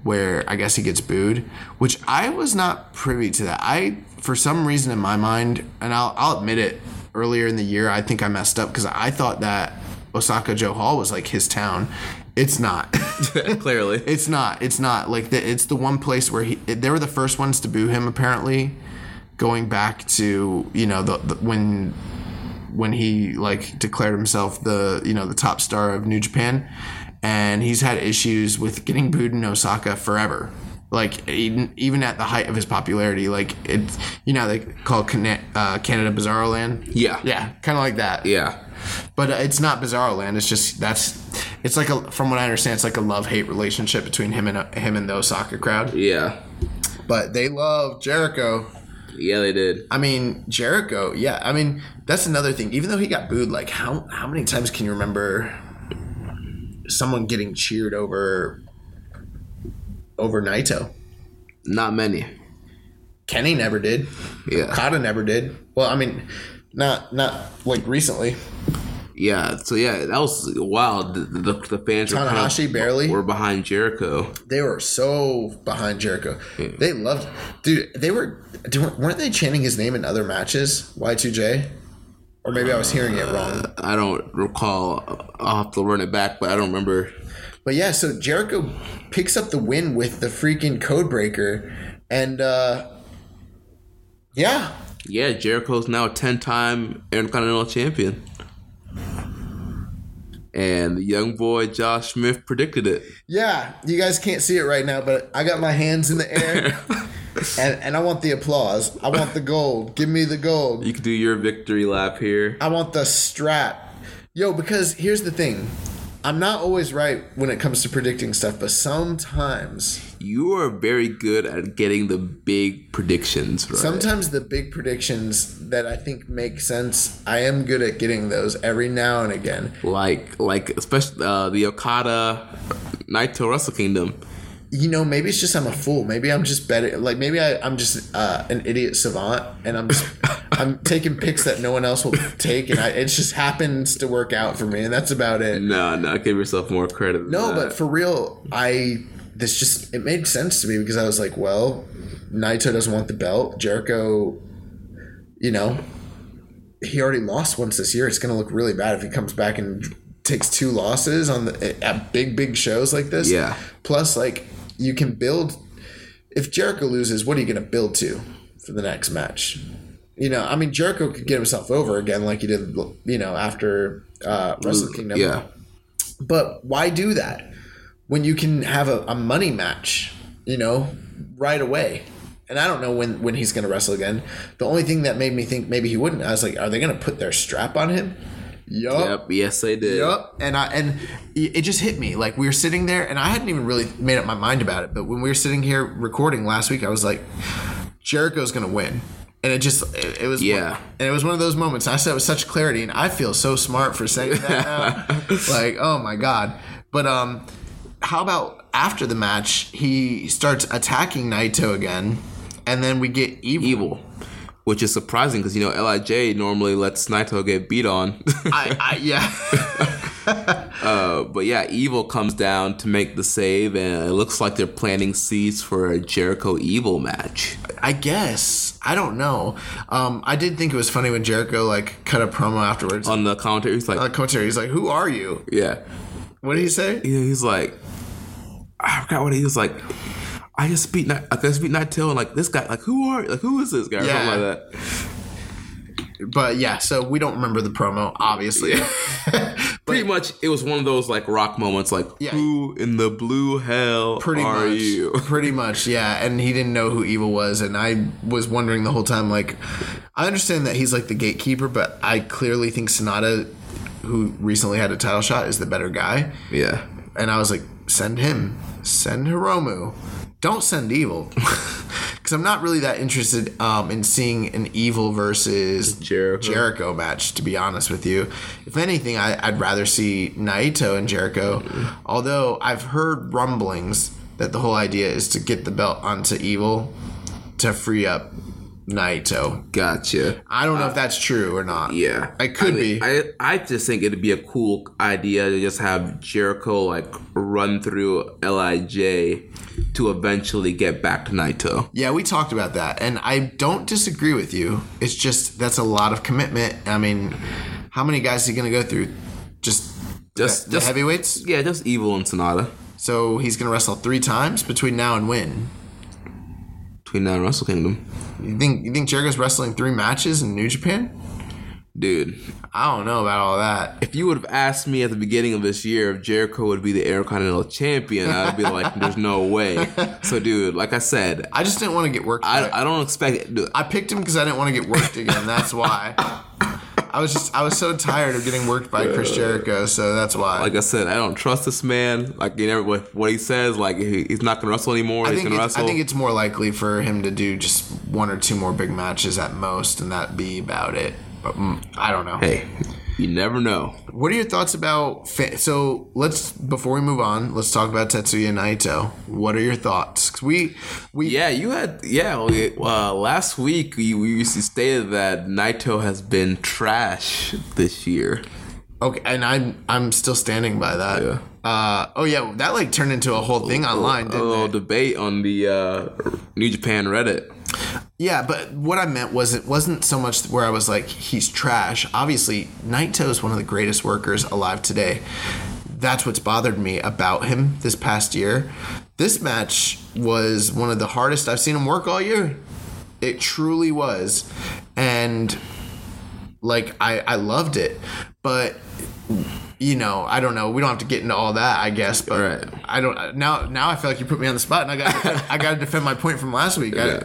Speaker 5: where I guess he gets booed, which I was not privy to that. I for some reason in my mind, and I'll I'll admit it, earlier in the year I think I messed up because I thought that Osaka-jo Hall was like his town, It's not.
Speaker 4: Clearly.
Speaker 5: It's not. It's not. Like the, it's the one place where he. They were the first ones to boo him. Apparently, going back to you know the, the when when he like declared himself the you know the top star of New Japan, and he's had issues with getting booed in Osaka forever. Like even even at the height of his popularity, like it's you know they call Cana- uh, Canada Bizarro Land.
Speaker 4: Yeah.
Speaker 5: yeah, kind of like that.
Speaker 4: Yeah.
Speaker 5: But uh, it's not Bizarro Land. It's just that's it's like a from what I understand, it's like a love hate relationship between him and uh, him and the Osaka crowd.
Speaker 4: Yeah.
Speaker 5: But they love Jericho.
Speaker 4: Yeah, they did.
Speaker 5: I mean Jericho. Yeah, I mean that's another thing. Even though he got booed, like how how many times can you remember someone getting cheered over over Naito?
Speaker 4: Not many.
Speaker 5: Kenny never did.
Speaker 4: Yeah.
Speaker 5: Okada never did. Well, I mean, not not like recently.
Speaker 4: Yeah. So yeah, that was wild. The, the, the fans were, kind
Speaker 5: Tanahashi
Speaker 4: of,
Speaker 5: barely.
Speaker 4: were behind Jericho.
Speaker 5: They were so behind Jericho. They loved, dude. They were weren't they chanting his name in other matches? Y two J, or maybe I was hearing it wrong.
Speaker 4: I don't recall. I'll have to run it back, but I don't remember.
Speaker 5: But yeah, so Jericho picks up the win with the freaking code breaker, and uh yeah,
Speaker 4: Yeah, Jericho's now a ten-time Intercontinental Champion. And the young boy Josh Smith predicted it.
Speaker 5: yeah. You guys can't see it right now, but I got my hands in the air. And, and I want the applause. I want the gold. Give me the gold.
Speaker 4: You can do your victory lap here.
Speaker 5: I want the strap. Yo, because here's the thing. I'm not always right when it comes to predicting stuff, but sometimes,
Speaker 4: You are very good at getting the big predictions, right?
Speaker 5: sometimes the big predictions that I think make sense, I am good at getting those every now and again.
Speaker 4: like, like especially uh, the Okada Naito Wrestle Kingdom.
Speaker 5: You know, maybe it's just I'm a fool. Maybe I'm just better. Like maybe I, I'm just uh, an idiot savant, and I'm just I'm taking picks that no one else will take, and I, it just happens to work out for me, and that's about it.
Speaker 4: No, no, give yourself more credit. than
Speaker 5: No,
Speaker 4: that.
Speaker 5: but for real, I this just it made sense to me because I was like, well, Naito doesn't want the belt. Jericho, you know, he already lost once this year. It's going to look really bad if he comes back and takes two losses on the at big big shows like this.
Speaker 4: Yeah.
Speaker 5: Plus, like you can build. If Jericho loses, what are you going to build to for the next match? You know, I mean, Jericho could get himself over again, like he did, you know, after uh, Wrestle Kingdom.
Speaker 4: yeah,
Speaker 5: But why do that when you can have a, a money match, you know, right away? And I don't know when, when he's going to wrestle again. The only thing that made me think maybe he wouldn't, I was like, are they going to put their strap on him? Yup.
Speaker 4: yep, yes, they did.
Speaker 5: Yup. And I and it just hit me like we were sitting there, and I hadn't even really made up my mind about it. But when we were sitting here recording last week, I was like, Jericho's gonna win. And it just it, it was
Speaker 4: Yeah.
Speaker 5: and it was one of those moments. I said it with such clarity, and I feel so smart for saying that like, oh my god. But um, how about after the match, he starts attacking Naito again, and then we get evil.
Speaker 4: Evil, which is surprising because you know Lij normally lets Naito get beat on.
Speaker 5: I, I yeah.
Speaker 4: Uh, but yeah, Evil comes down to make the save, and it looks like they're planting seeds for a Jericho Evil match.
Speaker 5: I guess I don't know. Um, I did think it was funny when Jericho like cut a promo afterwards.
Speaker 4: On the commentary, he's like,
Speaker 5: On the commentary, he's like, "Who are you?"
Speaker 4: yeah,
Speaker 5: What did he say?
Speaker 4: Yeah, he's like, I forgot what he was like. I just beat Night, I just beat Naito, and like this guy, like who are, like who is this guy, or
Speaker 5: Yeah.
Speaker 4: something like that.
Speaker 5: But yeah, so we don't remember the promo, obviously.
Speaker 4: Pretty much, it was one of those like rock moments, like
Speaker 5: Yeah.
Speaker 4: who in the blue hell
Speaker 5: pretty
Speaker 4: are
Speaker 5: much,
Speaker 4: you?
Speaker 5: pretty much, yeah. And he didn't know who Evil was, and I was wondering the whole time. Like, I understand that he's like the gatekeeper, but I clearly think Sanada, who recently had a title shot, is the better guy.
Speaker 4: Yeah,
Speaker 5: And I was like, send him, send Hiromu. Don't send Evil, because I'm not really that interested um, in seeing an Evil versus
Speaker 4: Jericho.
Speaker 5: Jericho match. To be honest with you, if anything, I, I'd rather see Naito and Jericho. Although I've heard rumblings that the whole idea is to get the belt onto Evil to free up Naito.
Speaker 4: gotcha.
Speaker 5: I don't know if uh, that's true or not.
Speaker 4: Yeah,
Speaker 5: it could
Speaker 4: I mean,
Speaker 5: be.
Speaker 4: I I just think it'd be a cool idea to just have Jericho like run through Lij to eventually get back to Naito.
Speaker 5: Yeah, we talked about that, and I don't disagree with you. It's just that's a lot of commitment. I mean, how many guys are you going to go through? Just
Speaker 4: Just,
Speaker 5: the
Speaker 4: just
Speaker 5: heavyweights.
Speaker 4: Yeah, just Evil and Sanada
Speaker 5: So he's gonna wrestle three times between now and when.
Speaker 4: Now and Wrestle Kingdom.
Speaker 5: You think you think Jericho's wrestling three matches in New Japan?
Speaker 4: Dude,
Speaker 5: I don't know about all that.
Speaker 4: if you would have asked me at the beginning of this year if Jericho would be the Intercontinental Champion, I'd be like, "There's no way." So, dude, like I said,
Speaker 5: I just didn't want to get worked.
Speaker 4: I, I don't expect it. Dude,
Speaker 5: I picked him because I didn't want to get worked again. That's why. I was just I was so tired of getting worked by Chris Jericho, so that's why.
Speaker 4: like I said, I don't trust this man. Like you know what, what he says, like he, he's not gonna wrestle anymore.
Speaker 5: I
Speaker 4: he's
Speaker 5: think
Speaker 4: gonna
Speaker 5: it's,
Speaker 4: wrestle.
Speaker 5: I think it's more likely for him to do just one or two more big matches at most, and that be about it. But mm, I don't know.
Speaker 4: hey, you never know.
Speaker 5: What are your thoughts about? Fa- so let's before we move on, let's talk about Tetsuya Naito. What are your thoughts? 'Cause we we
Speaker 4: Yeah, you had yeah. we- Uh, last week you, you stated that Naito has been trash this year.
Speaker 5: okay, and I'm I'm still standing by that.
Speaker 4: Yeah.
Speaker 5: Uh, oh yeah, that like turned into a whole thing online,
Speaker 4: A
Speaker 5: didn't
Speaker 4: little
Speaker 5: it?
Speaker 4: debate on the uh, New Japan Reddit.
Speaker 5: Yeah, but what I meant was it wasn't so much where I was like he's trash. Obviously, Naito is one of the greatest workers alive today. That's what's bothered me about him this past year. This match was one of the hardest I've seen him work all year. It truly was. And like I I loved it. But you know, I don't know. We don't have to get into all that, I guess. But
Speaker 4: Right.
Speaker 5: I don't now. Now I feel like you put me on the spot, and I got I got to defend my point from last week. I,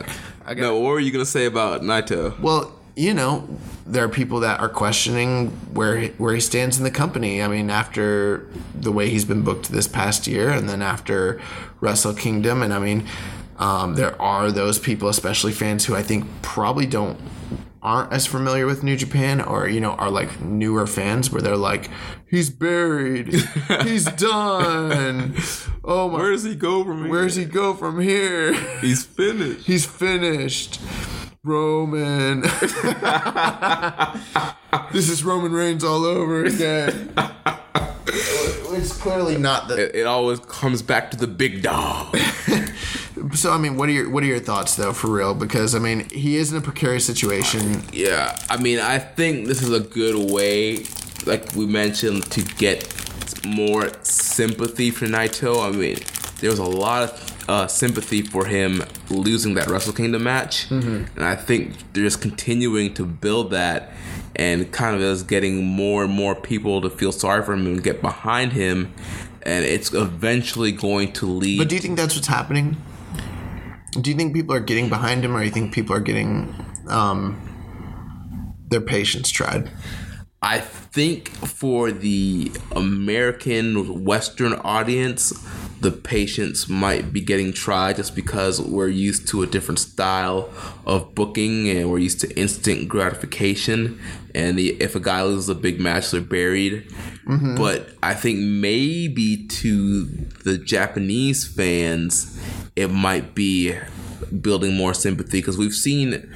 Speaker 5: I got
Speaker 4: No, what were you gonna say about Naito?
Speaker 5: well, you know, there are people that are questioning where where he stands in the company. I mean, after the way he's been booked this past year, and then after Wrestle Kingdom, and I mean, um, there are those people, especially fans, who I think probably don't aren't as familiar with New Japan, or you know, are like newer fans where they're like, he's buried, he's done. Oh my,
Speaker 4: Where does he go from here?
Speaker 5: where does he go from here?
Speaker 4: He's finished.
Speaker 5: He's finished. Roman. this is Roman Reigns all over again. It's clearly not the.
Speaker 4: It, it always comes back to the big dog.
Speaker 5: So I mean, what are your what are your thoughts though, for real? Because I mean, he is in a precarious situation.
Speaker 4: Yeah, I mean, I think this is a good way, like we mentioned, to get more sympathy for Naito. I mean, there was a lot of uh, sympathy for him losing that Wrestle Kingdom match, and I think they're just continuing to build that, and kind of is getting more and more people to feel sorry for him and get behind him, and it's eventually going to lead.
Speaker 5: But do you think that's what's happening? Do you think people are getting behind him, or do you think people are getting um, their patience tried?
Speaker 4: I think for the American Western audience, the patience might be getting tried just because we're used to a different style of booking and we're used to instant gratification. And the, if a guy loses a big match, they're buried. But I think maybe to the Japanese fans, it might be building more sympathy because we've seen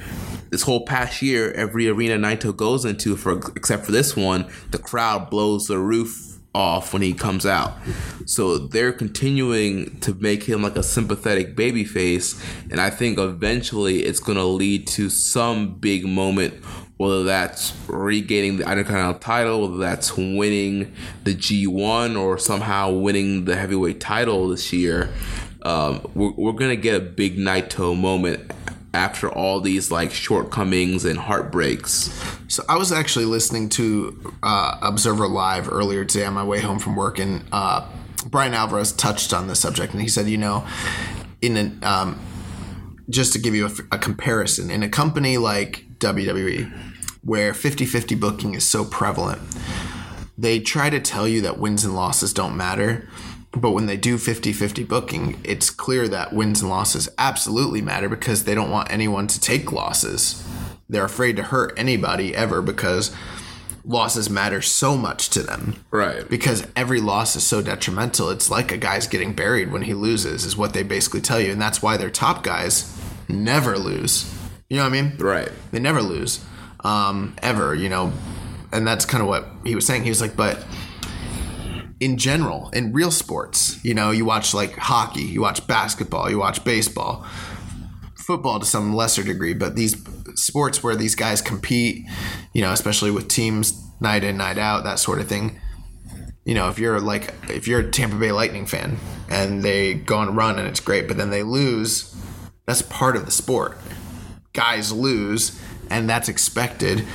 Speaker 4: this whole past year, every arena Naito goes into, for except for this one, the crowd blows the roof off when he comes out. So they're continuing to make him like a sympathetic babyface, and I think eventually it's going to lead to some big moment. Whether that's regaining the Intercontinental title, whether that's winning the G1, or somehow winning the heavyweight title this year, um, we're, we're gonna get a big Naito moment after all these like shortcomings and heartbreaks.
Speaker 5: So I was actually listening to uh, Observer Live earlier today on my way home from work, and uh, Bryan Alvarez touched on the subject, and he said, you know, in an um, just to give you a, a comparison, in a company like WWE, where 50-50 booking is so prevalent, they try to tell you that wins and losses don't matter. But when they do 50 50 booking, it's clear that wins and losses absolutely matter because they don't want anyone to take losses. They're afraid to hurt anybody ever because losses matter so much to them.
Speaker 4: Right.
Speaker 5: Because every loss is so detrimental. It's like a guy's getting buried when he loses, is what they basically tell you. And that's why their top guys never lose. You know what I mean?
Speaker 4: Right.
Speaker 5: They never lose. Um, ever, you know. And that's kind of what he was saying. He was like, but in general, in real sports, you know, you watch like hockey, you watch basketball, you watch baseball, football to some lesser degree, but these sports where these guys compete, you know, especially with teams night in, night out, that sort of thing. You know, if you're like if you're a Tampa Bay Lightning fan and they go on a run and it's great, but then they lose, that's part of the sport. Guys lose, and that's expected.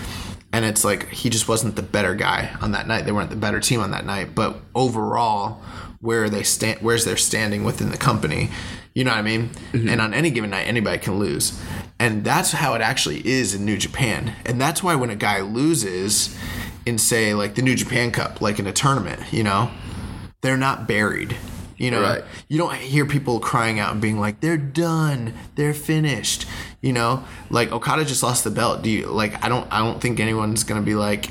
Speaker 5: And it's like he just wasn't the better guy on that night. They weren't the better team on that night. But overall, where are they stand? Where's their standing within the company? You know what I mean? Mm-hmm. And on any given night, anybody can lose. And that's how it actually is in New Japan. And that's why when a guy loses in, say, like the New Japan Cup, like in a tournament, you know, they're not buried. You know,
Speaker 4: Right.
Speaker 5: you don't hear people crying out and being like, "They're done, they're finished." You know, like Okada just lost the belt. Do you like? I don't. I don't think anyone's gonna be like,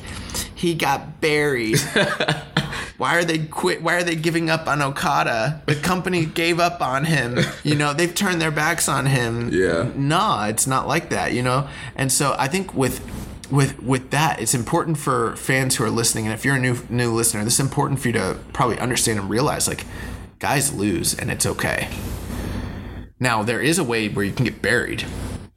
Speaker 5: "He got buried." why are they quit? Why are they giving up on Okada? The company gave up on him. You know, they've turned their backs on him.
Speaker 4: Yeah.
Speaker 5: Nah, it's not like that. You know, and so I think with with with that, it's important for fans who are listening, and if you're a new new listener, this is important for you to probably understand and realize, like, guys lose, and it's okay. Now there is a way where you can get buried.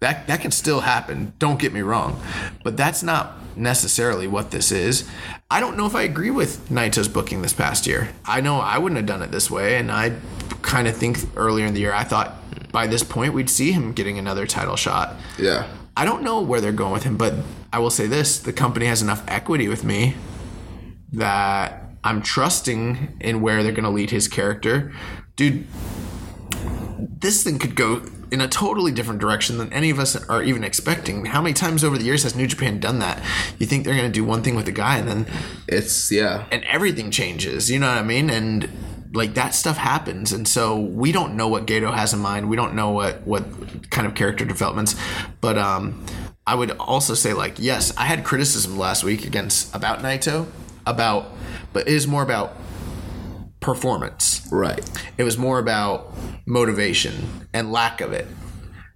Speaker 5: That that can still happen. Don't get me wrong, but that's not necessarily what this is. I don't know if I agree with Naito's booking this past year. I know I wouldn't have done it this way, and I kind of think earlier in the year I thought by this point we'd see him getting another title shot.
Speaker 4: Yeah.
Speaker 5: I don't know where they're going with him, but I will say this: the company has enough equity with me that I'm trusting in where they're going to lead his character. Dude, this thing could go in a totally different direction than any of us are even expecting. How many times over the years has New Japan done that? You think they're going to do one thing with a guy and then
Speaker 4: It's yeah.
Speaker 5: and everything changes, you know what I mean? And like that stuff happens and so we don't know what Gedo has in mind. We don't know what what kind of character developments. But um I would also say like yes, I had criticism last week against about Naito about but it is more about performance.
Speaker 4: Right.
Speaker 5: It was more about motivation and lack of it.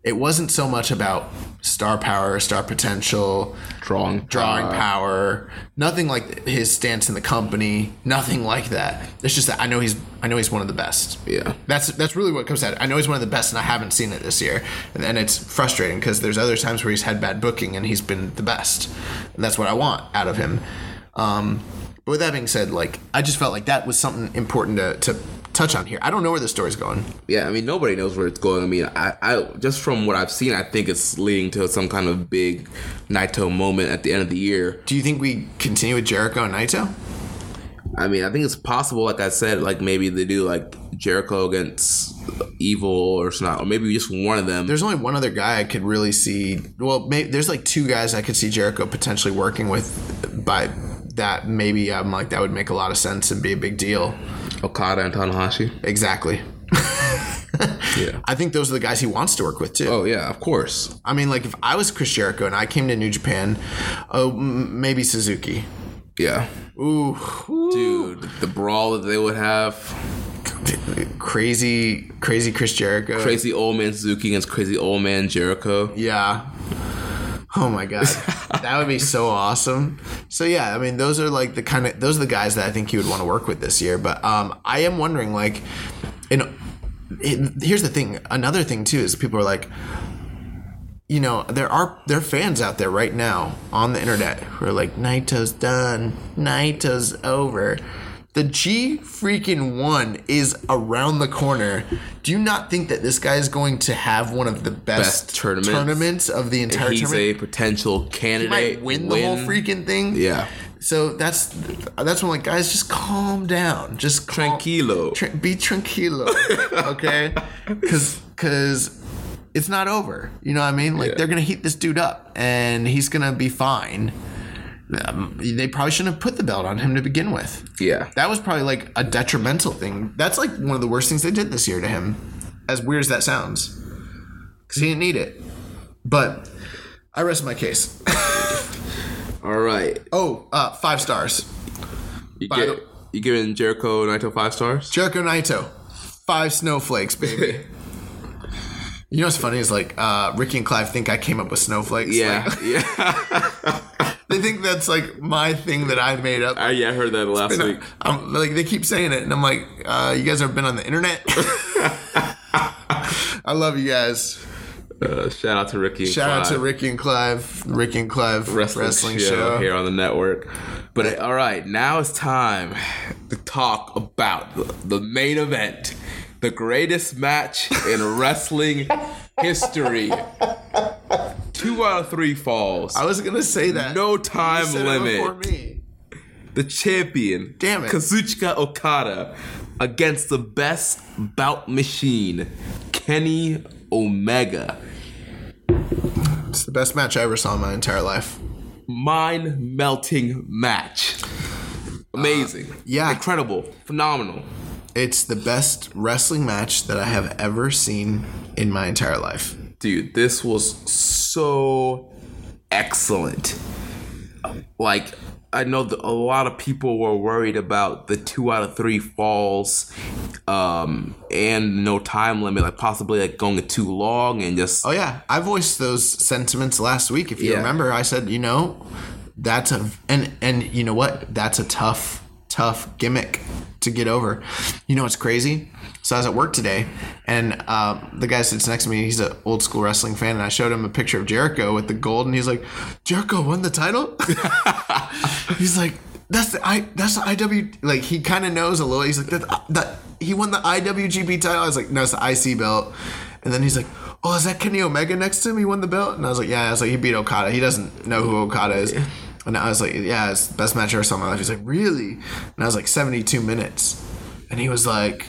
Speaker 5: It wasn't so much about star power, star potential,
Speaker 4: Drawing
Speaker 5: drawing
Speaker 4: power.
Speaker 5: power, nothing like his stance in the company, nothing like that. It's just that I know he's I know he's one of the best.
Speaker 4: Yeah.
Speaker 5: That's that's really what comes out. I know he's one of the best, and I haven't seen it this year, and, and it's frustrating because there's other times where he's had bad booking and he's been the best, and that's what I want out of him. Um, but with that being said, like I just felt like that was something important to, to touch on here. I don't know where the story's going.
Speaker 4: Yeah, I mean nobody knows where it's going. I mean, I, I just from what I've seen, I think it's leading to some kind of big Naito moment at the end of the year.
Speaker 5: Do you think we continue with Jericho and Naito?
Speaker 4: I mean, I think it's possible. Like I said, like maybe they do like Jericho against Evil or not, or maybe just one of them.
Speaker 5: There's only one other guy I could really see. Well, may, there's like two guys I could see Jericho potentially working with. By that, maybe I'm like that would make a lot of sense and be a big deal.
Speaker 4: Okada and Tanahashi.
Speaker 5: Exactly.
Speaker 4: Yeah.
Speaker 5: I think those are the guys he wants to work with too.
Speaker 4: Oh yeah, of course.
Speaker 5: I mean, like if I was Chris Jericho and I came to New Japan, oh, m- maybe Suzuki.
Speaker 4: Yeah,
Speaker 5: Ooh,
Speaker 4: dude, the brawl that they would have.
Speaker 5: crazy, crazy Chris Jericho.
Speaker 4: Crazy old man Suzuki against crazy old man Jericho.
Speaker 5: Yeah. Oh my god, that would be so awesome. So yeah, I mean, those are like the kind of those are the guys that I think you would want to work with this year. But um, I am wondering, like, you know, here's the thing. Another thing too is people are like, you know, there are there are fans out there right now on the internet who are like, Naito's done, Naito's over. The G freaking one is around the corner. Do you not think that this guy is going to have one of the best,
Speaker 4: Best tournaments.
Speaker 5: tournaments of the entire
Speaker 4: He's
Speaker 5: tournament?
Speaker 4: a potential
Speaker 5: He
Speaker 4: candidate.
Speaker 5: might win the whole freaking thing.
Speaker 4: Yeah.
Speaker 5: So that's that's when like guys just calm down, just calm,
Speaker 4: Tranquilo.
Speaker 5: Tra- be tranquilo, okay? Because because it's not over. You know what I mean? Like
Speaker 4: Yeah.
Speaker 5: they're gonna heat this dude up, and he's gonna be fine. Um, they probably shouldn't have put the belt on him to begin with.
Speaker 4: Yeah.
Speaker 5: That was probably like a detrimental thing. That's like one of the worst things they did this year to him. As weird as that sounds, because he didn't need it. But I rest my case.
Speaker 4: All right.
Speaker 5: Oh, uh, five stars.
Speaker 4: You,
Speaker 5: By
Speaker 4: get,
Speaker 5: the-
Speaker 4: you giving Jericho Naito five stars?
Speaker 5: Jericho Naito, five snowflakes, baby. you know what's funny is like uh, Ricky and Clive think I came up with snowflakes.
Speaker 4: Yeah.
Speaker 5: Like,
Speaker 4: yeah.
Speaker 5: They think that's like my thing that I made up.
Speaker 4: I, yeah, I heard that last
Speaker 5: I-
Speaker 4: week.
Speaker 5: I'm, like they keep saying it, and I'm like, uh, you guys have been on the internet? I love you guys.
Speaker 4: Uh, shout out to Ricky. and
Speaker 5: Shout out to Ricky and Clive, Ricky and Clive
Speaker 4: wrestling,
Speaker 5: wrestling,
Speaker 4: show,
Speaker 5: show.
Speaker 4: here on the network. But all right, now it's time. to talk about the, the main event, the greatest match in wrestling history. Two out of three falls.
Speaker 5: I was gonna say that.
Speaker 4: No time limit. the champion,
Speaker 5: Damn it.
Speaker 4: Kazuchika Okada, against the best bout machine, Kenny Omega.
Speaker 5: It's the best match I ever saw in my entire life.
Speaker 4: Mind melting match. Amazing.
Speaker 5: Uh, yeah.
Speaker 4: Incredible. Phenomenal.
Speaker 5: It's the best wrestling match that I have ever seen in my entire life.
Speaker 4: Dude, this was so excellent. Like, I know that a lot of people were worried about the two out of three falls um, and no time limit, like possibly like going too long and just
Speaker 5: Oh yeah, I voiced those sentiments last week. If you
Speaker 4: Yeah.
Speaker 5: remember, I said, you know, that's a and and you know what? That's a tough, tough gimmick to get over. You know what's crazy? So I was at work today, and uh, the guy sits next to me. He's an old school wrestling fan, and I showed him a picture of Jericho with the gold, and he's like, "Jericho won the title." he's like, "That's the I. That's the IW." Like he kind of knows a little. He's like, "That that he won the IWGP title." I was like, "No, it's the IC belt." And then he's like, "Oh, is that Kenny Omega next to him? He won the belt." And I was like, "Yeah." I was like, "He beat Okada. He doesn't know who Okada is." And I was like, "Yeah, it's the best match I ever saw in my life." He's like, "Really?" And I was like, "72 minutes." And he was like,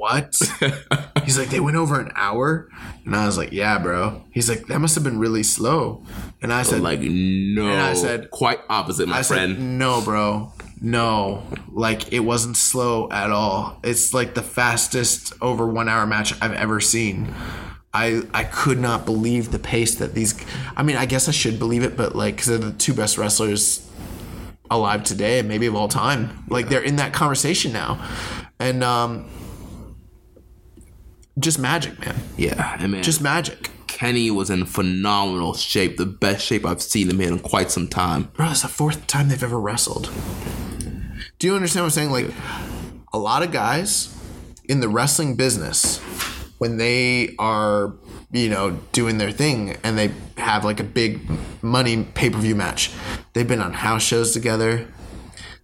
Speaker 5: "What?" He's like, "They went over an hour." And I was like, "Yeah, bro." He's like, "That must have been really slow." And I said,
Speaker 4: like no.
Speaker 5: And I said-
Speaker 4: quite opposite, my
Speaker 5: I
Speaker 4: friend.
Speaker 5: said, no, bro. No. Like, it wasn't slow at all. It's like the fastest over one hour match I've ever seen. I, I could not believe the pace that these. I mean, I guess I should believe it, but like, because they're the two best wrestlers alive today, and maybe of all time. Like, they're in that conversation now. And, um, just magic, man.
Speaker 4: yeah, and man,
Speaker 5: Just magic.
Speaker 4: Kenny was in phenomenal shape, the best shape I've seen him in in quite some time.
Speaker 5: Bro, it's the fourth time they've ever wrestled. Do you understand what I'm saying? Like, a lot of guys in the wrestling business, when they are, you know, doing their thing and they have like a big money pay per view match, they've been on house shows together.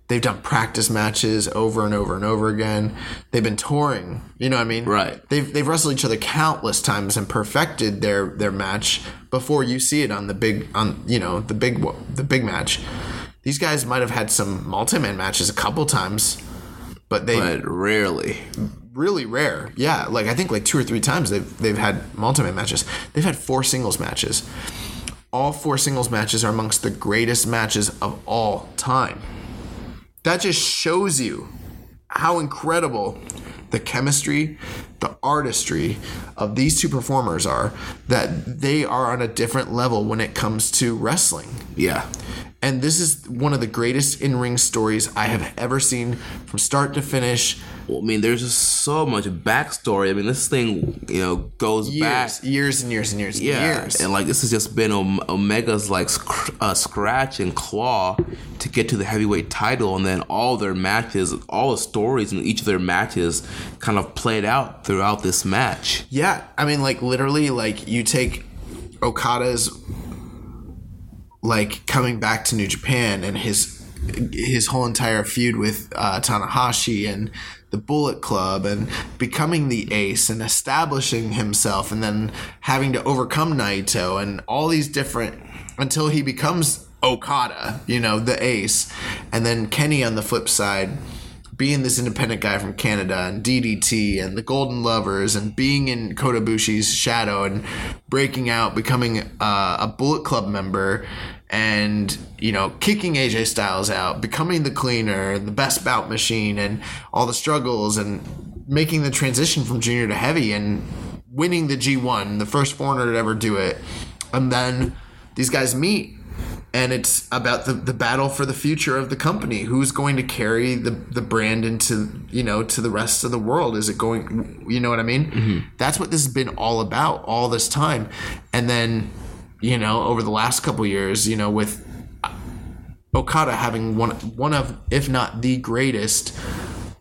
Speaker 5: They've done practice matches over and over and over again. They've been touring. You know what I mean?
Speaker 4: Right.
Speaker 5: They've they've wrestled each other countless times and perfected their their match before you see it on the big on you know the big the big match. These guys might have had some multi-man matches a couple times, but they
Speaker 4: But rarely.
Speaker 5: really rare. Yeah, like I think like two or three times they've they've had multi-man matches. They've had four singles matches. All four singles matches are amongst the greatest matches of all time. That just shows you how incredible the chemistry, the artistry of these two performers are that they are on a different level when it comes to wrestling.
Speaker 4: Yeah.
Speaker 5: And this is one of the greatest in ring stories I have ever seen from start to finish.
Speaker 4: Well, I mean, there's just so much backstory. I mean, this thing, you know, goes back.
Speaker 5: Years, years and years and years and
Speaker 4: Yeah,
Speaker 5: years.
Speaker 4: and like this has just been Om- Omega's like sc- uh, scratch and claw to get to the heavyweight title, and then all their matches, all the stories in each of their matches, kind of played out throughout this match.
Speaker 5: Yeah, I mean, like literally, like you take Okada's like coming back to New Japan and his his whole entire feud with uh, Tanahashi and the Bullet Club and becoming the ace and establishing himself and then having to overcome Naito and all these different until he becomes Okada, you know, the ace, and then Kenny on the flip side being this independent guy from Canada and DDT and the Golden Lovers and being in Kota Ibushi's shadow and breaking out, becoming uh, a Bullet Club member and, you know, kicking AJ Styles out, becoming the cleaner, the best bout machine and all the struggles and making the transition from junior to heavy and winning the G1, the first foreigner to ever do it. And then these guys meet and it's about the, the battle for the future of the company. Who's going to carry the, the brand into you know to the rest of the world? Is it going you know what i mean? Mm-hmm. That's what this has been all about all this time. And then you know over the last couple years you know with okada having one one of if not the greatest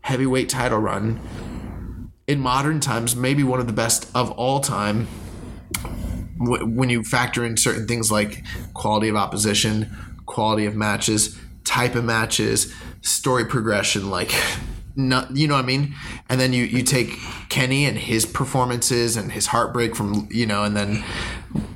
Speaker 5: heavyweight title run in modern times maybe one of the best of all time wh- when you factor in certain things like quality of opposition, quality of matches, type of matches, story progression, like. Not, you know what I mean? And then you, you take Kenny and his performances and his heartbreak from, you know, and then,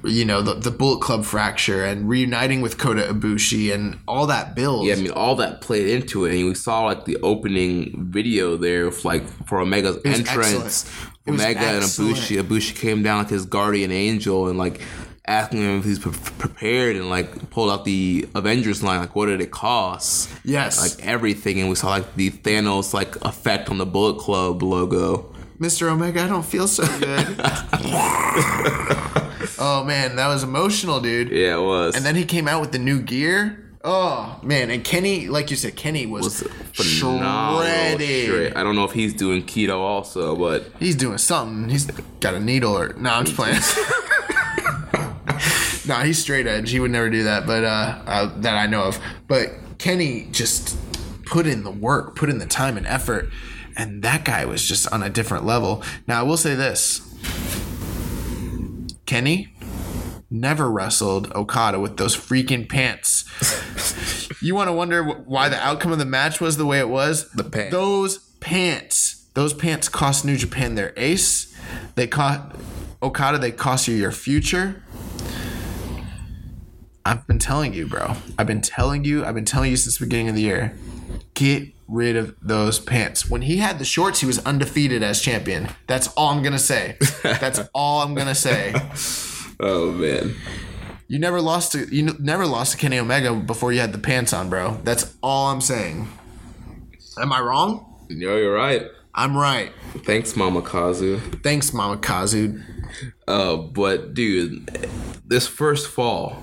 Speaker 5: you know, the, the Bullet Club fracture and reuniting with Kota Ibushi and all that build.
Speaker 4: Yeah, I mean, all that played into it, and we saw like the opening video there, of, like for Omega's entrance.
Speaker 5: excellent. It
Speaker 4: Omega and
Speaker 5: Abushi.
Speaker 4: Ibushi. Ibushi came down like his guardian angel and like asking him if he's pre- prepared, and like pulled out the Avengers line. Like, what did it cost?
Speaker 5: Yes.
Speaker 4: like everything, and we saw like the Thanos like effect on the Bullet Club logo.
Speaker 5: Mr. Omega, I don't feel so good. oh man, that was emotional, dude.
Speaker 4: Yeah, it was.
Speaker 5: And then he came out with the new gear. Oh man, and Kenny, like you said, Kenny was,
Speaker 4: phenomenal
Speaker 5: shredded.
Speaker 4: shred. I don't know if he's doing keto also, but
Speaker 5: He's doing something. He's got a needle or no, I'm just playing. nah, he's straight edge. He would never do that, but uh, uh, that I know of. But Kenny just put in the work, put in the time and effort, and that guy was just on a different level. Now I will say this: Kenny never wrestled Okada with those freaking pants. you want to wonder why the outcome of the match was the way it was?
Speaker 4: The pants.
Speaker 5: Those pants. Those pants cost New Japan their ace. They cost Okada. They cost you your future. I've been telling you, bro. I've been telling you. I've been telling you since the beginning of the year. Get rid of those pants. When he had the shorts, he was undefeated as champion. That's all I'm gonna say. That's all I'm gonna say.
Speaker 4: Oh man,
Speaker 5: You never lost to you never lost to Kenny Omega before you had the pants on, bro. That's all I'm saying. Am I wrong?
Speaker 4: no, you're right.
Speaker 5: I'm right.
Speaker 4: Thanks, Mama Kazu.
Speaker 5: Thanks, Mama Kazu.
Speaker 4: Uh, but dude, this first fall,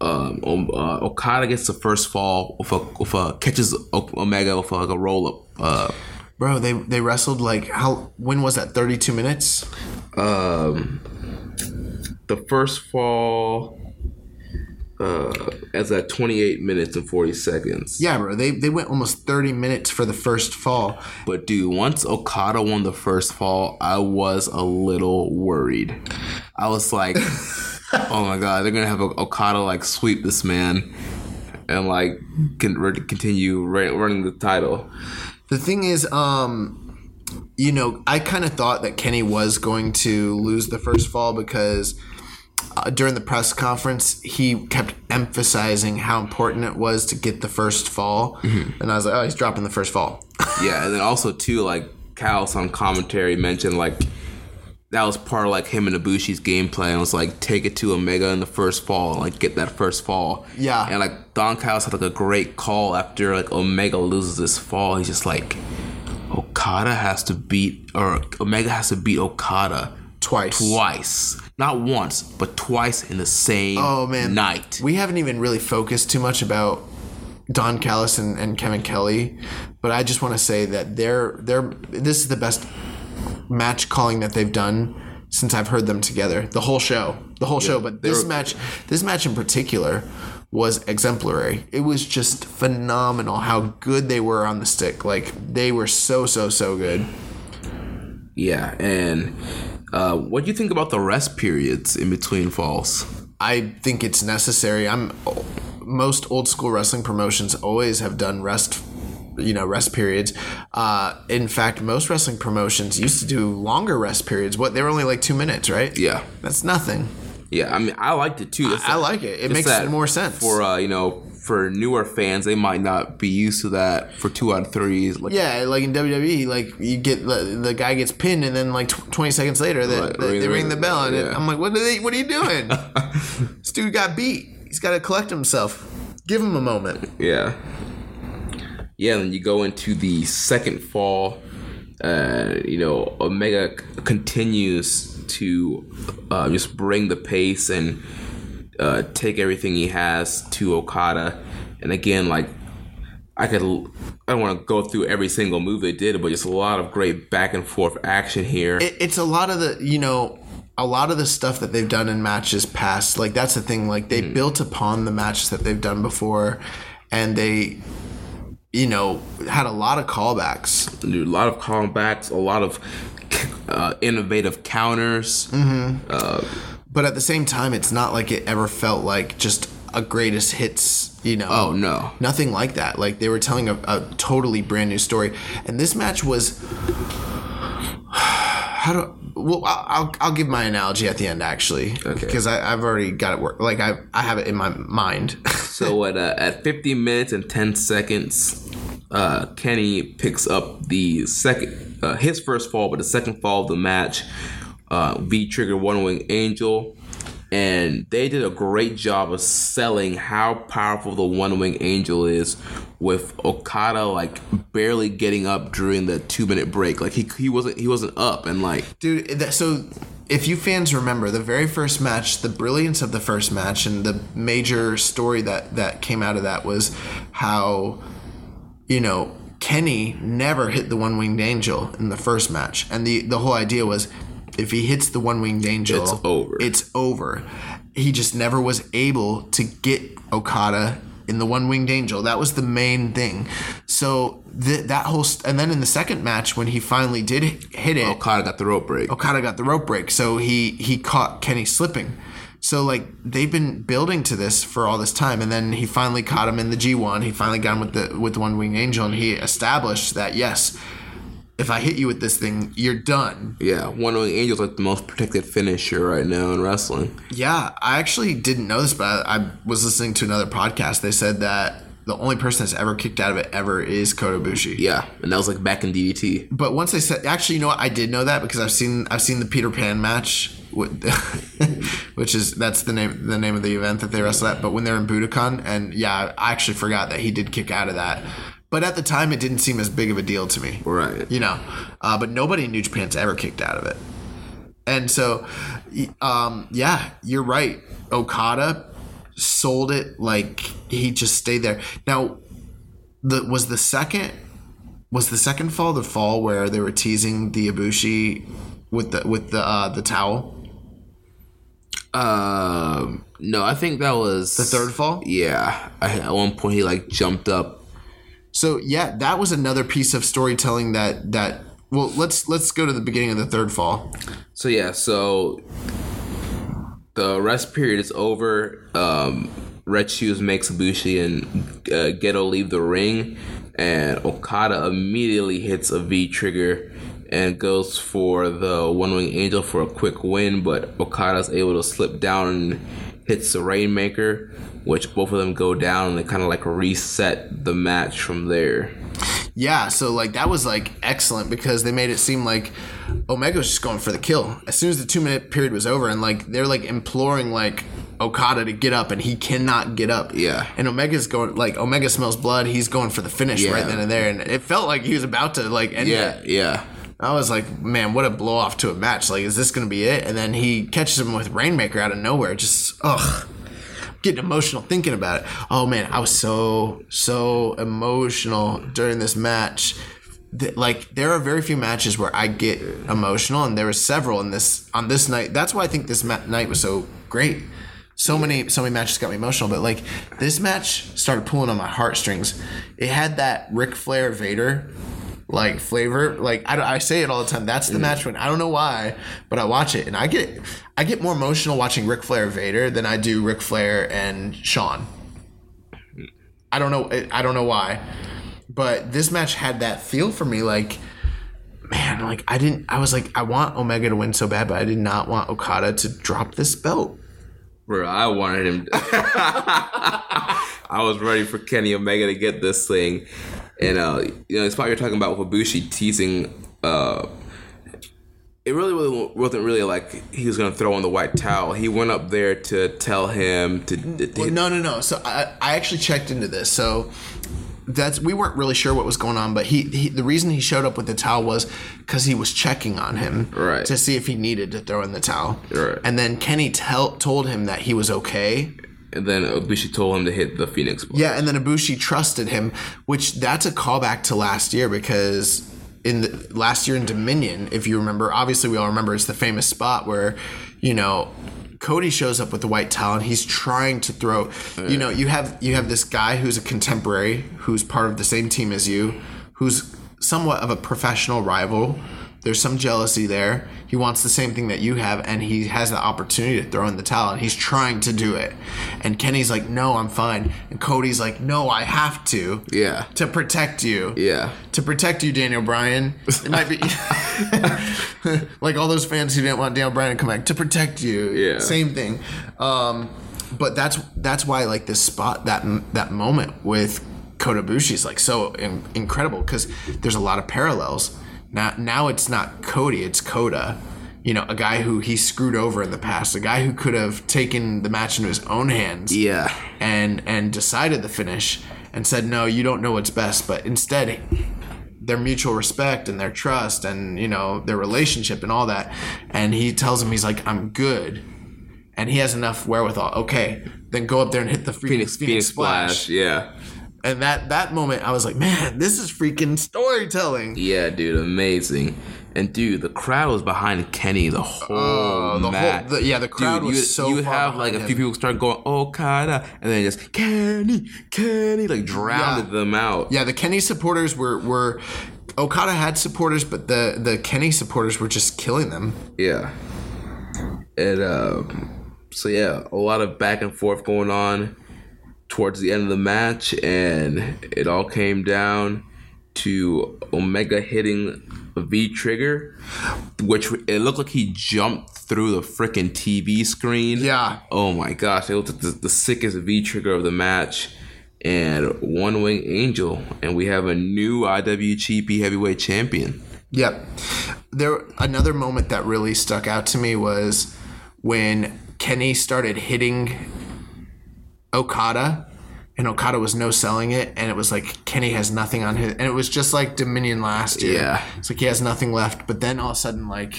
Speaker 4: um, uh, Okada gets the first fall with a, with a catches Omega with like a roll up. Uh,
Speaker 5: Bro, they they wrestled like how when was that? 32 minutes?
Speaker 4: um, the first fall, uh, as at 28 minutes and 40 seconds.
Speaker 5: Yeah, bro. They they went almost 30 minutes for the first fall.
Speaker 4: But dude, once Okada won the first fall, I was a little worried. I was like, "Oh my god, they're gonna have Okada like sweep this man and like continue running the title."
Speaker 5: The thing is, um, you know, I kind of thought that Kenny was going to lose the first fall because uh, during the press conference he kept emphasizing how important it was to get the first fall, and I was like, oh, he's dropping the first fall.
Speaker 4: Yeah, and then also too, like Callis on commentary mentioned like that was part of like him and Ibushi's game plan was like take it to Omega in the first fall and like get that first fall.
Speaker 5: Yeah.
Speaker 4: And like Don Callis had like a great call after like Omega loses this fall. He's just like Okada has to beat or Omega has to beat Okada
Speaker 5: Twice.
Speaker 4: twice. Not once, but twice in the same
Speaker 5: Oh man,
Speaker 4: night.
Speaker 5: We haven't even really focused too much about Don Callis and, and Kevin Kelly, but I just want to say that they're they're this is the best match calling that they've done since I've heard them together. The whole show, the whole show. But this
Speaker 4: were-
Speaker 5: match, this match in particular, was exemplary. It was just phenomenal how good they were on the stick. Like they were so so so good.
Speaker 4: yeah, and uh, what do you think about the rest periods in between falls?
Speaker 5: I think it's necessary. I'm most old school wrestling promotions always have done rest you know rest periods uh in fact most wrestling promotions used to do longer rest periods what they were only like two minutes right
Speaker 4: Yeah.
Speaker 5: that's nothing
Speaker 4: Yeah, I mean, I liked it too.
Speaker 5: I
Speaker 4: that-
Speaker 5: like it. It makes more sense.
Speaker 4: for uh, you know for newer fans. They might not be used to that for two out of threes. Like,
Speaker 5: yeah like in wwe like you get the, the guy gets pinned and then like tw- 20 seconds later they,
Speaker 4: Right,
Speaker 5: they,
Speaker 4: ring-
Speaker 5: they ring
Speaker 4: ring-
Speaker 5: the bell and
Speaker 4: yeah.
Speaker 5: i'm like what are they what are you doing this dude got beat he's got to collect himself give him a moment
Speaker 4: yeah, yeah. Then you go into the second fall. Uh, you know, Omega continues to uh, just bring the pace and uh, take everything he has to Okada. And again, like I could, I don't want to go through every single move they did, but just a lot of great back and forth action here.
Speaker 5: it, it's a lot of the you know a lot of the stuff that they've done in matches past like that's the thing like they built upon the matches that they've done before and they you know had a lot of callbacks
Speaker 4: Dude, a lot of callbacks, a lot of uh, innovative counters.
Speaker 5: But at the same time it's not like it ever felt like just a greatest hits, you know.
Speaker 4: Oh, no.
Speaker 5: Nothing like that. Like they were telling a, a totally brand new story. And this match was how do well I'll, I'll, give my analogy at the end actually
Speaker 4: Okay.
Speaker 5: because I've already got it work like I I have it in my mind
Speaker 4: So at uh, at 50 minutes and 10 seconds, uh, Kenny picks up the second uh, his first fall, but the second fall of the match. Uh, V trigger one wing angel, and they did a great job of selling how powerful the one wing angel is, with Okada like barely getting up during the two minute break. Like he he wasn't he wasn't up, and like
Speaker 5: dude that, so if you fans remember the very first match the brilliance of the first match and the major story that that came out of that was how you know kenny never hit the one-winged angel in the first match and the the whole idea was if he hits the one-winged angel
Speaker 4: It's over.
Speaker 5: it's over he just never was able to get okada in the one-winged angel that was the main thing so th- that whole st- and then in the second match when he finally did hit it
Speaker 4: Okada got the rope break.
Speaker 5: Okada got the rope break, so he he caught Kenny slipping. So like they've been building to this for all this time, and then he finally caught him in the G one. He finally got him with the with the one winged angel, and he established that yes, if I hit you with this thing, you're done.
Speaker 4: Yeah, one wing angel's like the most protected finisher right now in wrestling.
Speaker 5: Yeah, I actually didn't know this, but I, I was listening to another podcast. They said that the only person that's ever kicked out of it ever is Kota Ibushi.
Speaker 4: Yeah, and that was like back in DDT.
Speaker 5: But once they said, actually, you know what? I did know that because I've seen I've seen the Peter Pan match, which is that's the name the name of the event that they wrestle at. But when they're in Budokan, and yeah, I actually forgot that he did kick out of that. But at the time, it didn't seem as big of a deal to me,
Speaker 4: Right.
Speaker 5: You know, uh, but nobody in New Japan's ever kicked out of it, and so, um, yeah, you're right. Okada sold it like he just stayed there. Now, the was the second was the second fall the fall where they were teasing the Ibushi with the with the uh, the towel?
Speaker 4: Um, no, I think that was
Speaker 5: The third fall?
Speaker 4: Yeah, I, at one point he like jumped up.
Speaker 5: So yeah, that was another piece of storytelling that that well let's let's go to the beginning of the third fall.
Speaker 4: So yeah, so the rest period is over. Um, Red Shoes makes Ibushi and uh, Gedo leave the ring, and Okada immediately hits a V trigger and goes for the One Wing Angel for a quick win, but Okada's able to slip down and hits the Rainmaker, which both of them go down and they kind of like reset the match from there.
Speaker 5: Yeah, so like that was like excellent because they made it seem like Omega was just going for the kill as soon as the two minute period was over, and like they're like imploring like Okada to get up, and he cannot get up.
Speaker 4: Yeah.
Speaker 5: and Omega's going like Omega smells blood. He's going for the finish
Speaker 4: Yeah.
Speaker 5: right then and there, and it felt like he was about to like end
Speaker 4: Yeah,
Speaker 5: it.
Speaker 4: yeah. Yeah.
Speaker 5: I was like, man, what a blow off to a match. Like, is this going to be it? And then he catches him with Rainmaker out of nowhere. Just, ugh. Getting emotional thinking about it. Oh, man, I was so, so emotional during this match. That, like, there are very few matches where I get emotional, and there were several in this on this night. That's why I think this ma- night was so great. So many, so many matches got me emotional, but like this match started pulling on my heartstrings. It had that Ric Flair Vader like flavor. Like I, I say it all the time. That's the mm. match win. I don't know why, but I watch it and I get I get more emotional watching Ric Flair Vader than I do Ric Flair and Shawn. I don't know. I don't know why, but this match had that feel for me. Like man, like I didn't. I was like I want Omega to win so bad, but I did not want Okada to drop this belt.
Speaker 4: Bro, I wanted him. I was ready for Kenny Omega to get this thing, and uh, you know, it's what you're talking about with Ibushi teasing. Uh, it really, really wasn't really like he was gonna throw on the white towel. He went up there to tell him to. to
Speaker 5: Well, no, no, no. So I, I actually checked into this. So that's we weren't really sure what was going on, but he, he the reason he showed up with the towel was because he was checking on him
Speaker 4: Right.
Speaker 5: to see if he needed to throw in the towel.
Speaker 4: Right.
Speaker 5: And then Kenny tell, told him that he was okay.
Speaker 4: And then Ibushi told him to hit the Phoenix.
Speaker 5: Yeah, and then Ibushi trusted him, which that's a callback to last year because in the, last year in Dominion, if you remember, obviously we all remember it's the famous spot where, you know, Cody shows up with the white towel and he's trying to throw. You know, you have you have this guy who's a contemporary, who's part of the same team as you, who's somewhat of a professional rival There's some jealousy there. He wants the same thing that you have, and he has the opportunity to throw in the towel, and he's trying to do it. And Kenny's like, "No, I'm fine," and Cody's like, "No, I have to."
Speaker 4: Yeah.
Speaker 5: To protect you.
Speaker 4: Yeah.
Speaker 5: To protect you, Daniel Bryan. It might be like all those fans who didn't want Daniel Bryan to come back to protect you.
Speaker 4: Yeah.
Speaker 5: Same thing. Um, but that's that's why like this spot that that moment with Kota Ibushi is like so in, incredible because there's a lot of parallels. Now now it's not Cody, it's Kota. You know, a guy who he screwed over in the past, a guy who could have taken the match into his own hands
Speaker 4: Yeah.
Speaker 5: and and decided the finish and said no you don't know what's best but instead their mutual respect and their trust and you know their relationship and all that and he tells him he's like i'm good and he has enough wherewithal okay then go up there and hit the phoenix, phoenix, splash.
Speaker 4: Yeah.
Speaker 5: And that that moment i was like man this is freaking storytelling
Speaker 4: Yeah, dude, amazing. And dude, the crowd was behind Kenny the whole
Speaker 5: Oh, the whole-
Speaker 4: match.
Speaker 5: the- yeah, the crowd
Speaker 4: dude,
Speaker 5: was
Speaker 4: you,
Speaker 5: so
Speaker 4: You have like a few people start going Okada, and then just Kenny, Kenny, like drowned
Speaker 5: Yeah.
Speaker 4: them out.
Speaker 5: yeah the kenny supporters were were okada had supporters but the the kenny supporters were just killing them
Speaker 4: Yeah. And um, so yeah, a lot of back and forth going on towards the end of the match, and it all came down to Omega hitting a V trigger, which it looked like he jumped through the freaking TV screen.
Speaker 5: Yeah.
Speaker 4: Oh my gosh, it was the, the sickest V trigger of the match. And One Wing Angel, and we have a new IWGP Heavyweight Champion.
Speaker 5: Yep. There another moment that really stuck out to me was when Kenny started hitting Okada and Okada was no selling it and it was like Kenny has nothing on his and it was just like Dominion last year.
Speaker 4: Yeah.
Speaker 5: It's like he has nothing left, but then all of a sudden like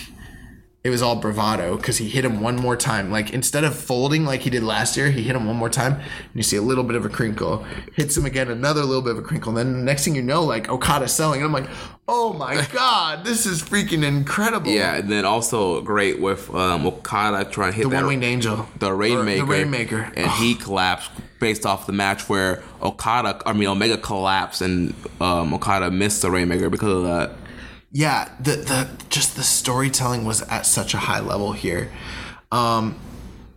Speaker 5: it was all bravado because he hit him one more time. Like instead of folding like he did last year, he hit him one more time, and you see a little bit of a crinkle. Hits him again, another little bit of a crinkle. And then the next thing you know, like Okada's selling, and I'm like, oh my god, this is freaking incredible.
Speaker 4: Yeah, and then also great with um, Okada trying to hit
Speaker 5: the one winged angel,
Speaker 4: the Rainmaker.
Speaker 5: The Rainmaker,
Speaker 4: and he collapsed based off the match where Okada, I mean Omega collapsed and um, Okada missed the Rainmaker because of that.
Speaker 5: Yeah the the just the storytelling was at such a high level here um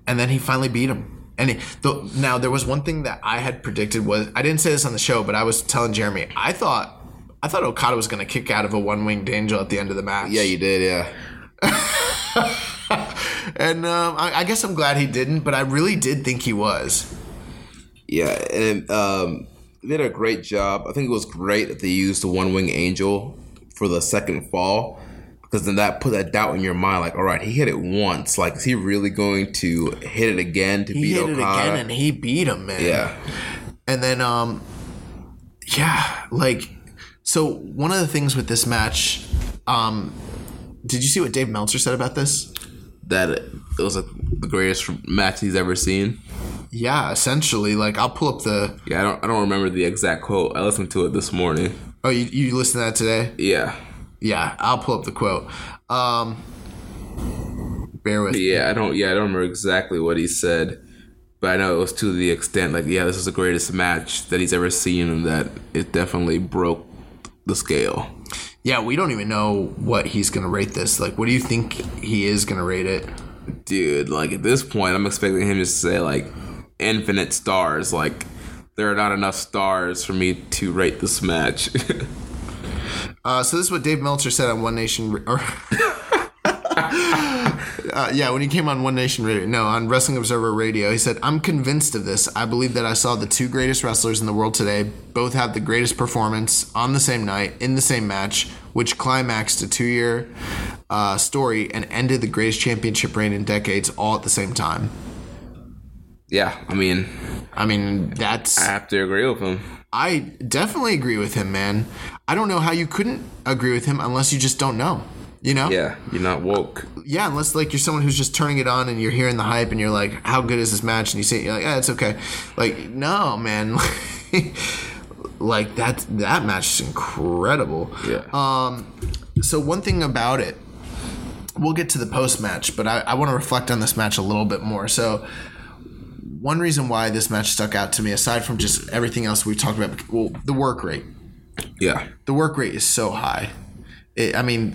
Speaker 5: and then he finally beat him and it, the, now there was one thing that i had predicted was i didn't say this on the show but i was telling jeremy i thought i thought okada was going to kick out of a one-winged angel at the end of the match
Speaker 4: Yeah, you did. Yeah,
Speaker 5: and um, I, I guess i'm glad he didn't but i really did think he was
Speaker 4: yeah, and um, they did a great job. I think it was great that they used the One Wing Angel for the second fall. Because then that put that doubt in your mind, like, all right, he hit it once. Like, is he really going to hit it again to
Speaker 5: he
Speaker 4: beat
Speaker 5: hit it again and he beat him man
Speaker 4: yeah,
Speaker 5: And then, um, yeah, like, so one of the things with this match, um, did you see what Dave Meltzer said about this?
Speaker 4: that it was like the greatest match he's ever seen.
Speaker 5: Yeah, essentially, like, I'll pull up the.
Speaker 4: Yeah, I don't I don't remember the exact quote. I listened to it this morning.
Speaker 5: Oh, you, you listened to that today?
Speaker 4: Yeah.
Speaker 5: Yeah, I'll pull up the quote. Um, bear with me.
Speaker 4: Yeah, I don't yeah, I don't remember exactly what he said. But I know it was to the extent like, yeah, this is the greatest match that he's ever seen and that it definitely broke the scale.
Speaker 5: Yeah, we don't even know what he's going to rate this. Like, what do you think he is going to rate it?
Speaker 4: Dude, like at this point I'm expecting him to say like infinite stars. Like there are not enough stars for me to rate this match.
Speaker 5: Uh, so this is what Dave Meltzer said on One Nation, or uh, yeah, when he came on One Nation Radio, no, on Wrestling Observer Radio, he said, "I'm convinced of this. I believe that I saw the two greatest wrestlers in the world today. Both had the greatest performance on the same night in the same match, which climaxed a two-year uh, story and ended the greatest championship reign in decades, all at the same time."
Speaker 4: Yeah, I mean,
Speaker 5: I mean, that's
Speaker 4: I have to agree with him.
Speaker 5: I definitely agree with him, man. I don't know how you couldn't agree with him unless you just don't know. You know?
Speaker 4: Yeah, you're not woke.
Speaker 5: Yeah, unless like you're someone who's just turning it on and you're hearing the hype and you're like, "How good is this match?" and you see say, "You're like, yeah, it's okay." Like, no, man. like that that match is incredible.
Speaker 4: Yeah.
Speaker 5: Um. So one thing about it, we'll get to the post match, but I, I want to reflect on this match a little bit more. So. One reason why this match stuck out to me, aside from just everything else we talked about, well, the work rate
Speaker 4: yeah.
Speaker 5: the work rate is so high. It, I mean,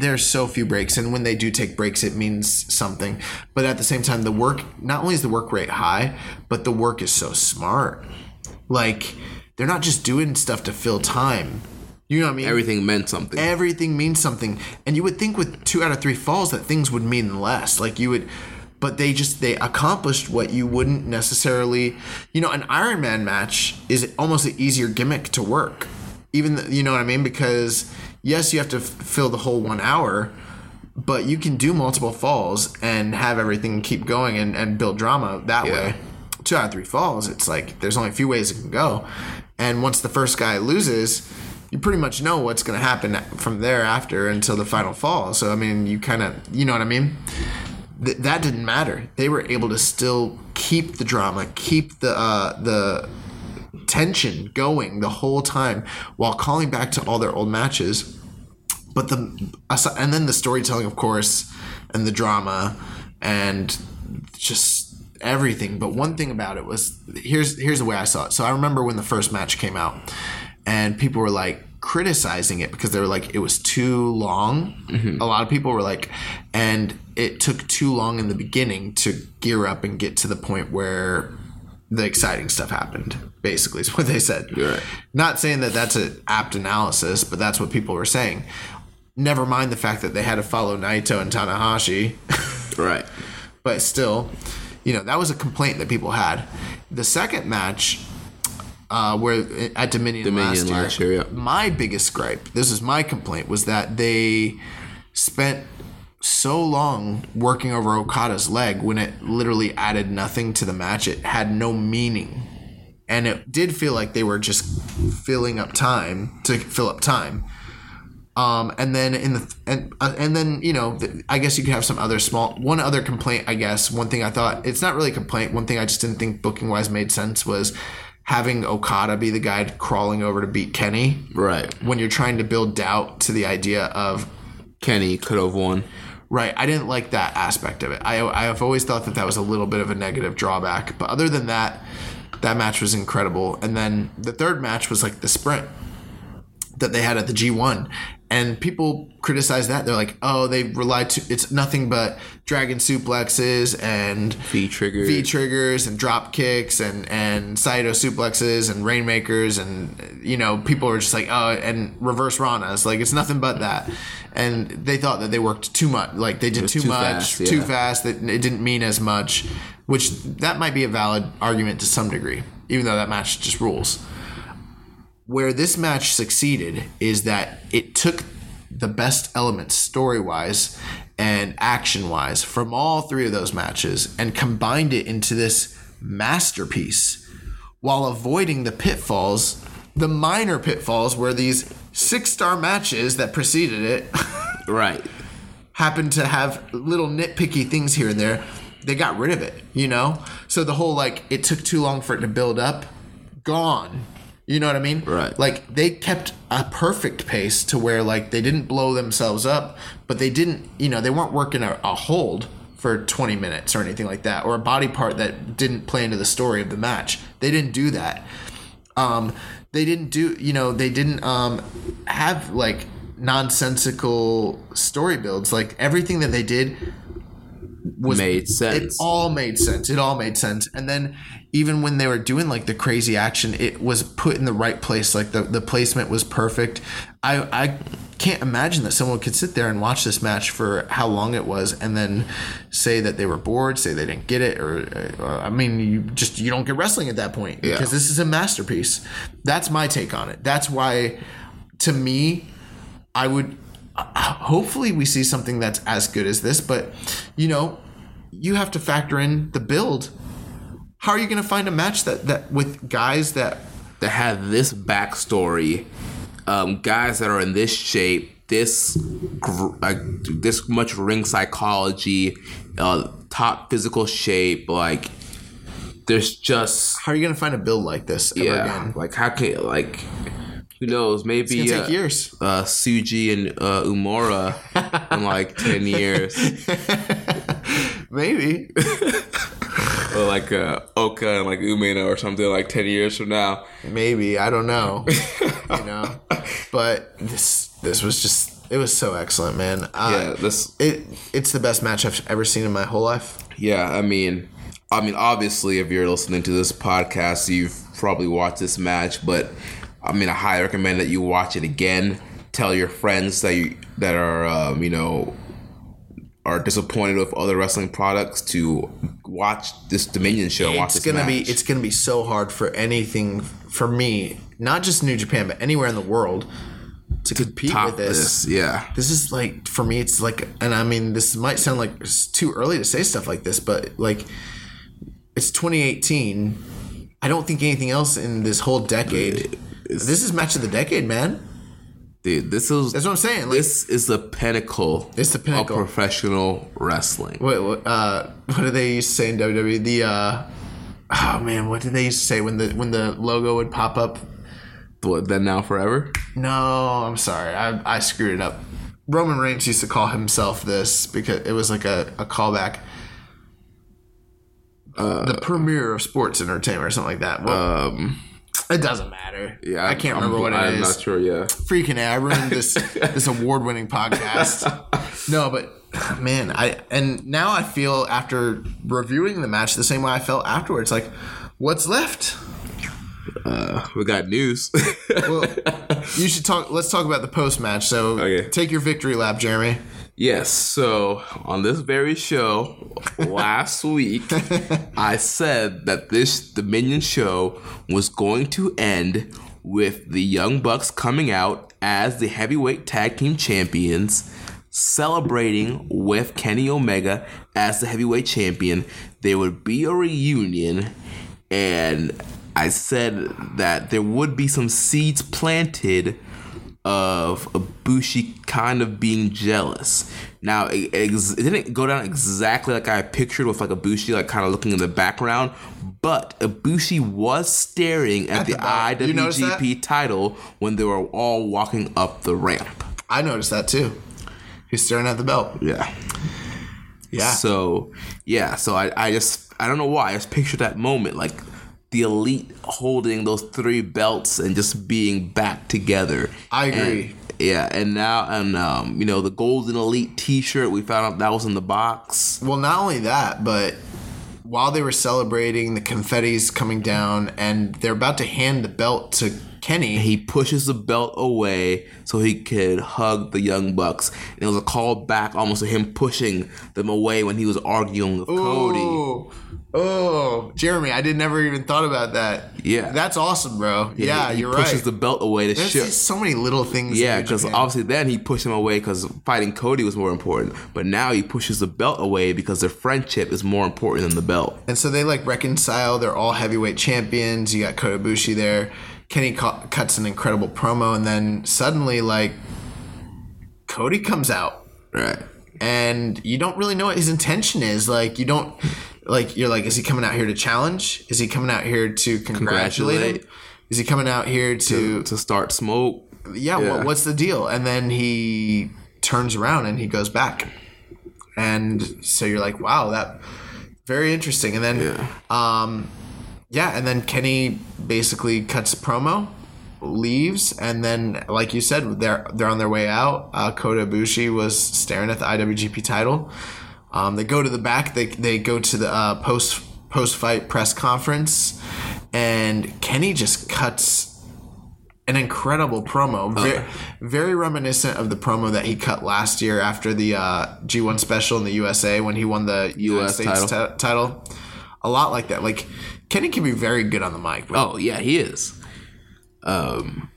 Speaker 5: there's so few breaks, and when they do take breaks, it means something. But at the same time, the work not only is the work rate high, but the work is so smart. Like they're not just doing stuff to fill time. You know what I mean?
Speaker 4: Everything meant something.
Speaker 5: everything means something and you would think with two out of three falls that things would mean less like you would but they just they accomplished what you wouldn't necessarily you know an iron man match is almost an easier gimmick to work. Even th- you know what i mean? Because yes you have to f- fill the whole one hour but you can do multiple falls and have everything keep going and, and build drama that
Speaker 4: Yeah.
Speaker 5: way. Two out of three falls it's like there's only a few ways it can go. And once the first guy loses you pretty much know what's going to happen from there after until the final fall. So i mean you kind of you know what i mean Th- that didn't matter. They were able to still keep the drama keep the uh the tension going the whole time while calling back to all their old matches. But the and then the storytelling of course and the drama and just everything. But one thing about it was here's here's the way i saw it. So i remember when the first match came out and people were like criticizing it because they were like it was too long mm-hmm. a lot of people were like and it took too long in the beginning to gear up and get to the point where the exciting stuff happened basically is what they said
Speaker 4: Right.
Speaker 5: not saying that that's an apt analysis but that's what people were saying never mind the fact that they had to follow naito and tanahashi
Speaker 4: right.
Speaker 5: but still, you know, that was a complaint that people had. The second match, uh, where at Dominion,
Speaker 4: Dominion
Speaker 5: last year,
Speaker 4: last year, yeah.
Speaker 5: my biggest gripe, this is my complaint, was that they spent so long working over Okada's leg when it literally added nothing to the match. It had no meaning. And it did feel like they were just filling up time to fill up time. Um, and then in the and uh, and then you know I guess you could have some other small one other complaint I guess one thing I thought it's not really a complaint one thing I just didn't think booking wise made sense was having Okada be the guy crawling over to beat Kenny.
Speaker 4: Right.
Speaker 5: when you're trying to build doubt to the idea of
Speaker 4: Kenny could have won.
Speaker 5: right. I didn't like that aspect of it. I I have always thought that that was a little bit of a negative drawback but other than that that match was incredible. And then the third match was like the sprint that they had at the G1 and people criticize that. They're like oh they relied to it's nothing but dragon suplexes and
Speaker 4: V triggers.
Speaker 5: V triggers and drop kicks and and Saito suplexes and rainmakers and you know people are just like oh and reverse ranas. Like it's nothing but that. And they thought that they worked too much like they did too,
Speaker 4: too
Speaker 5: much
Speaker 4: fast,
Speaker 5: too fast that it didn't mean as much which that might be a valid argument to some degree even though that match just rules where this match succeeded is that it took the best elements story wise and action wise from all three of those matches and combined it into this masterpiece while avoiding the pitfalls, the minor pitfalls where these six star matches that preceded it
Speaker 4: Right.
Speaker 5: happened to have little nitpicky things here and there. They got rid of it, you know? So the whole like it took too long for it to build up, gone. You know what I mean?
Speaker 4: Right.
Speaker 5: Like they kept a perfect pace to where like they didn't blow themselves up, but they didn't, you know, they weren't working a, a hold for 20 minutes or anything like that, or a body part that didn't play into the story of the match. They didn't do that. Um, they didn't do, you know, they didn't um, have like nonsensical story builds. Like everything that they did was
Speaker 4: Made sense.
Speaker 5: It all made sense. It all made sense. And then even when they were doing like the crazy action, it was put in the right place. Like the, the placement was perfect. I I can't imagine that someone could sit there and watch this match for how long it was and then say that they were bored, say they didn't get it, or, or I mean, you just you don't get wrestling at that point
Speaker 4: Yeah.
Speaker 5: because this is a masterpiece. That's my take on it. That's why, to me, I would uh, hopefully we see something that's as good as this, but you know, you have to factor in the build. How are you going to find a match that that with guys that
Speaker 4: that have this backstory, um, guys that are in this shape, this gr- like this much ring psychology, uh, top physical shape, like there's just
Speaker 5: how are you going to find a build like this ever
Speaker 4: yeah,
Speaker 5: again?
Speaker 4: like how can you like who knows maybe
Speaker 5: It's
Speaker 4: uh,
Speaker 5: take years.
Speaker 4: uh, Tsuji and uh, Uemura in like ten years,
Speaker 5: Maybe.
Speaker 4: or like uh, Oka and like Umino or something like ten years from now.
Speaker 5: Maybe, I don't know. you know. But this this was just It was so excellent, man. Uh,
Speaker 4: Yeah, this
Speaker 5: it it's the best match I've ever seen in my whole life.
Speaker 4: Yeah, I mean, I mean, obviously, if you're listening to this podcast, you've probably watched this match, but I mean, I highly recommend that you watch it again. Tell your friends that you that are, um, you know, are disappointed with other wrestling products to watch this Dominion show. watch
Speaker 5: It's gonna be it's gonna be so hard for anything for me, not just New Japan, but anywhere in the world to compete with this.
Speaker 4: this. Yeah,
Speaker 5: This is like for me, it's like, and I mean, this might sound like it's too early to say stuff like this, but like, it's 2018. I don't think anything else in this whole decade. This is match of the decade, man.
Speaker 4: dude, this is
Speaker 5: That's what I'm saying. Like,
Speaker 4: this is the pinnacle.
Speaker 5: It's the pinnacle.
Speaker 4: of professional wrestling.
Speaker 5: Wait, what, uh, what do they used to say in WWE? The uh, oh man, what did they used to say when the when the logo would pop up?
Speaker 4: What, then now forever.
Speaker 5: No, I'm sorry, I I screwed it up. Roman Reigns used to call himself this because it was like a, a callback. Uh, the premier of sports entertainment or something like that. Well,
Speaker 4: Um,
Speaker 5: it doesn't matter.
Speaker 4: yeah,
Speaker 5: I can't
Speaker 4: I'm-
Speaker 5: remember what it
Speaker 4: I'm
Speaker 5: is.
Speaker 4: not sure. Yeah.
Speaker 5: freaking A, I ruined this this award winning podcast. No, but man, I and now I feel after reviewing the match the same way I felt afterwards. Like, what's left?
Speaker 4: Uh, we got news.
Speaker 5: Well, you should talk. Let's talk about the post match. So,
Speaker 4: Okay.
Speaker 5: take your victory lap, Jeremy.
Speaker 4: Yes. So on this very show last week, I said that this Dominion show was going to end with the Young Bucks coming out as the heavyweight tag team champions, celebrating with Kenny Omega as the heavyweight champion. There would be a reunion, and I said that there would be some seeds planted of Ibushi kind of being jealous. Now, it, it didn't go down exactly like I pictured with like Ibushi like kind of looking in the background, but Ibushi was staring at,
Speaker 5: the
Speaker 4: the,
Speaker 5: belt. You noticed that?
Speaker 4: IWGP title when they were all walking up the ramp.
Speaker 5: I noticed that too. He's staring at the belt.
Speaker 4: Yeah.
Speaker 5: Yeah.
Speaker 4: So yeah, so I, I just I don't know why I just pictured that moment like the elite holding those three belts and just being back together.
Speaker 5: I agree.
Speaker 4: And- yeah, and now and um, you know the golden elite T-shirt we found out that was in the box.
Speaker 5: Well, not only that, but while they were celebrating, the confetti's coming down, and they're about to hand the belt to Kenny.
Speaker 4: He pushes the belt away so he could hug the young bucks. And it was a call back almost to him pushing them away when he was arguing with Cody.
Speaker 5: Oh, Jeremy, I did never even thought about that.
Speaker 4: Yeah.
Speaker 5: that's awesome, bro. Yeah,
Speaker 4: he
Speaker 5: you're
Speaker 4: pushes
Speaker 5: right.
Speaker 4: the belt away to
Speaker 5: There's
Speaker 4: show.
Speaker 5: so many little things.
Speaker 4: Yeah, because obviously then he pushed him away because fighting Cody was more important. But now he pushes the belt away because their friendship is more important than the belt.
Speaker 5: and so they like reconcile. They're all heavyweight champions. You got Kota Ibushi there. Kenny cu- cuts an incredible promo, and then suddenly, like, Cody comes out.
Speaker 4: Right.
Speaker 5: and you don't really know what his intention is. Like you don't like you're like, is he coming out here to challenge? Is he coming out here to congratulate?
Speaker 4: Congratulate.
Speaker 5: Is he coming out here to,
Speaker 4: To start smoke.
Speaker 5: yeah,
Speaker 4: yeah.
Speaker 5: What, what's the deal? And then he turns around and he goes back, and so you're like, wow, that very interesting. And then
Speaker 4: Yeah.
Speaker 5: um, yeah, and then Kenny basically cuts promo, leaves, and then like you said, they're they're on their way out. Uh, Kota Ibushi was staring at the IWGP title. Um, they go to the back. They they go to the uh, post post fight press conference, and Kenny just cuts an incredible promo. Very, very reminiscent of the promo that he cut last year after the uh, G1 special in the USA when he won the United
Speaker 4: US
Speaker 5: States
Speaker 4: title.
Speaker 5: ti- title. A lot like that. Like Kenny can be very good on the mic. but-
Speaker 4: Oh yeah, he is. Um.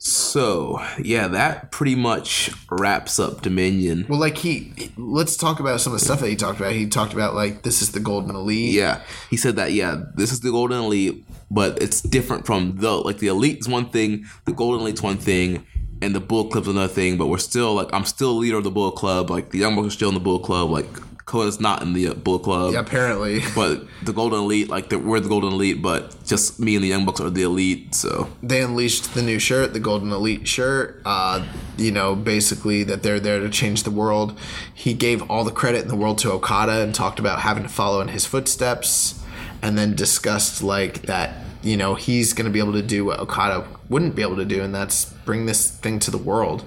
Speaker 4: So yeah, that pretty much wraps up Dominion.
Speaker 5: Well, like he, let's talk about some of the stuff that he talked about. He talked about like this is the golden elite.
Speaker 4: Yeah, he said that. Yeah, this is the Golden Elite, but it's different from the like the Elite is one thing, the Golden Elite's one thing, and the Bullet Club's another thing. But we're still like I'm still leader of the Bullet Club. Like the Young Bucks are still in the Bullet Club. Like Kota's not in the Bullet Club.
Speaker 5: Yeah, apparently.
Speaker 4: But the Golden Elite, like the, we're the Golden Elite, but just me and the Young Bucks are the Elite. So
Speaker 5: they unleashed the new shirt, the Golden Elite shirt. Uh, you know, basically that they're there to change the world. He gave all the credit in the world to Okada and talked about having to follow in his footsteps, and then discussed like that. You know, he's going to be able to do what Okada wouldn't be able to do, and that's bring this thing to the world.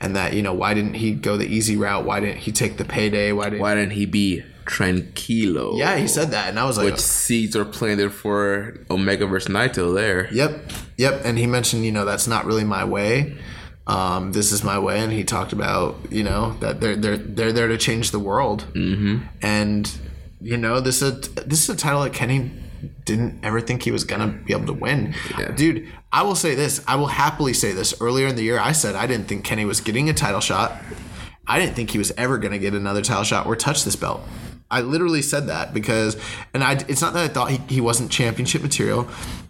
Speaker 5: And that you know why didn't he go the easy route? Why didn't he take the payday? Why didn't?
Speaker 4: Why didn't he be tranquilo?
Speaker 5: Yeah, he said that, and I was like,
Speaker 4: Which seeds are planted for Omega versus Naito there.
Speaker 5: Yep, yep. And he mentioned, you know, that's not really my way. Um, this is my way, and he talked about, you know, that they're they're they're there to change the world. Mm-hmm. And you know, this is a, this is a title that Kenny didn't ever think he was gonna be able to win.
Speaker 4: Yeah.
Speaker 5: Dude, I will say this. I will happily say this. Earlier in the year, I said I didn't think Kenny was getting a title shot. I didn't think he was ever gonna get another title shot or touch this belt. I literally said that because, and I, it's not that I thought he, he wasn't championship material.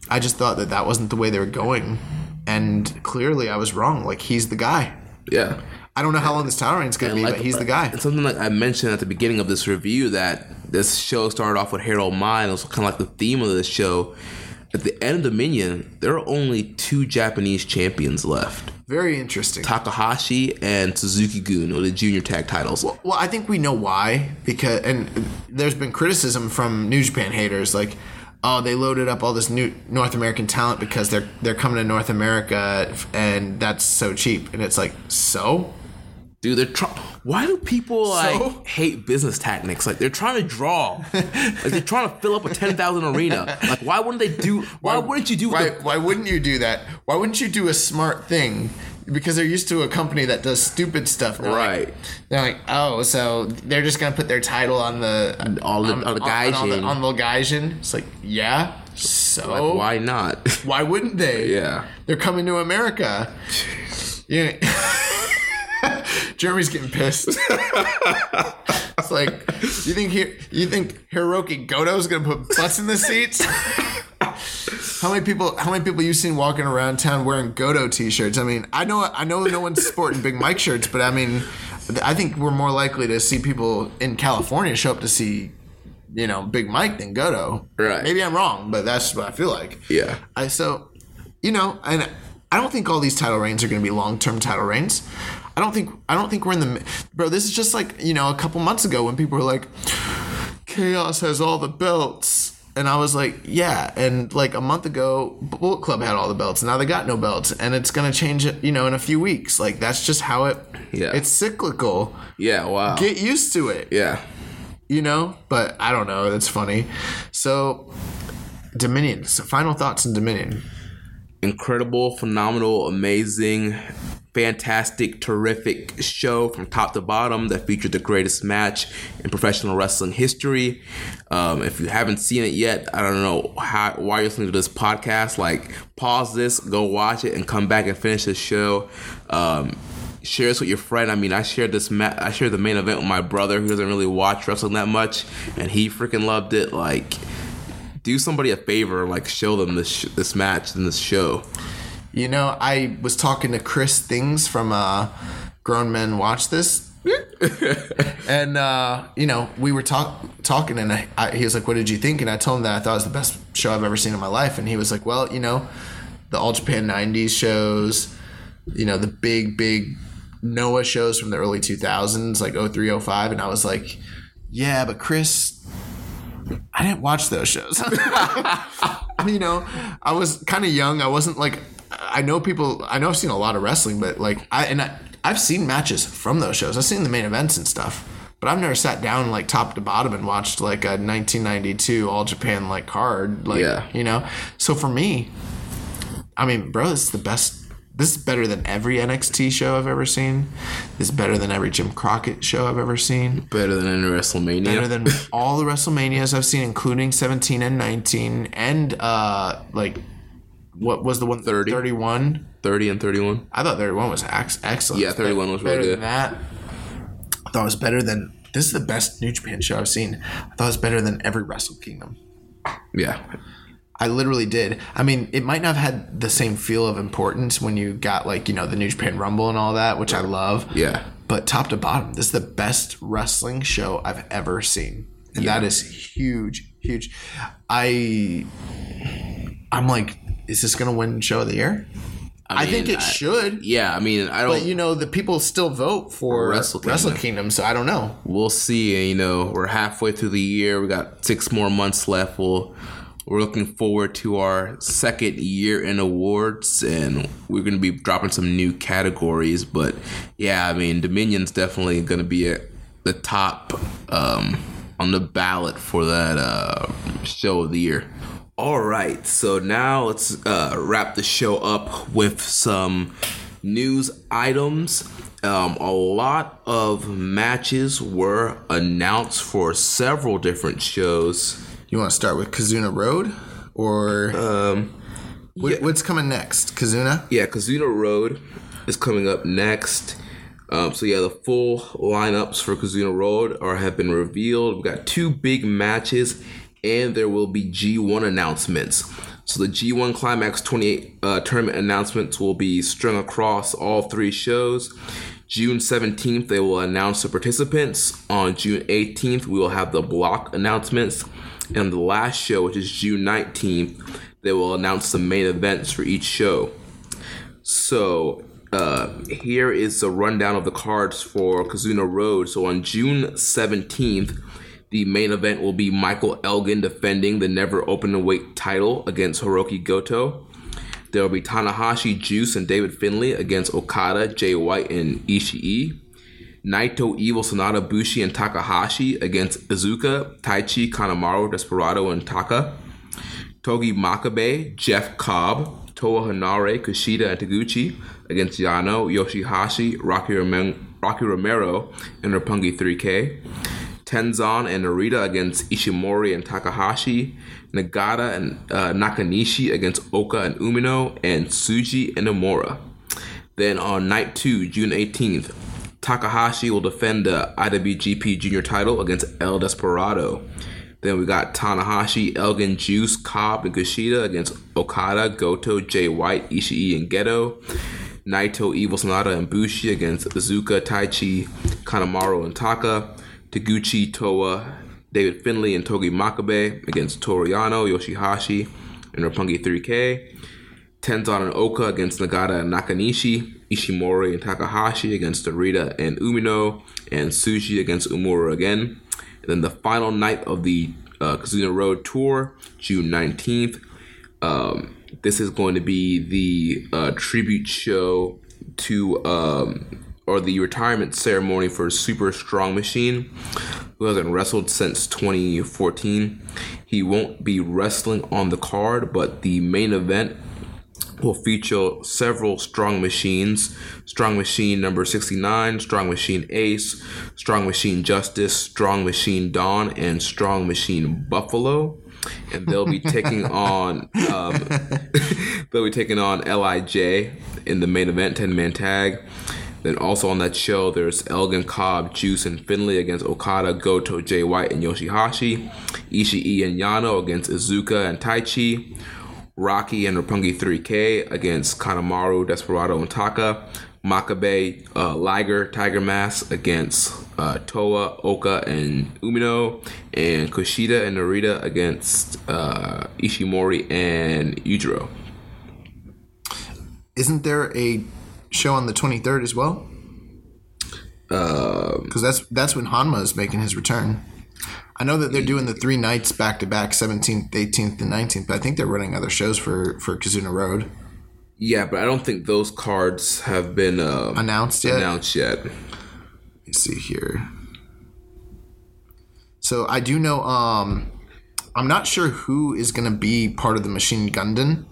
Speaker 5: I just thought that that wasn't the way they were going. And clearly I was wrong. Like, he's the guy.
Speaker 4: Yeah.
Speaker 5: I don't know how long this title reign's going to be,
Speaker 4: like-
Speaker 5: but he's the uh, guy.
Speaker 4: It's something like I mentioned at the beginning of this review that this show started off with Harold Meij. It was kind of like the theme of this show. At the end of Dominion, there are only two Japanese champions left:
Speaker 5: Very interesting.
Speaker 4: Takahashi and Suzuki Gun, or the junior tag titles.
Speaker 5: Well, I think we know why because, and there's been criticism from New Japan haters, like, oh, they loaded up all this new North American talent because they're they're coming to North America and that's so cheap. And it's like, so
Speaker 4: Dude, they're trying. Why do people like
Speaker 5: So?
Speaker 4: hate business tactics? Like they're trying to draw, like they're trying to fill up a ten thousand arena. Like why wouldn't they do? Why, wouldn't you do?
Speaker 5: Why,
Speaker 4: the,
Speaker 5: why wouldn't you do that? Why wouldn't you do a smart thing? Because they're used to a company that does stupid stuff. They're like-
Speaker 4: Right.
Speaker 5: they're like, oh, so they're just gonna put their title on the
Speaker 4: all the- on the
Speaker 5: on,
Speaker 4: gaijin.
Speaker 5: the, on the gaijin. It's like, yeah. So
Speaker 4: like why not?
Speaker 5: Why wouldn't they?
Speaker 4: Yeah.
Speaker 5: They're coming to America. Yeah. Jeremy's getting pissed. it's like you think he, you think Hiroki Goto's gonna put butts in the seats? How many people? How many people you seen walking around town wearing Goto t-shirts? I mean, I know, I know, no one's sporting Big Mike shirts, but I mean, I think we're more likely to see people in California show up to see, you know, Big Mike than Goto.
Speaker 4: Right.
Speaker 5: Maybe I'm wrong, but that's what I feel like.
Speaker 4: Yeah.
Speaker 5: I so, you know, and I don't think all these title reigns are going to be long term title reigns. I don't think I don't think we're in the bro. This is just like you know a couple months ago when people were like, Chaos has all the belts, and I was like, yeah. And like a month ago, Bullet Club had all the belts. and Now they got no belts, and it's going to change it. You know, in a few weeks. Like that's just how it.
Speaker 4: Yeah.
Speaker 5: It's cyclical.
Speaker 4: yeah. Wow.
Speaker 5: Get used to it
Speaker 4: yeah.
Speaker 5: you know but i don't know that's funny so dominion so final thoughts on dominion
Speaker 4: incredible, phenomenal, amazing, fantastic, terrific show from top to bottom that featured the greatest match in professional wrestling history. Um, if you haven't seen it yet, I don't know how, why you're listening to this podcast. Like, pause this, go watch it, and come back and finish the show. Um, share this with your friend. I mean, I shared this. Ma- I shared the main event with my brother, who doesn't really watch wrestling that much, and he freaking loved it. Like, do somebody a favor, like show them this sh- this match and this show.
Speaker 5: You know i was talking to chris things from uh grown men watch this and uh you know we were talk- talking and I, I, he was like what did you think and i told him that i thought it was the best show i've ever seen in my life and he was like well you know the all japan 90s shows you know the big big noah shows from the early 2000s like 0305 and i was like yeah but chris I didn't watch those shows. you know, I was kind of young. I wasn't like I know people. I know I've seen a lot of wrestling, but like I and I, I've seen matches from those shows. I've seen the main events and stuff, but I've never sat down like top to bottom and watched like a 1992 All Japan like card. Like
Speaker 4: Yeah.
Speaker 5: you know. So for me, I mean, bro, this is the best. This is better than every NXT show I've ever seen. This is better than every Jim Crockett show I've ever seen
Speaker 4: Better than any WrestleMania.
Speaker 5: better than all the WrestleManias I've seen, including 17 and 19, and uh, like what was the one
Speaker 4: 30.
Speaker 5: 31?
Speaker 4: thirty and thirty-one.
Speaker 5: I thought 31 was ex- excellent.
Speaker 4: Yeah, 31 was really
Speaker 5: better
Speaker 4: good.
Speaker 5: Than that, I thought it was better than. This is the best New Japan show I've seen. I thought it was better than every Wrestle Kingdom.
Speaker 4: Yeah,
Speaker 5: I literally did. I mean, it might not have had the same feel of importance when you got like you know the New Japan Rumble and all that, which I love.
Speaker 4: yeah,
Speaker 5: But top to bottom, this is the best wrestling show I've ever seen. And that is huge, huge. I I'm like, is this gonna win show of the year? I, think
Speaker 4: mean,
Speaker 5: it should.
Speaker 4: Yeah, I mean, I don't.
Speaker 5: But you know, the people still vote for
Speaker 4: Wrestle
Speaker 5: Wrestle
Speaker 4: Kingdom.
Speaker 5: Kingdom. so I don't know.
Speaker 4: we'll see. You know, we're halfway through the year. We got six more months left. We'll We're looking forward to our second year in awards, and we're going to be dropping some new categories. But yeah, I mean, Dominion's definitely going to be at the top um, on the ballot for that uh, show of the year. All right, so now let's uh, wrap the show up with some news items. Um, a lot of matches were announced for several different shows.
Speaker 5: You want to start with Kizuna Road or
Speaker 4: Um,
Speaker 5: what,
Speaker 4: yeah.
Speaker 5: what's coming next? Kizuna?
Speaker 4: Yeah, Kizuna Road is coming up next. Um, so yeah, the full lineups for Kizuna Road are have been revealed. We've got two big matches, and there will be G1 announcements. So the G1 Climax 28 uh, tournament announcements will be strung across all three shows. June 17th, they will announce the participants. On June 18th, we will have the block announcements. And the last show, which is June 19th, they will announce the main events for each show. So uh, here is the rundown of the cards for Kizuna Road. So on June 17th, the main event will be Michael Elgin defending the never open weight title against Hiroki Goto. There will be Tanahashi, Juice, and David Finlay against Okada, Jay White, and Ishii. Naito, Evil, Sanada, Bushi, and Takahashi against Iizuka, Taichi, Kanemaru, Desperado, and Taka. Togi Makabe, Jeff Cobb, Toa Henare, Kushida, and Taguchi against Yano, Yoshihashi, Rocky, Rocky Romero, and Roppongi 3K. Tenzan and Narita against Ishimori and Takahashi. Nagata and uh, Nakanishi against Oka and Umino. And Tsuji and Nomura. Then on night two, June 18th, Takahashi will defend the IWGP Junior title against El Desperado. Then we got Tanahashi, Elgin, Juice, Cobb, and Kushida against Okada, Goto, Jay White, Ishii, and Gedo. Naito, Evil Sanada, and Bushi against Iizuka, Taichi, Kanemaru, and Taka. Taguchi, Toa, David Finlay, and Togi Makabe against Toru Yano, Yoshihashi, and Roppongi 3K. Tenzan and Oka against Nagata and Nakanishi, Ishimori and Takahashi against Arita and Umino, and Sushi against Uemura again. And then the final night of the uh, Kizuna Road Tour, June 19th. Um, this is going to be the uh, tribute show to, um, or the retirement ceremony for Super Strong Machine, who hasn't wrestled since 2014. He won't be wrestling on the card, but the main event will feature several strong machines. Strong machine number 69 strong machine ace strong machine justice strong machine dawn and strong machine buffalo. And they'll be taking on um, they'll be taking on lij in the main event 10 man tag then also on that show there's elgin cobb juice and finlay against okada goto jay white and yoshihashi ishii and yano against iizuka and taichi Rocky and Roppongi 3K against Kanemaru, Desperado, and Taka. Makabe, uh, Liger, Tiger Mask against uh, Toa, Oka, and Umino. And Kushida and Narita against uh, Ishimori and Yujiro.
Speaker 5: Isn't there a show on the 23rd as well? Because that's that's when Honma is making his return. I know that they're doing the three nights back to back, 17th, 18th, and 19th, but I think they're running other shows for, for Kizuna Road.
Speaker 4: Yeah, but I don't think those cards have been uh,
Speaker 5: Announced yet?
Speaker 4: announced yet.
Speaker 5: Let me see here. So I do know. Um, I'm not sure who is going to be part of the Machine Gundan,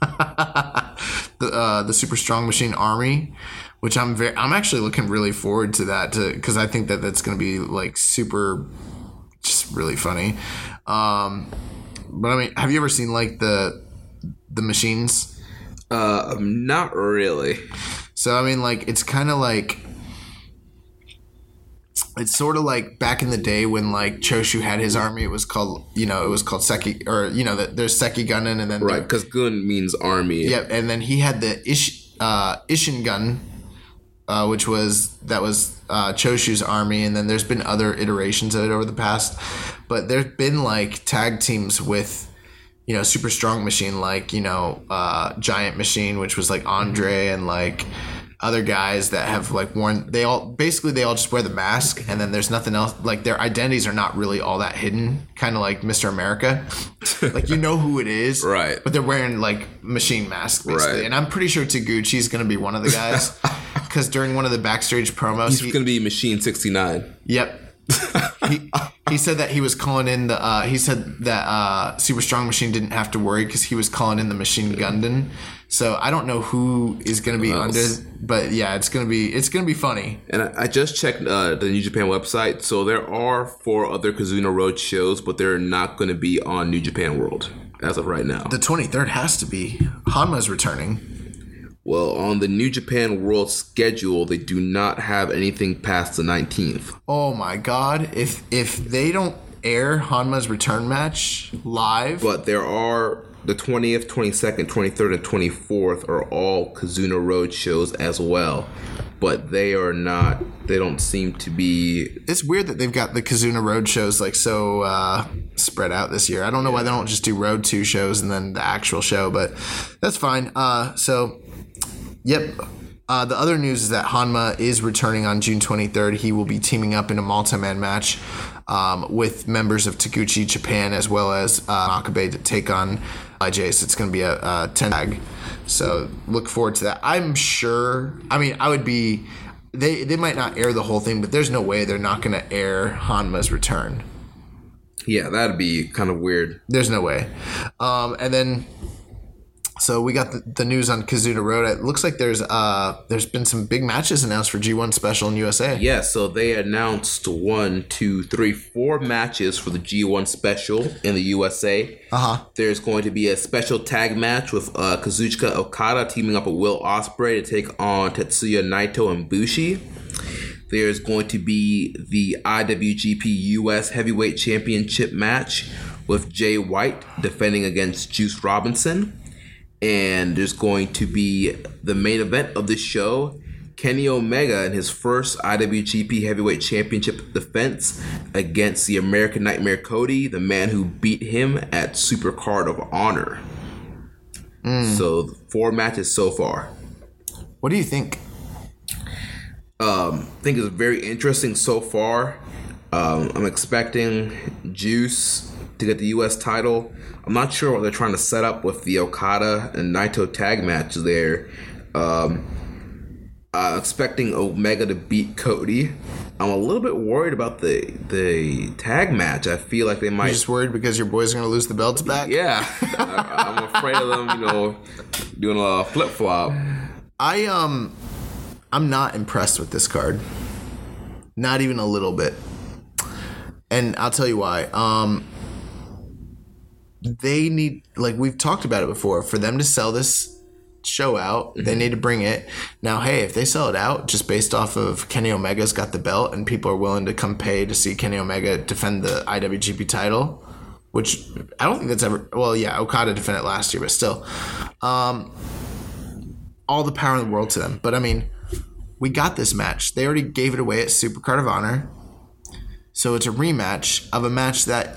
Speaker 5: the uh, the Super Strong Machine Army, which I'm very. I'm actually looking really forward to that to because I think that that's going to be like super, just really funny. Um, but I mean, have you ever seen like the the machines?
Speaker 4: Uh, not really.
Speaker 5: So I mean, like it's kind of like it's sort of like back in the day when like Choshu had his army. It was called you know it was called Seki or you know that there's Seki Gunnin and then
Speaker 4: Right, because Gun means army.
Speaker 5: yeah, and then he had the Ish uh, Ishin Gun, uh, which was that was uh, Choshu's army, and then there's been other iterations of it over the past. But there's been like tag teams with you know super strong machine like you know uh, Giant Machine, which was like Andre and like other guys that have like worn they all basically they all just wear the mask and then there's nothing else like their identities are not really all that hidden kind of like mr america like you know who it is
Speaker 4: Right.
Speaker 5: but they're wearing like machine masks basically
Speaker 4: Right.
Speaker 5: and i'm pretty sure taguchi's gonna be one of the guys because during one of the backstage promos
Speaker 4: He's
Speaker 5: he,
Speaker 4: to be Machine 69.
Speaker 5: Yep. He, he said that he was calling in the. Uh, he said that uh, Super Strong Machine didn't have to worry because he was calling in the Machine Gundan. So I don't know who is going to be under, but yeah, it's gonna be it's gonna be funny.
Speaker 4: And I, I just checked uh, the New Japan website. So there are four other Kizuna Road shows, but they're not going to be on New Japan World as of right now.
Speaker 5: The twenty third has to be Honma's returning.
Speaker 4: Well, on the New Japan World schedule, they do not have anything past the 19th.
Speaker 5: Oh my god! If if they don't air Honma's return match live,
Speaker 4: But there are the 20th, 22nd, 23rd, and 24th are all Kizuna Road shows as well. But they are not, they don't seem to be.
Speaker 5: it's weird that they've got the Kizuna Road shows like so uh, spread out this year. I don't know why they don't just do Road Two shows and then the actual show, but that's fine. Uh, so, yep. Uh, the other news is that Honma is returning on June 23rd. He will be teaming up in a multi-man match um, with members of Taguchi Japan as well as uh, Makabe to take on IJ. So it's going to be a, a 10 tag. So look forward to that. I'm sure. I mean, I would be. They they might not air the whole thing, but there's no way they're not going to air Honma's return.
Speaker 4: Yeah, that'd be kind of weird.
Speaker 5: There's no way. Um, and then, so we got the, the news on Kizuna Road. It looks like there's uh there's been some big matches announced for G1 Special in USA.
Speaker 4: Yeah, so they announced one, two, three, four matches for the G1 special in the USA.
Speaker 5: Uh huh.
Speaker 4: There's going to be a special tag match with uh, Kazuchika Okada teaming up with Will Ospreay to take on Tetsuya Naito and Bushi. There's going to be the IWGP US Heavyweight Championship match with Jay White defending against Juice Robinson. And there's going to be the main event of this show Kenny Omega in his first IWGP Heavyweight Championship defense against the American Nightmare Cody, the man who beat him at Supercard of Honor. So, four matches so far.
Speaker 5: What do you think?
Speaker 4: Um, I think it's very interesting so far. Um, I'm expecting Juice to get the U.S. title. I'm not sure what they're trying to set up with the Okada and Naito tag match there. Um, uh, expecting Omega to beat Cody. I'm a little bit worried about the the tag match. I feel like they might.
Speaker 5: You just worried because your boys are going to lose the belts back?
Speaker 4: yeah, I, I'm afraid of them. You know, doing a flip flop.
Speaker 5: I um, I'm not impressed with this card. Not even a little bit. And I'll tell you why. Um, they need like we've talked about it before. For them to sell this show out, they need to bring it. Now, hey, if they sell it out just based off of Kenny Omega's got the belt and people are willing to come pay to see Kenny Omega defend the IWGP title, which I don't think that's ever. Well, yeah, Okada defended it last year, but still, um, all the power in the world to them. But I mean, we got this match. They already gave it away at Supercard of Honor, so it's a rematch of a match that.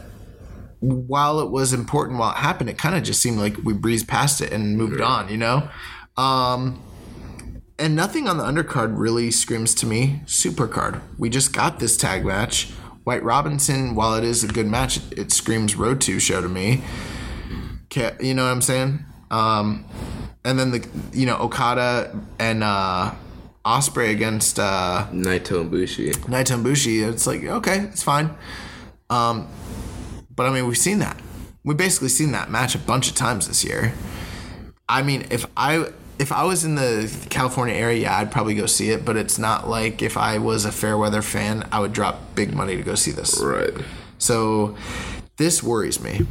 Speaker 5: While it was important while it happened, it kind of just seemed like we breezed past it and moved on, you know? Um, and nothing on the undercard really screams to me supercard. We just got this tag match. White Robinson, while it is a good match, it, screams Road to show to me. You know what I'm saying? Um, and then the you know Okada and uh, Ospreay against uh,
Speaker 4: Naito and Bushi.
Speaker 5: Naito and Bushi. It's like okay, it's fine. Um, but I mean, we've seen that. We've basically seen that match a bunch of times this year. I mean, if I if I was in the California area, yeah, I'd probably go see it. But it's not like if I was a Fairweather fan, I would drop big money to go see this.
Speaker 4: Right.
Speaker 5: So this worries me,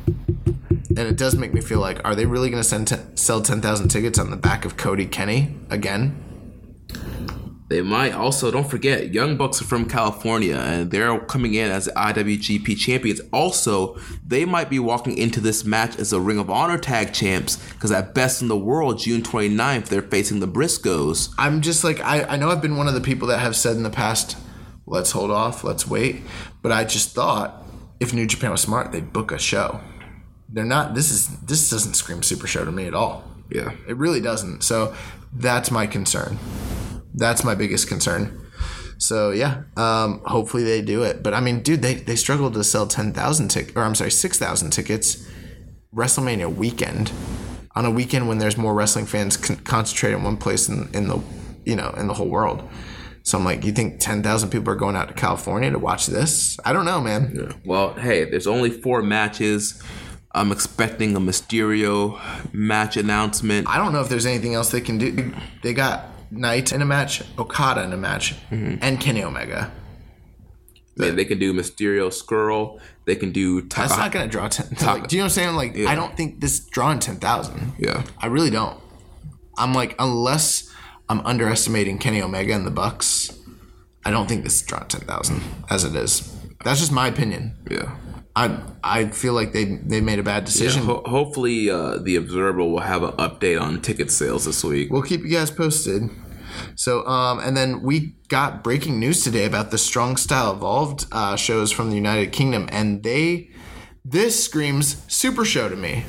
Speaker 5: and it does make me feel like, are they really going to sell ten thousand tickets on the back of Cody Kenny again?
Speaker 4: They might also don't forget Young Bucks are from California and they're coming in as IWGP champions. Also, they might be walking into this match as a Ring of Honor tag champs because at Best in the World, June 29th, they're facing the Briscoes.
Speaker 5: I'm just like I, I know I've been one of the people that have said in the past, let's hold off, let's wait. But I just thought if New Japan was smart, they'd book a show. They're not. This is this doesn't scream Super Show to me at all.
Speaker 4: Yeah.
Speaker 5: It really doesn't. So that's my concern. That's my biggest concern. So yeah, um, hopefully they do it. But I mean, dude, they they struggled to sell ten thousand tickets, or I'm sorry, six thousand tickets. WrestleMania weekend, on a weekend when there's more wrestling fans con- concentrated in one place in, in the, you know, in the whole world. So I'm like, you think ten thousand people are going out to California to watch this? I don't know, man.
Speaker 4: Well, hey, there's only four matches. I'm expecting a Mysterio match announcement.
Speaker 5: I don't know if there's anything else they can do. They got Knight in a match, Okada in a match, mm-hmm. and Kenny Omega.
Speaker 4: They, they can do Mysterio Scurll. They can do Taka-
Speaker 5: That's not gonna draw ten. Like, do you know what I'm saying? Like, I don't think this drawing ten thousand.
Speaker 4: Yeah.
Speaker 5: I really don't. I'm like, unless I'm underestimating Kenny Omega and the Bucks, I don't think this is drawing ten thousand as it is. That's just my opinion.
Speaker 4: Yeah.
Speaker 5: I I feel like they they made a bad
Speaker 4: Yeah,
Speaker 5: decision.
Speaker 4: ho- hopefully, uh, the Observer will have an update on ticket sales this week.
Speaker 5: We'll keep you guys posted. So, um, and then we got breaking news today about the Strong Style Evolved uh, shows from the United Kingdom, and they, this screams Super Show to me.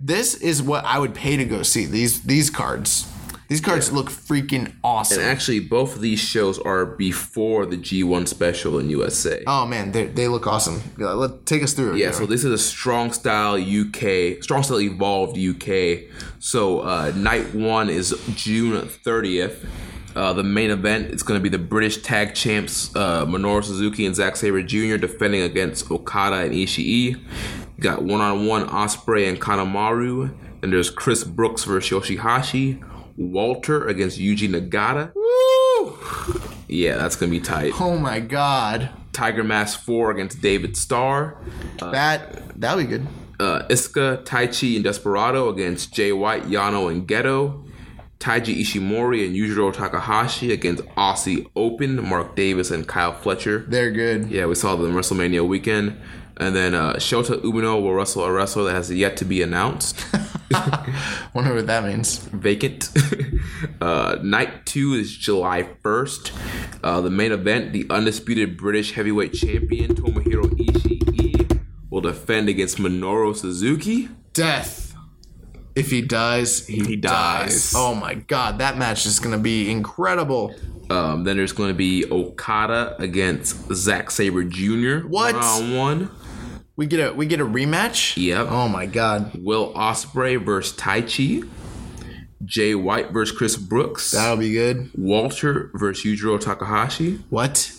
Speaker 5: This is what I would pay to go see these these cards. These cards look freaking awesome.
Speaker 4: And actually, both of these shows are before the G1 special in USA.
Speaker 5: oh man, they, they look awesome. Yeah, Let take us through it.
Speaker 4: Yeah, so this is a Strong Style UK, Strong Style Evolved UK. So uh, night one is June 30th. Uh, the main event is going to be the British Tag Champs uh, Minoru Suzuki and Zack Sabre Jr. defending against Okada and Ishii. You got one on one Ospreay and Kanemaru. And there's Chris Brooks versus Yoshihashi. Walter against Yuji Nagata.
Speaker 5: Woo!
Speaker 4: Yeah, that's to be tight.
Speaker 5: Oh my god,
Speaker 4: Tiger Mask 4 against David Starr.
Speaker 5: that that'll be good.
Speaker 4: uh, Iizuka, Taichi, and Desperado against Jay White, Yano, and Gedo. Taiji Ishimori and Yujiro Takahashi against Aussie Open, Mark Davis and Kyle Fletcher.
Speaker 5: They're good.
Speaker 4: Yeah, we saw them WrestleMania weekend. And then uh, Shota Umino will wrestle a wrestler that has yet to be announced.
Speaker 5: Wonder what that means.
Speaker 4: Vacant. uh, night two is July 1st. Uh, the main event, the undisputed British heavyweight champion Tomohiro Ishii will defend against Minoru Suzuki.
Speaker 5: Death. If he dies, he,
Speaker 4: He
Speaker 5: dies.
Speaker 4: dies.
Speaker 5: Oh my god, that match is gonna be incredible.
Speaker 4: Um, then there's going to be Okada against Zack Sabre Jr.
Speaker 5: What?
Speaker 4: Round one.
Speaker 5: We get a we get a rematch.
Speaker 4: Yep.
Speaker 5: Oh my god,
Speaker 4: Will Ospreay versus Taichi. Jay White versus Chris Brooks.
Speaker 5: that'll be good.
Speaker 4: Walter versus Yujiro Takahashi.
Speaker 5: What?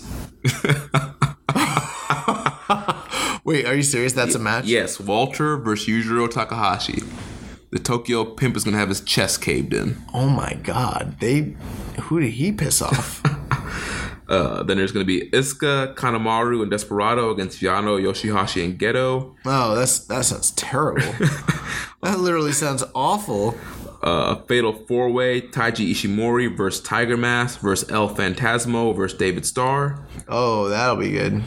Speaker 5: Wait, are you serious? That's a match?
Speaker 4: Yes, Walter versus Yujiro Takahashi. The Tokyo Pimp is to have his chest caved in.
Speaker 5: Oh my god, they. Who did he piss off?
Speaker 4: Uh, then there's going to be Iizuka, Kanemaru, and Desperado against Yano, Yoshihashi, and Gedo.
Speaker 5: oh, that's that sounds terrible. that literally sounds awful.
Speaker 4: uh, a fatal four way Taiji Ishimori versus Tiger Mask versus El Fantasmo versus David Starr.
Speaker 5: Oh, that'll be good.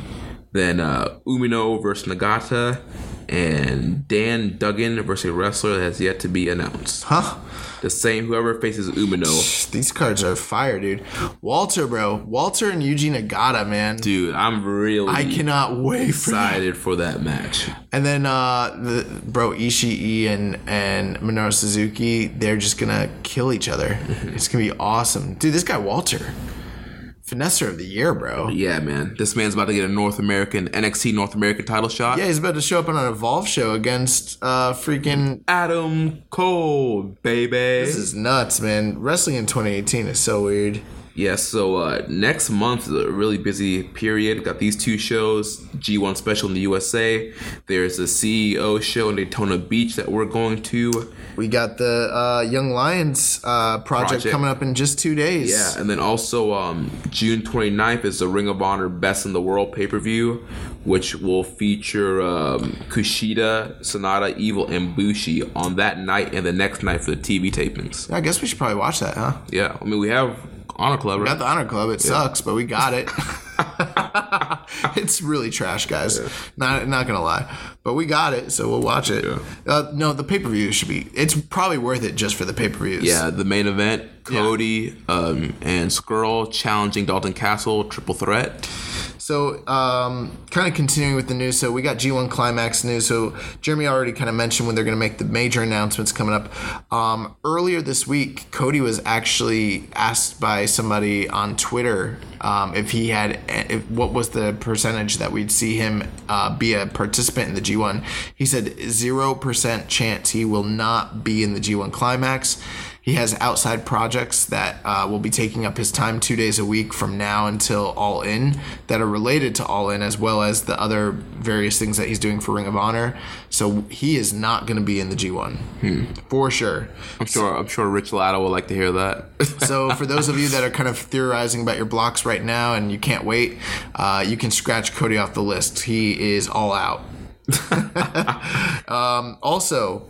Speaker 4: Then uh, Umino versus Nagata. And Dan Duggan versus a wrestler that has yet to be announced.
Speaker 5: Huh?
Speaker 4: The same, whoever faces Umino.
Speaker 5: These cards are fire, dude. Walter, bro. Walter and Yuji Nagata, man.
Speaker 4: Dude, I'm really
Speaker 5: I cannot wait for that.
Speaker 4: for that match.
Speaker 5: And then, uh, the bro Ishii and and Minoru Suzuki, they're just gonna kill each other. It's gonna be awesome, dude. This guy Walter, finesser of the year, bro.
Speaker 4: Yeah, man. This man's about to get a North American, NXT North American title shot.
Speaker 5: Yeah, he's about to show up on an Evolve show against uh freaking.
Speaker 4: Adam Cole, baby.
Speaker 5: This is nuts, man. Wrestling in 2018 is so weird.
Speaker 4: Yeah, so uh, next month is a really busy period. Got these two shows G1 special in the USA. There's a CEO show in Daytona Beach that we're going to.
Speaker 5: We got the uh, Young Lions uh, project,
Speaker 4: Project.
Speaker 5: coming up in just two days.
Speaker 4: Yeah, and then also um, June 29th is the Ring of Honor Best in the World pay per view, which will feature um, Kushida, Sanada, Evil, and Bushi on that night and the next night for the TV tapings.
Speaker 5: I guess we should probably watch that, huh?
Speaker 4: Yeah, I mean, we have Honor Club, right?
Speaker 5: got the Honor Club. It sucks, but we got it. it's really trash, guys. Not not gonna lie, but we got it, so we'll watch it. Uh, no, the pay per view should be. It's probably worth it just for the pay per views.
Speaker 4: Yeah, the main event, Cody um, and Scurll challenging Dalton Castle, triple threat.
Speaker 5: So, um, kind of continuing with the news. So, we got G1 Climax news. So, Jeremy already kind of mentioned when they're going to make the major announcements coming up. Um, earlier this week, Cody was actually asked by somebody on Twitter um, if he had, if, what was the percentage that we'd see him uh, be a participant in the G1. He said 0% chance he will not be in the G1 Climax. He has outside projects that uh, will be taking up his time two days a week from now until All In that are related to All In, as well as the other various things that he's doing for Ring of Honor. So he is not going to be in the G1 for sure.
Speaker 4: I'm sure. I'm sure Rich Latta will like to hear that.
Speaker 5: So for those of you that are kind of theorizing about your blocks right now and you can't wait, uh, you can scratch Cody off the list. He is all out. um, also,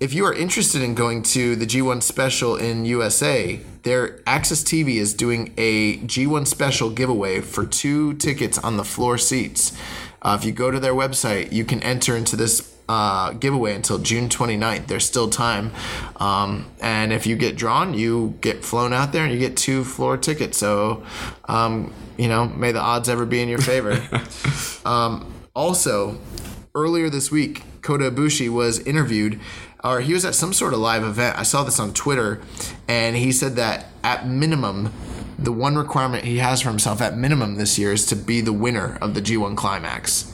Speaker 5: if you are interested in going to the G1 special in USA, their AXS TV is doing a G1 special giveaway for two tickets on the floor seats. Uh, if you go to their website, you can enter into this uh, giveaway until June 29th. There's still time. Um, and if you get drawn, you get flown out there and you get two floor tickets. So, um, you know, may the odds ever be in your favor. um, also, earlier this week, Kota Ibushi was interviewed, or he was at some sort of live event. I saw this on Twitter, and he said that at minimum, the one requirement he has for himself at minimum this year is to be the winner of the G1 Climax.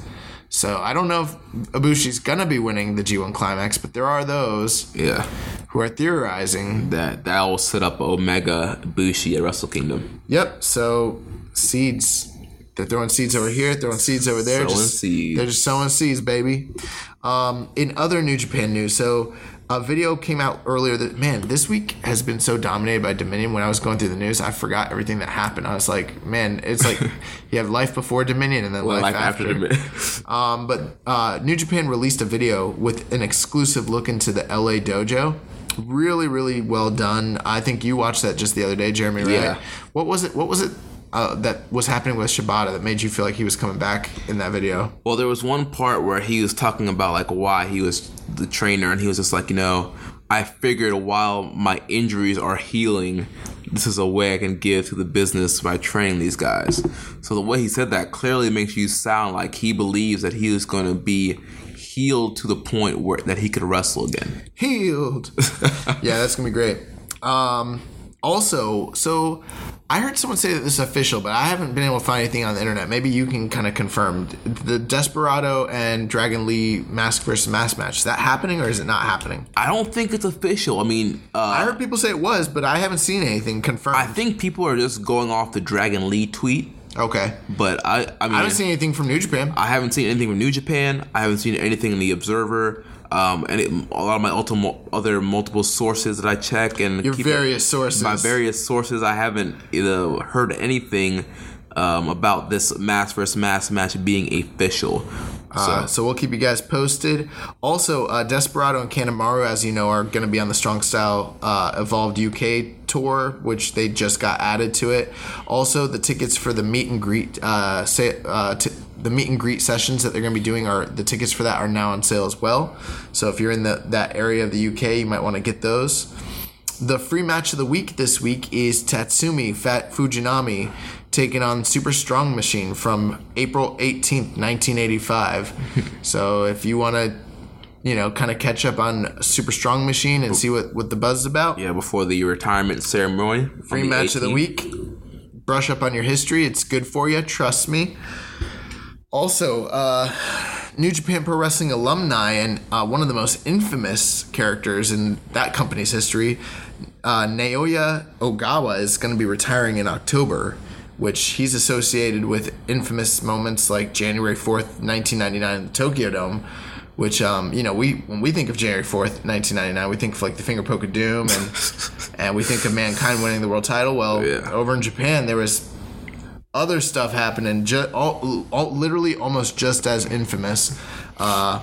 Speaker 5: So I don't know if Ibushi's gonna be winning the G1 Climax, but there are those
Speaker 4: yeah,
Speaker 5: who are theorizing.
Speaker 4: that that will set up Omega Bushi at Wrestle Kingdom.
Speaker 5: Yep. So seeds. They're throwing seeds over here, throwing seeds over there.
Speaker 4: Sowing
Speaker 5: just,
Speaker 4: seeds.
Speaker 5: They're just sowing seeds, baby. Um, in other New Japan news, so a video came out earlier that man, this week has been so dominated by Dominion. When I was going through the news, I forgot everything that happened. I was like, man, it's like you have life before Dominion and then life,
Speaker 4: Life
Speaker 5: after.
Speaker 4: after the
Speaker 5: Um, but uh, New Japan released a video with an exclusive look into the LA dojo. Really, really well done. I think you watched that just the other day, Jeremy. Right?
Speaker 4: Yeah.
Speaker 5: What was it? What was it uh, that was happening with Shibata that made you feel like he was coming back in that video?
Speaker 4: Well, there was one part where he was talking about like why he was the trainer, and he was just like, you know, I figured while my injuries are healing, this is a way I can give to the business by training these guys. So the way he said that clearly makes you sound like he believes that he is going to be healed to the point where that he could wrestle again.
Speaker 5: Healed. yeah, that's gonna be great. Um, also, so I heard someone say that this is official, but I haven't been able to find anything on the internet. Maybe you can kind of confirm the Desperado and Dragon Lee mask versus mask match. Is that happening or is it not happening?
Speaker 4: I don't think it's official. I mean, uh,
Speaker 5: I heard people say it was, but I haven't seen anything confirmed.
Speaker 4: I think people are just going off the Dragon Lee tweet,
Speaker 5: okay.
Speaker 4: but I, I mean,
Speaker 5: I haven't seen anything from New Japan.
Speaker 4: I haven't seen anything from New Japan. I haven't seen anything in the Observer. Um, and it, a lot of my ultimate, other multiple sources that I check and
Speaker 5: Your various sources.
Speaker 4: my various sources, I haven't either heard anything um, about this mass versus mass match being official.
Speaker 5: Uh, so we'll keep you guys posted. Also, uh, Desperado and Kanemaru, as you know, are going to be on the Strong Style uh, Evolved UK tour, which they just got added to it. Also, the tickets for the meet and greet, uh, say, uh, t- the meet and greet sessions that they're going to be doing are the tickets for that are now on sale as well. So if you're in the that area of the UK, you might want to get those. The free match of the week this week is Tatsumi Fat Fujinami taking on Super Strong Machine from April 18th, 1985. so if you want to, you know, kind of catch up on Super Strong Machine and see what, what the buzz is about,
Speaker 4: Yeah, before the retirement ceremony.
Speaker 5: free match of the week. Brush up on your history. It's good for you. Trust me. Also, uh, New Japan Pro Wrestling alumni and uh, one of the most infamous characters in that company's history, uh, Naoya Ogawa, is going to be retiring in October, which he's associated with infamous moments like January 4th, 1999 in the Tokyo Dome. Which um, you know, we when we think of January fourth, nineteen ninety nine, we think of like the finger poke of doom, and and we think of mankind winning the world title. Well,
Speaker 4: Yeah.
Speaker 5: over in Japan, there was other stuff happening, literally almost just as infamous. Uh,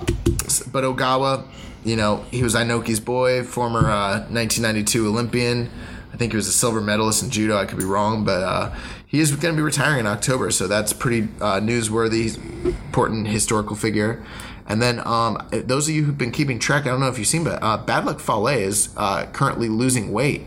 Speaker 5: but Ogawa, you know, he was Inoki's boy, former uh, 1992 Olympian. I think he was a silver medalist in judo. I could be wrong, but uh, he is going to be retiring in October, so that's pretty uh, newsworthy, important historical figure. And then um, those of you who've been keeping track, I don't know if you've seen, but uh, Bad Luck Fale is uh, currently losing weight,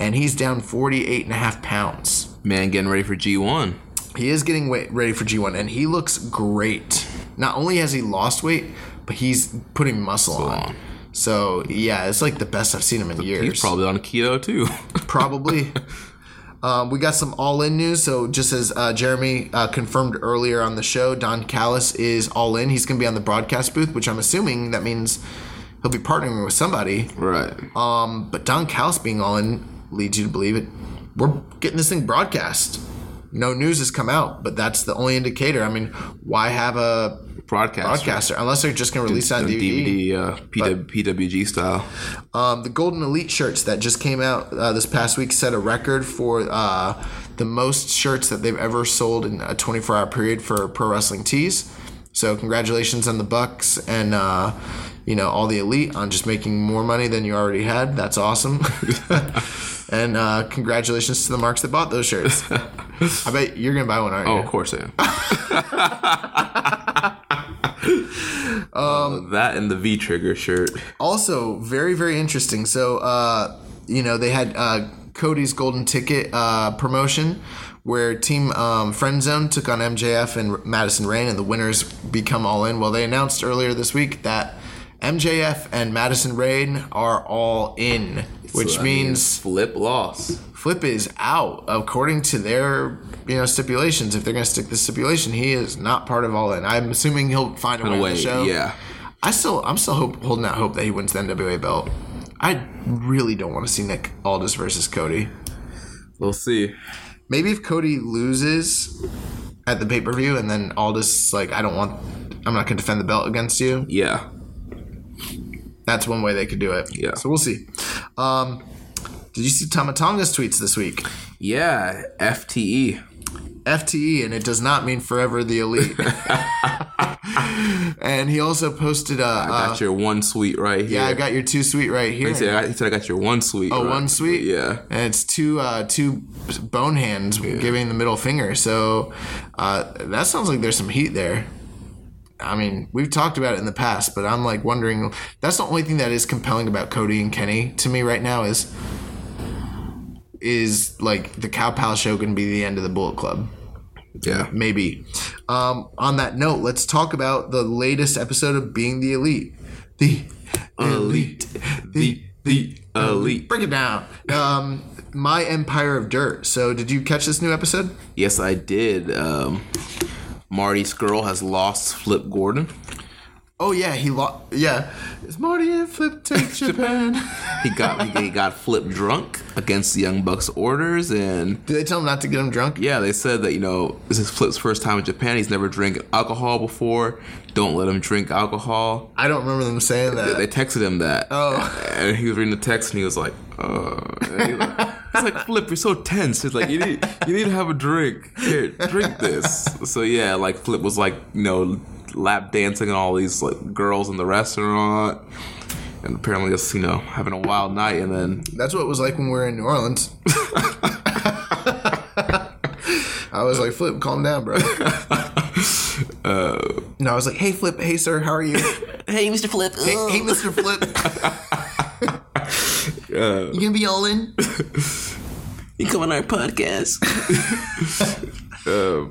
Speaker 5: and he's down 48 and a half pounds.
Speaker 4: Man, getting ready for G1.
Speaker 5: he is getting ready for G1, and he looks great. Not only has he lost weight, but he's putting muscle on.
Speaker 4: on.
Speaker 5: So yeah, it's like the best I've seen him in years.
Speaker 4: He's probably on keto too.
Speaker 5: Probably. Um, we got some all in news. So, just as uh, Jeremy uh, confirmed earlier on the show, Don Callis is all in. He's going to be on the broadcast booth, which I'm assuming that means he'll be partnering with somebody.
Speaker 4: right.
Speaker 5: Um, but Don Callis being all in leads you to believe it. We're getting this thing broadcast. No news has come out, but that's the only indicator. I mean, why have a
Speaker 4: Broadcaster.
Speaker 5: broadcaster unless they're just going to release it on DVD?
Speaker 4: DVD, uh, PW, PWG style.
Speaker 5: Um, the Golden Elite shirts that just came out uh, this past week set a record for uh, the most shirts that they've ever sold in a 24 hour period for pro wrestling tees. So congratulations on the Bucks and uh, you know all the Elite on just making more money than you already had. That's awesome. and uh, congratulations to the marks that bought those shirts. I bet you're gonna buy one, aren't you?
Speaker 4: Oh,
Speaker 5: you?
Speaker 4: of course I am. um, that and the V trigger shirt.
Speaker 5: also very very interesting so uh you know they had uh cody's golden ticket uh promotion where team um, friend zone took on mjf and madison rayne and the winners become all in well they announced earlier this week that mjf and madison rayne are all in which
Speaker 4: So that
Speaker 5: means
Speaker 4: flip loss.
Speaker 5: flip is out according to their you know stipulations if they're going to stick the stipulation he is not part of all in i'm assuming he'll find a way,
Speaker 4: In a
Speaker 5: on
Speaker 4: way,
Speaker 5: the show
Speaker 4: yeah.
Speaker 5: I still, I'm still hope, holding out hope that he wins the NWA belt. I really don't want to see Nick Aldis versus Cody.
Speaker 4: We'll see.
Speaker 5: Maybe if Cody loses at the pay per view, and then Aldis is like, I don't want, I'm not going to defend the belt against you.
Speaker 4: Yeah.
Speaker 5: That's one way they could do it.
Speaker 4: Yeah.
Speaker 5: So we'll see. Um, did you see Tama Tonga's tweets this week?
Speaker 4: Yeah. FTE.
Speaker 5: FTE, and it does not mean forever the elite. and he also posted a.
Speaker 4: I got your one sweet right here.
Speaker 5: yeah, I got your two sweet right here.
Speaker 4: He said, I, he said I got your one sweet.
Speaker 5: Oh,
Speaker 4: right.
Speaker 5: one sweet.
Speaker 4: Yeah.
Speaker 5: and it's two uh, two bone hands giving the middle finger. So uh, that sounds like there's some heat there. I mean, we've talked about it in the past, but I'm like wondering. That's the only thing that is compelling about Cody and Kenny to me right now is is like the Cow Pal show going to be the end of the Bullet Club
Speaker 4: Yeah.
Speaker 5: maybe. Um, on that note, let's talk about the latest episode of Being the Elite. The
Speaker 4: Elite. The the elite.
Speaker 5: Break it down. Um, My Empire of Dirt. So, did you catch this new episode?
Speaker 4: Yes, I did. Um, Marty Scurll has lost Flip Gordon.
Speaker 5: Oh yeah, he lost. Yeah, it's Marty and Flip take Japan.
Speaker 4: He got he, he got Flip drunk against the Young Bucks' orders, and
Speaker 5: Did they tell him not to get him drunk?
Speaker 4: yeah, they said that you know this is Flip's first time in Japan. He's never drank alcohol before. Don't let him drink alcohol.
Speaker 5: I don't remember them saying that.
Speaker 4: They texted him that.
Speaker 5: Oh.
Speaker 4: And he was reading the text and he was like, uh. and he like- Flip, you're so tense. It's like, you need, you need to have a drink. Here, drink this. So yeah, like Flip was like, you know, lap dancing and all these like girls in the restaurant. And apparently just, you know, having a wild night and then
Speaker 5: That's what it was like when we were in New Orleans. I was like, Flip, calm down, bro. Uh, no, I was like, hey, Flip, hey, sir, how are you?
Speaker 4: Hey Mr. Flip.
Speaker 5: hey, hey, Mr. Flip. You gonna be all in?
Speaker 4: you come on our podcast.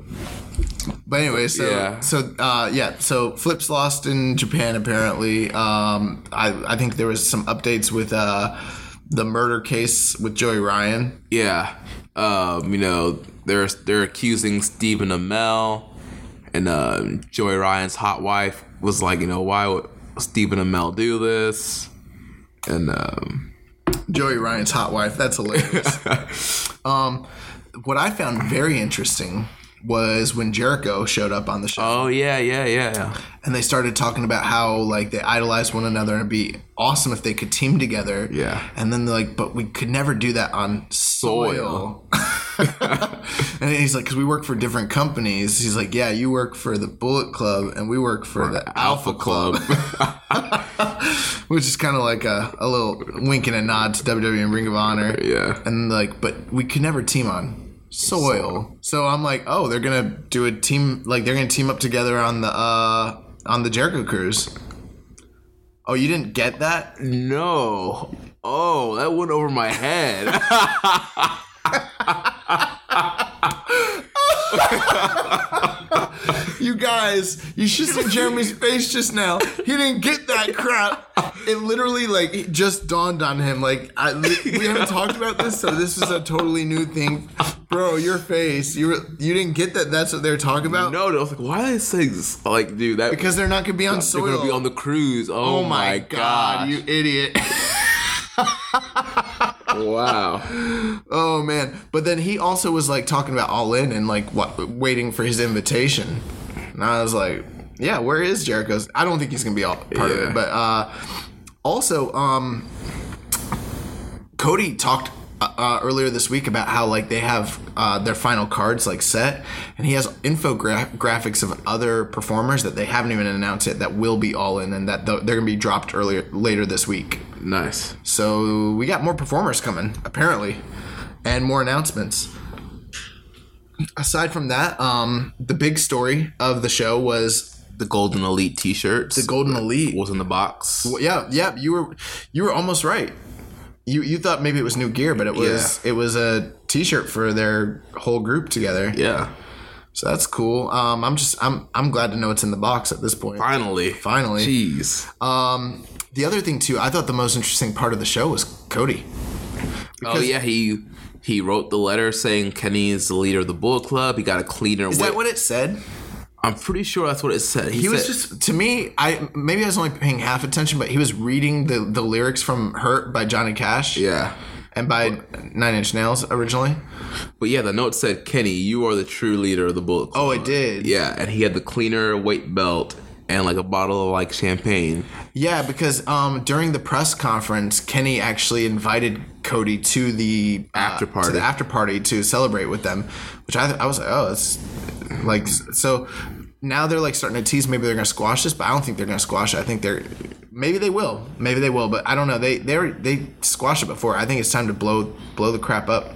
Speaker 5: But anyway, so
Speaker 4: Yeah.
Speaker 5: so uh, yeah, so Flip's lost in Japan apparently. Um, I I think there was some updates with uh, the murder case with Joey Ryan.
Speaker 4: Yeah. Um, you know, they're they're accusing Stephen Amell and uh, Joey Ryan's hot wife was like, you know, why would Stephen Amell do this? And um,
Speaker 5: Joey Ryan's hot wife. That's hilarious. um, what I found very interesting was when Jericho showed up on the show.
Speaker 4: oh yeah, yeah, yeah, yeah.
Speaker 5: and they started talking about how like they idolize one another and it'd be awesome if they could team together.
Speaker 4: Yeah.
Speaker 5: And then they're like, but we could never do that on soil. and he's like, because we work for different companies. He's like, yeah, you work for the Bullet Club and we work for the Alpha Club, which is kind of like a, a little wink and a nod to WWE and Ring of Honor.
Speaker 4: Yeah.
Speaker 5: And like, but we could never team on soil. So I'm like, oh, they're gonna do a team like they're gonna team up together on the uh on the Jericho cruise. Oh, you didn't get that?
Speaker 4: No. Oh, that went over my head.
Speaker 5: You guys, you should see Jeremy's face just now. He didn't get that crap. It literally like it just dawned on him. Like I, we haven't talked about this, so this is a totally new thing, bro. Your face, you were, you didn't get that. That's what they're talking about.
Speaker 4: No, no, I was like, why are they saying this? Like, dude, that
Speaker 5: because they're not gonna be on soil.
Speaker 4: they're gonna be on the cruise. Oh,
Speaker 5: Oh my god,
Speaker 4: god!
Speaker 5: you idiot.
Speaker 4: wow.
Speaker 5: Oh man! But then he also was like talking about All In and like what waiting for his invitation, and I was like, yeah, where is Jericho's? I don't think he's gonna be all part of it. But uh, also, um, Cody talked uh, uh, earlier this week about how like they have uh, their final cards like set, and he has infographics of other performers that they haven't even announced yet that will be All In and that they're gonna be dropped earlier later this week.
Speaker 4: Nice.
Speaker 5: So we got more performers coming, apparently, and more announcements. Aside from that, um, the big story of the show was
Speaker 4: The Golden Elite T-shirts.
Speaker 5: the Golden Elite.
Speaker 4: was in the box.
Speaker 5: Well, yeah, yeah, you were you were almost right. You you thought maybe it was new gear, but it was it was a T-shirt for their whole group together.
Speaker 4: Yeah.
Speaker 5: So that's cool. Um, I'm just I'm I'm glad to know it's in the box at this point.
Speaker 4: Finally.
Speaker 5: Finally.
Speaker 4: Jeez.
Speaker 5: Um, the other thing too, I thought the most interesting part of the show was Cody.
Speaker 4: oh yeah, he he wrote the letter saying Kenny is the leader of the Bullet Club. He got a cleaner.
Speaker 5: Is that what it said?
Speaker 4: I'm pretty sure that's what it said.
Speaker 5: he was
Speaker 4: said-
Speaker 5: just to me i maybe i was only paying half attention but he was reading the the lyrics from hurt by johnny cash
Speaker 4: yeah.
Speaker 5: and by nine inch nails originally
Speaker 4: But yeah, the note said, "Kenny, you are the true leader of the Bullet Club."
Speaker 5: oh it did
Speaker 4: Yeah, and he had the cleaner weight belt and like a bottle of like champagne.
Speaker 5: Yeah because um during the press conference kenny actually invited cody to the uh,
Speaker 4: After party.
Speaker 5: to the after party to celebrate with them which i, I was like oh it's like so now they're like starting to tease maybe they're gonna squash this but i don't think they're gonna squash it. I think they're maybe they will maybe they will but i don't know. They they they squashed it before. I think it's time to blow blow the crap up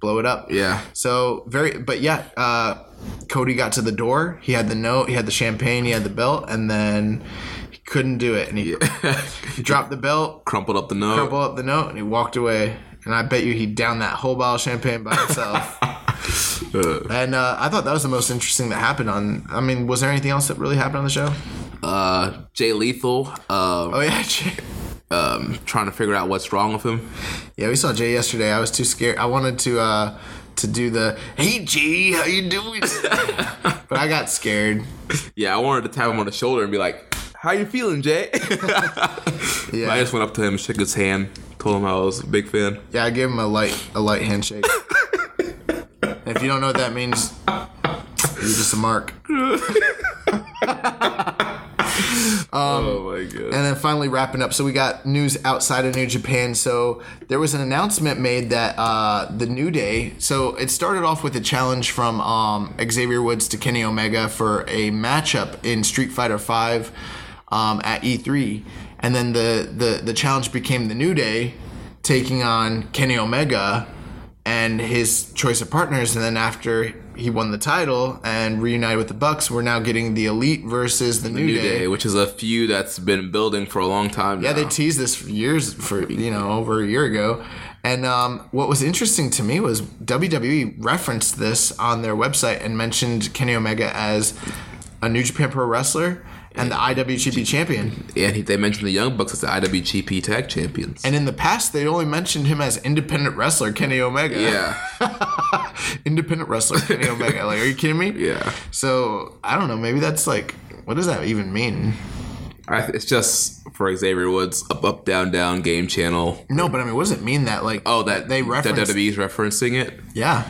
Speaker 5: blow it up.
Speaker 4: Yeah.
Speaker 5: so very but yeah uh cody got to the door. He had the note he had the champagne he had the belt and then he couldn't do it and he, dropped the belt
Speaker 4: Crumpled up the note.
Speaker 5: crumpled up the note and he walked away. And i bet you he downed that whole bottle of champagne by himself. And uh, i thought that was the most interesting that happened on i mean was there anything else that really happened on the show?
Speaker 4: Uh, Jay Lethal, uh,
Speaker 5: oh yeah Jay.
Speaker 4: um, trying to figure out what's wrong with him.
Speaker 5: yeah we saw jay yesterday. I was too scared. I wanted to uh to do the hey Jay, how you doing? But i got scared.
Speaker 4: Yeah, I wanted to tap him on the shoulder and be like, "How you feeling, Jay?"
Speaker 5: yeah
Speaker 4: I just went up to him, shook his hand, told him I was a big fan.
Speaker 5: Yeah, I gave him a light a light handshake. if you don't know what that means, you're just a mark.
Speaker 4: oh my god!
Speaker 5: And then finally wrapping up, so we got news outside of New Japan. So there was an announcement made that uh, the New Day. So it started off with a challenge from um, Xavier Woods to Kenny Omega for a matchup in Street Fighter Five um, at E3, and then the, the the challenge became the New Day taking on Kenny Omega and his choice of partners. And then after he won the title and reunited with the Bucks, we're now getting the Elite versus the, New,
Speaker 4: New
Speaker 5: Day.
Speaker 4: Day, which is a feud that's been building for a long time.
Speaker 5: Yeah,
Speaker 4: now.
Speaker 5: they teased this for years for you know over a year ago. And um, what was interesting to me was WWE referenced this on their website and mentioned Kenny Omega as a New Japan Pro Wrestler and the IWGP champion.
Speaker 4: and he, they mentioned the Young Bucks as the IWGP Tag Champions.
Speaker 5: And in the past, they only mentioned him as independent wrestler Kenny Omega.
Speaker 4: yeah,
Speaker 5: independent wrestler Kenny Omega. Like, are you kidding me?
Speaker 4: yeah.
Speaker 5: So I don't know. Maybe that's like, what does that even mean?
Speaker 4: I, it's just for Xavier Woods, up, up, down, down, game channel.
Speaker 5: No, but I mean, what does it mean that like?
Speaker 4: Oh, that
Speaker 5: they reference that.
Speaker 4: WWE's referencing it.
Speaker 5: yeah,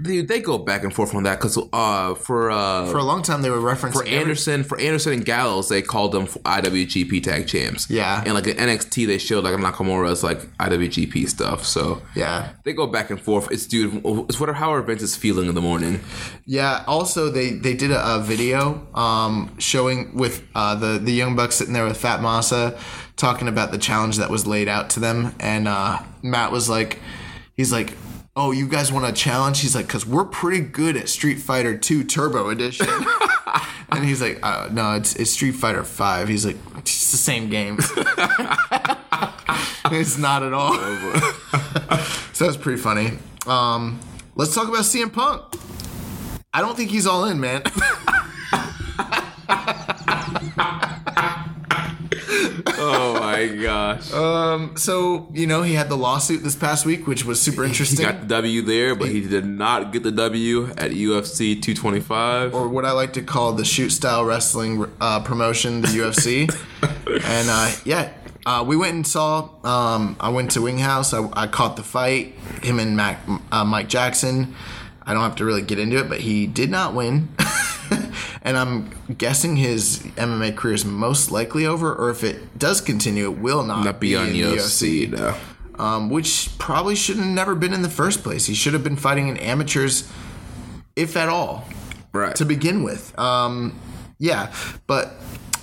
Speaker 4: Dude, they go back and forth on that because uh, for uh,
Speaker 5: for a long time they were referencing
Speaker 4: for
Speaker 5: every-
Speaker 4: Anderson, for Anderson and Gallows, they called them IWGP Tag Champs.
Speaker 5: Yeah.
Speaker 4: and like in NXT, they showed like Nakamura as like IWGP stuff. So
Speaker 5: Yeah.
Speaker 4: they go back and forth. It's dude, it's whatever how our Vince is feeling in the morning.
Speaker 5: Yeah. Also, they they did a, a video um, showing with uh, the the young bucks sitting there with Fat Massa, talking about the challenge that was laid out to them, and uh, Matt was like, he's like. Oh, you guys want a challenge? He's like, because we're pretty good at Street Fighter 2 Turbo Edition. and he's like, uh, no, it's, it's Street Fighter 5. He's like, it's the same game. it's not at all. so that's pretty funny. Um, let's talk about CM Punk. I don't think he's all in, man.
Speaker 4: Oh my gosh.
Speaker 5: Um, so you know he had the lawsuit this past week, which was super interesting.
Speaker 4: he got the W there, but he did not get the W at UFC 225.
Speaker 5: or what I like to call the shoot style wrestling uh, promotion, the UFC. and uh, yeah, uh, we went and saw. Um, I went to Wing House. I, I caught the fight. Him and Mac, uh, Mike Jackson. I don't have to really get into it, but he did not win. and I'm guessing his MMA career is most likely over, or if it does continue, it will not,
Speaker 4: not be on
Speaker 5: in the
Speaker 4: UFC, no.
Speaker 5: um, which probably should have never been in the first place. He should have been fighting in amateurs, if at all
Speaker 4: Right.
Speaker 5: to begin with. Um, yeah, but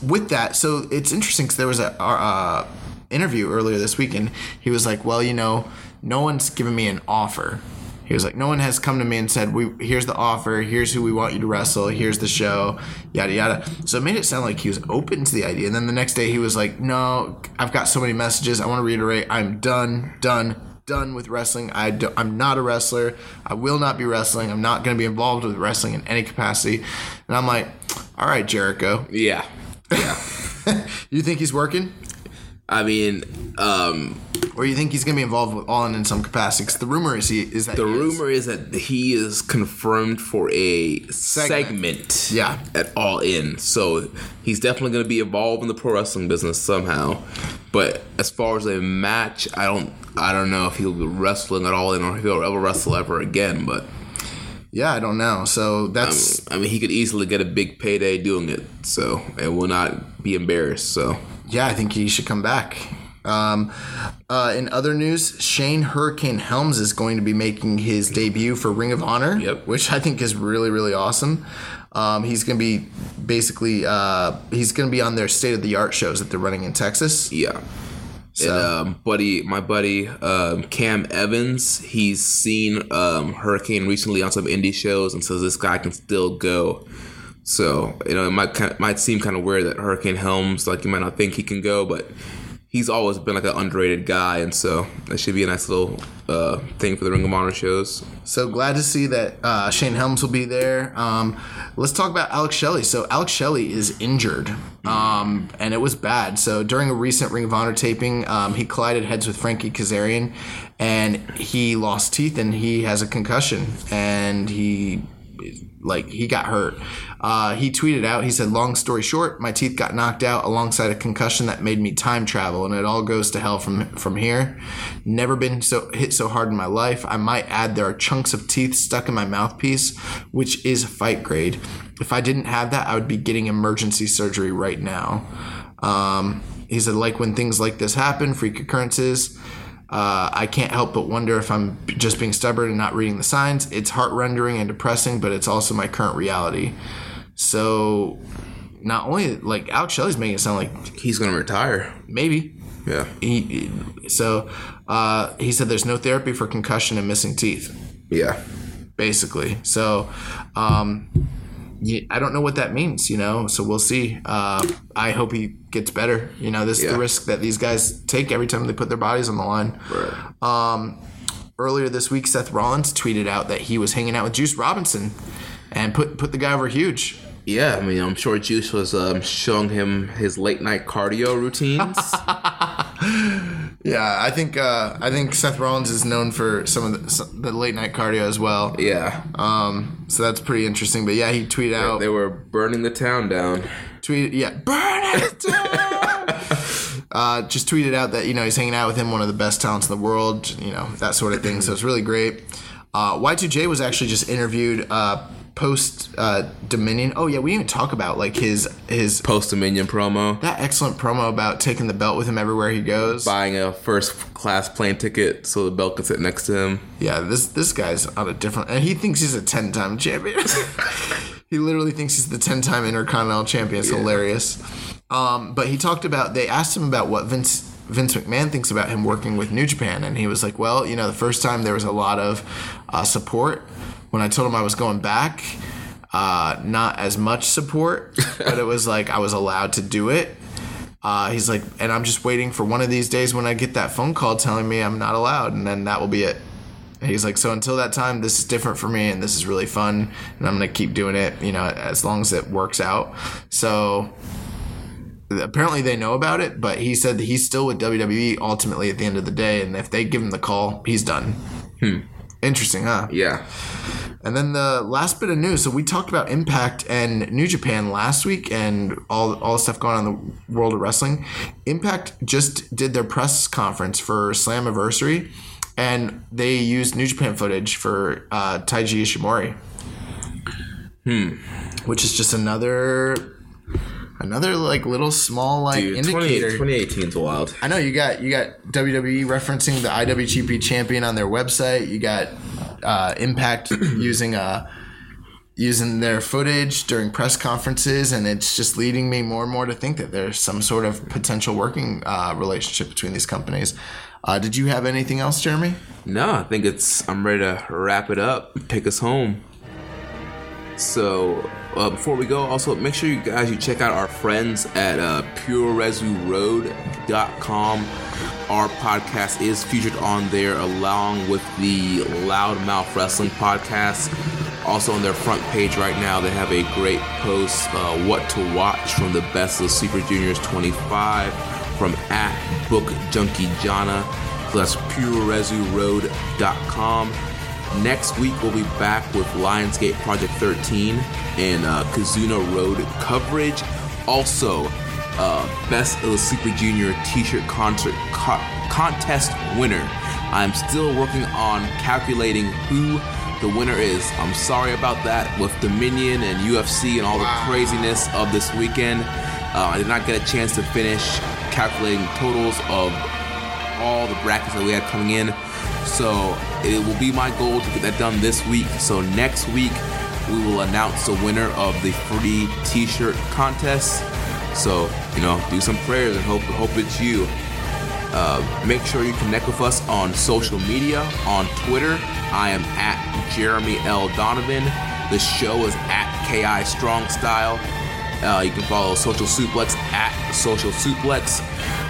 Speaker 5: with that, so it's interesting because there was a uh, interview earlier this week, and he was like, "Well, you know, no one's given me an offer." He was like, "No one has come to me and said, "We here's the offer. Here's who we want you to wrestle. Here's the show, yada yada." So it made it sound like he was open to the idea. And then the next day, he was like, "No, I've got so many messages. I want to reiterate. I'm done, done." Done with wrestling. I do, I'm not a wrestler. I will not be wrestling. I'm not going to be involved with wrestling in any capacity. And I'm like, all right, Jericho.
Speaker 4: Yeah. Yeah.
Speaker 5: You think he's working?
Speaker 4: I mean, um,
Speaker 5: Or you think he's going to be involved with All In in some capacity? 'Cause the rumor is he is that
Speaker 4: the
Speaker 5: he is.
Speaker 4: rumor is that he is confirmed for a
Speaker 5: Segment.
Speaker 4: segment,
Speaker 5: Yeah.
Speaker 4: at All In. So he's definitely going to be involved in the pro wrestling business somehow. But as far as a match, I don't, I don't know if he'll be wrestling at All In or if he'll ever wrestle ever again. But
Speaker 5: Yeah, I don't know. So that's
Speaker 4: I mean, he could easily get a big payday doing it. So and will not be embarrassed. So
Speaker 5: yeah, I think he should come back. Um, uh, in other news, Shane Hurricane Helms is going to be making his debut for Ring of Honor,
Speaker 4: Yep.
Speaker 5: which I think is really really awesome. Um, he's going to be basically uh, he's going to be on their state of the art shows that they're running in Texas.
Speaker 4: Yeah.
Speaker 5: So-
Speaker 4: And um, buddy, my buddy um, Cam Evans, he's seen um, Hurricane recently on some indie shows and says this guy can still go. So you know, it might kind of, might seem kind of weird that Hurricane Helms, like you might not think he can go, but he's always been like an underrated guy, and so that should be a nice little uh, thing for the Ring of Honor shows.
Speaker 5: So glad to see that uh, Shane Helms will be there. Um, let's talk about Alex Shelley. So Alex Shelley is injured, um, and it was bad. So during a recent Ring of Honor taping, um, he collided heads with Frankie Kazarian, and he lost teeth, and he has a concussion, and he like he got hurt. Uh, he tweeted out, he said, "Long story short, my teeth got knocked out alongside a concussion that made me time travel, and it all goes to hell from from here. Never been so hit so hard in my life. I might add there are chunks of teeth stuck in my mouthpiece, which is fight grade. If I didn't have that, I would be getting emergency surgery right now." Um, he said, "Like when things like this happen, freak occurrences." Uh, I can't help but wonder if I'm just being stubborn and not reading the signs. It's heart rendering and depressing, but it's also my current reality. So, not only like Alex Shelley's making it sound like
Speaker 4: He's gonna retire.
Speaker 5: maybe
Speaker 4: Yeah.
Speaker 5: he. So, uh, he said there's no therapy for concussion and missing teeth,
Speaker 4: Yeah.
Speaker 5: basically. So, um, I don't know what that means, you know. So we'll see. Uh, I hope he gets better. You know, this is the risk that these guys take every time they put their bodies on the line.
Speaker 4: Right.
Speaker 5: Um, earlier this week, Seth Rollins tweeted out that he was hanging out with Juice Robinson and put put the guy over huge.
Speaker 4: Yeah, I mean, I'm sure Juice was um, showing him his late night cardio routines.
Speaker 5: Yeah, I think uh, I think Seth Rollins is known for some of the, some, the late night cardio as well.
Speaker 4: yeah,
Speaker 5: Um, so that's pretty interesting. But yeah, he tweeted out,
Speaker 4: they were burning the town down.
Speaker 5: tweeted, yeah, burn it down. uh, just tweeted out that you know he's hanging out with him, one of the best talents in the world. You know that sort of thing. So it's really great. Uh, Y2J was actually just interviewed uh, post uh, Dominion. Oh yeah, we didn't even talk about like his his
Speaker 4: Post Dominion promo,
Speaker 5: that excellent promo about taking the belt with him everywhere he goes.
Speaker 4: buying a first class plane ticket so the belt could sit next to him.
Speaker 5: Yeah, this this guy's on a different, and he thinks he's a ten time champion. he literally thinks he's the ten time Intercontinental champion. It's hilarious. Um, but he talked about. They asked him about what Vince Vince McMahon thinks about him working with New Japan, and he was like, "Well, you know, the first time there was a lot of uh, support. When I told him I was going back, uh, not as much support, but it was like I was allowed to do it." Uh, he's like, and I'm just waiting for one of these days when I get that phone call telling me I'm not allowed, and then that will be it. And he's like, so until that time, this is different for me, and this is really fun, and I'm gonna keep doing it, you know, as long as it works out. So, apparently they know about it, but he said that he's still with WWE ultimately at the end of the day, and if they give him the call, he's done. Interesting, huh?
Speaker 4: Yeah.
Speaker 5: And then the last bit of news. So we talked about Impact and New Japan last week, and all all the stuff going on in the world of wrestling. Impact just did their press conference for Slammiversary, and they used New Japan footage for uh, Taiji Ishimori. Hmm. Which is just another another like little small like
Speaker 4: Dude,
Speaker 5: indicator.
Speaker 4: 2018 is wild.
Speaker 5: I know you got you got WWE referencing the IWGP champion on their website. You got uh, Impact using uh using their footage during press conferences, and it's just leading me more and more to think that there's some sort of potential working uh, relationship between these companies. Uh, did you have anything else, Jeremy?
Speaker 4: No, I think it's. I'm ready to wrap it up. Take us home. So uh, before we go, also make sure you guys you check out our friends at uh, PureResuRoad.com. Our podcast is featured on there along with the Loudmouth Wrestling podcast. Also on their front page right now, they have a great post, uh, "What to Watch" from the Best of Super Juniors 25 from at Book Junkie Jana. So that's PureResuRoad.com. Next week, we'll be back with Lionsgate Project 13 and uh, Kizuna Road coverage. Also, uh, Best of the Super Junior T-shirt concert co- contest winner. I'm still working on calculating who the winner is. I'm sorry about that with Dominion and UFC and all the craziness of this weekend. Uh, I did not get a chance to finish calculating totals of all the brackets that we had coming in. So it will be my goal to get that done this week. So next week we will announce the winner of the free T-shirt contest. So you know, do some prayers and hope hope it's you. Uh, make sure you connect with us on social media. On Twitter, I am at Jeremy L. Donovan. The show is at KI Strong Style. Uh, you can follow Social Suplex at Social Suplex,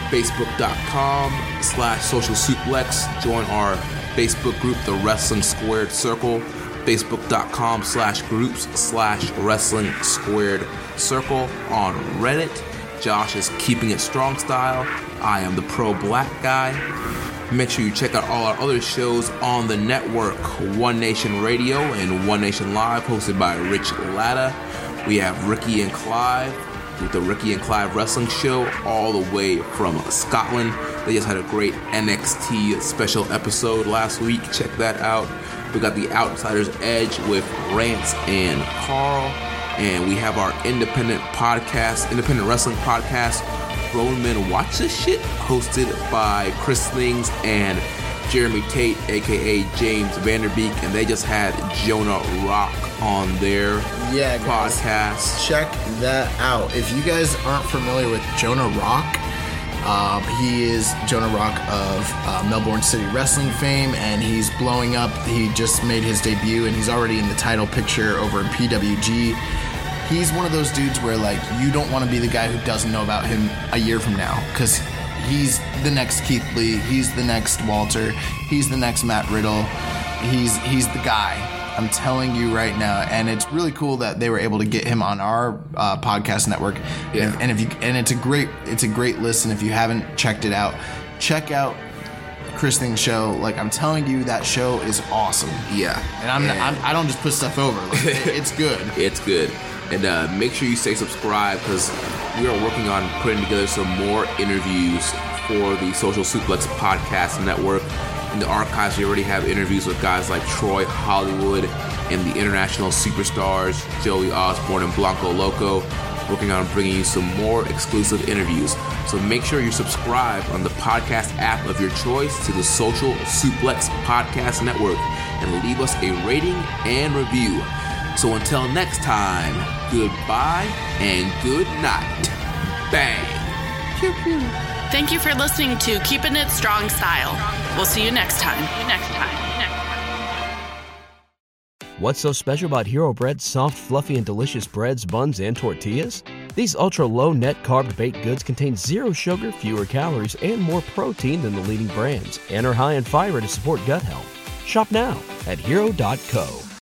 Speaker 4: Facebook.com slash Social Suplex. Join our Facebook group, The Wrestling Squared Circle. Facebook.com slash groups slash Wrestling Squared Circle. On Reddit, Josh is keeping it strong style. I am the pro black guy. Make sure you check out all our other shows on the network One Nation Radio and One Nation Live, hosted by Rich Latta. We have Ricky and Clive with the Ricky and Clive Wrestling Show, all the way from Scotland. They just had a great NXT special episode last week. Check that out. We got the Outsider's Edge with Rance and Carl. And we have our independent podcast, independent wrestling podcast, Grown Men Watch This Shit, hosted by Chris Things and Jeremy Tate, aka James Vanderbeek, and they just had Jonah Rock on their
Speaker 5: Yeah, guys.
Speaker 4: podcast.
Speaker 5: check that out. If you guys aren't familiar with Jonah Rock, um, he is Jonah Rock of uh, Melbourne City Wrestling fame, and he's blowing up. He just made his debut, and he's already in the title picture over in PWG. He's one of those dudes where like you don't want to be the guy who doesn't know about him a year from now, because he's the next Keith Lee, he's the next Walter, he's the next Matt Riddle, he's he's the guy. I'm telling you right now, and it's really cool that they were able to get him on our uh, podcast network.
Speaker 4: Yeah.
Speaker 5: And, and if you and it's a great it's a great listen. If you haven't checked it out, check out Chris Thing's show. Like I'm telling you, that show is awesome.
Speaker 4: Yeah.
Speaker 5: And I'm, I'm I don't just put stuff over. Like, it- it's good.
Speaker 4: It's good. And uh, make sure you stay subscribed because we are working on putting together some more interviews for the Social Suplex Podcast Network. In the archives, we already have interviews with guys like Troy Hollywood and the international superstars Joey Osborne and Blanco Loco. Working on bringing you some more exclusive interviews. So make sure you're subscribed on the podcast app of your choice to the Social Suplex Podcast Network and leave us a rating and review. So until next time, goodbye and good night. Bang.
Speaker 1: Thank you for listening to Keeping It Strong Style. We'll see you next time. Next time. Next time.
Speaker 6: What's so special about Hero Bread's soft, fluffy, and delicious breads, buns, and tortillas? These ultra low net carb baked goods contain zero sugar, fewer calories, and more protein than the leading brands, and are high in fiber to support gut health. Shop now at hero.co.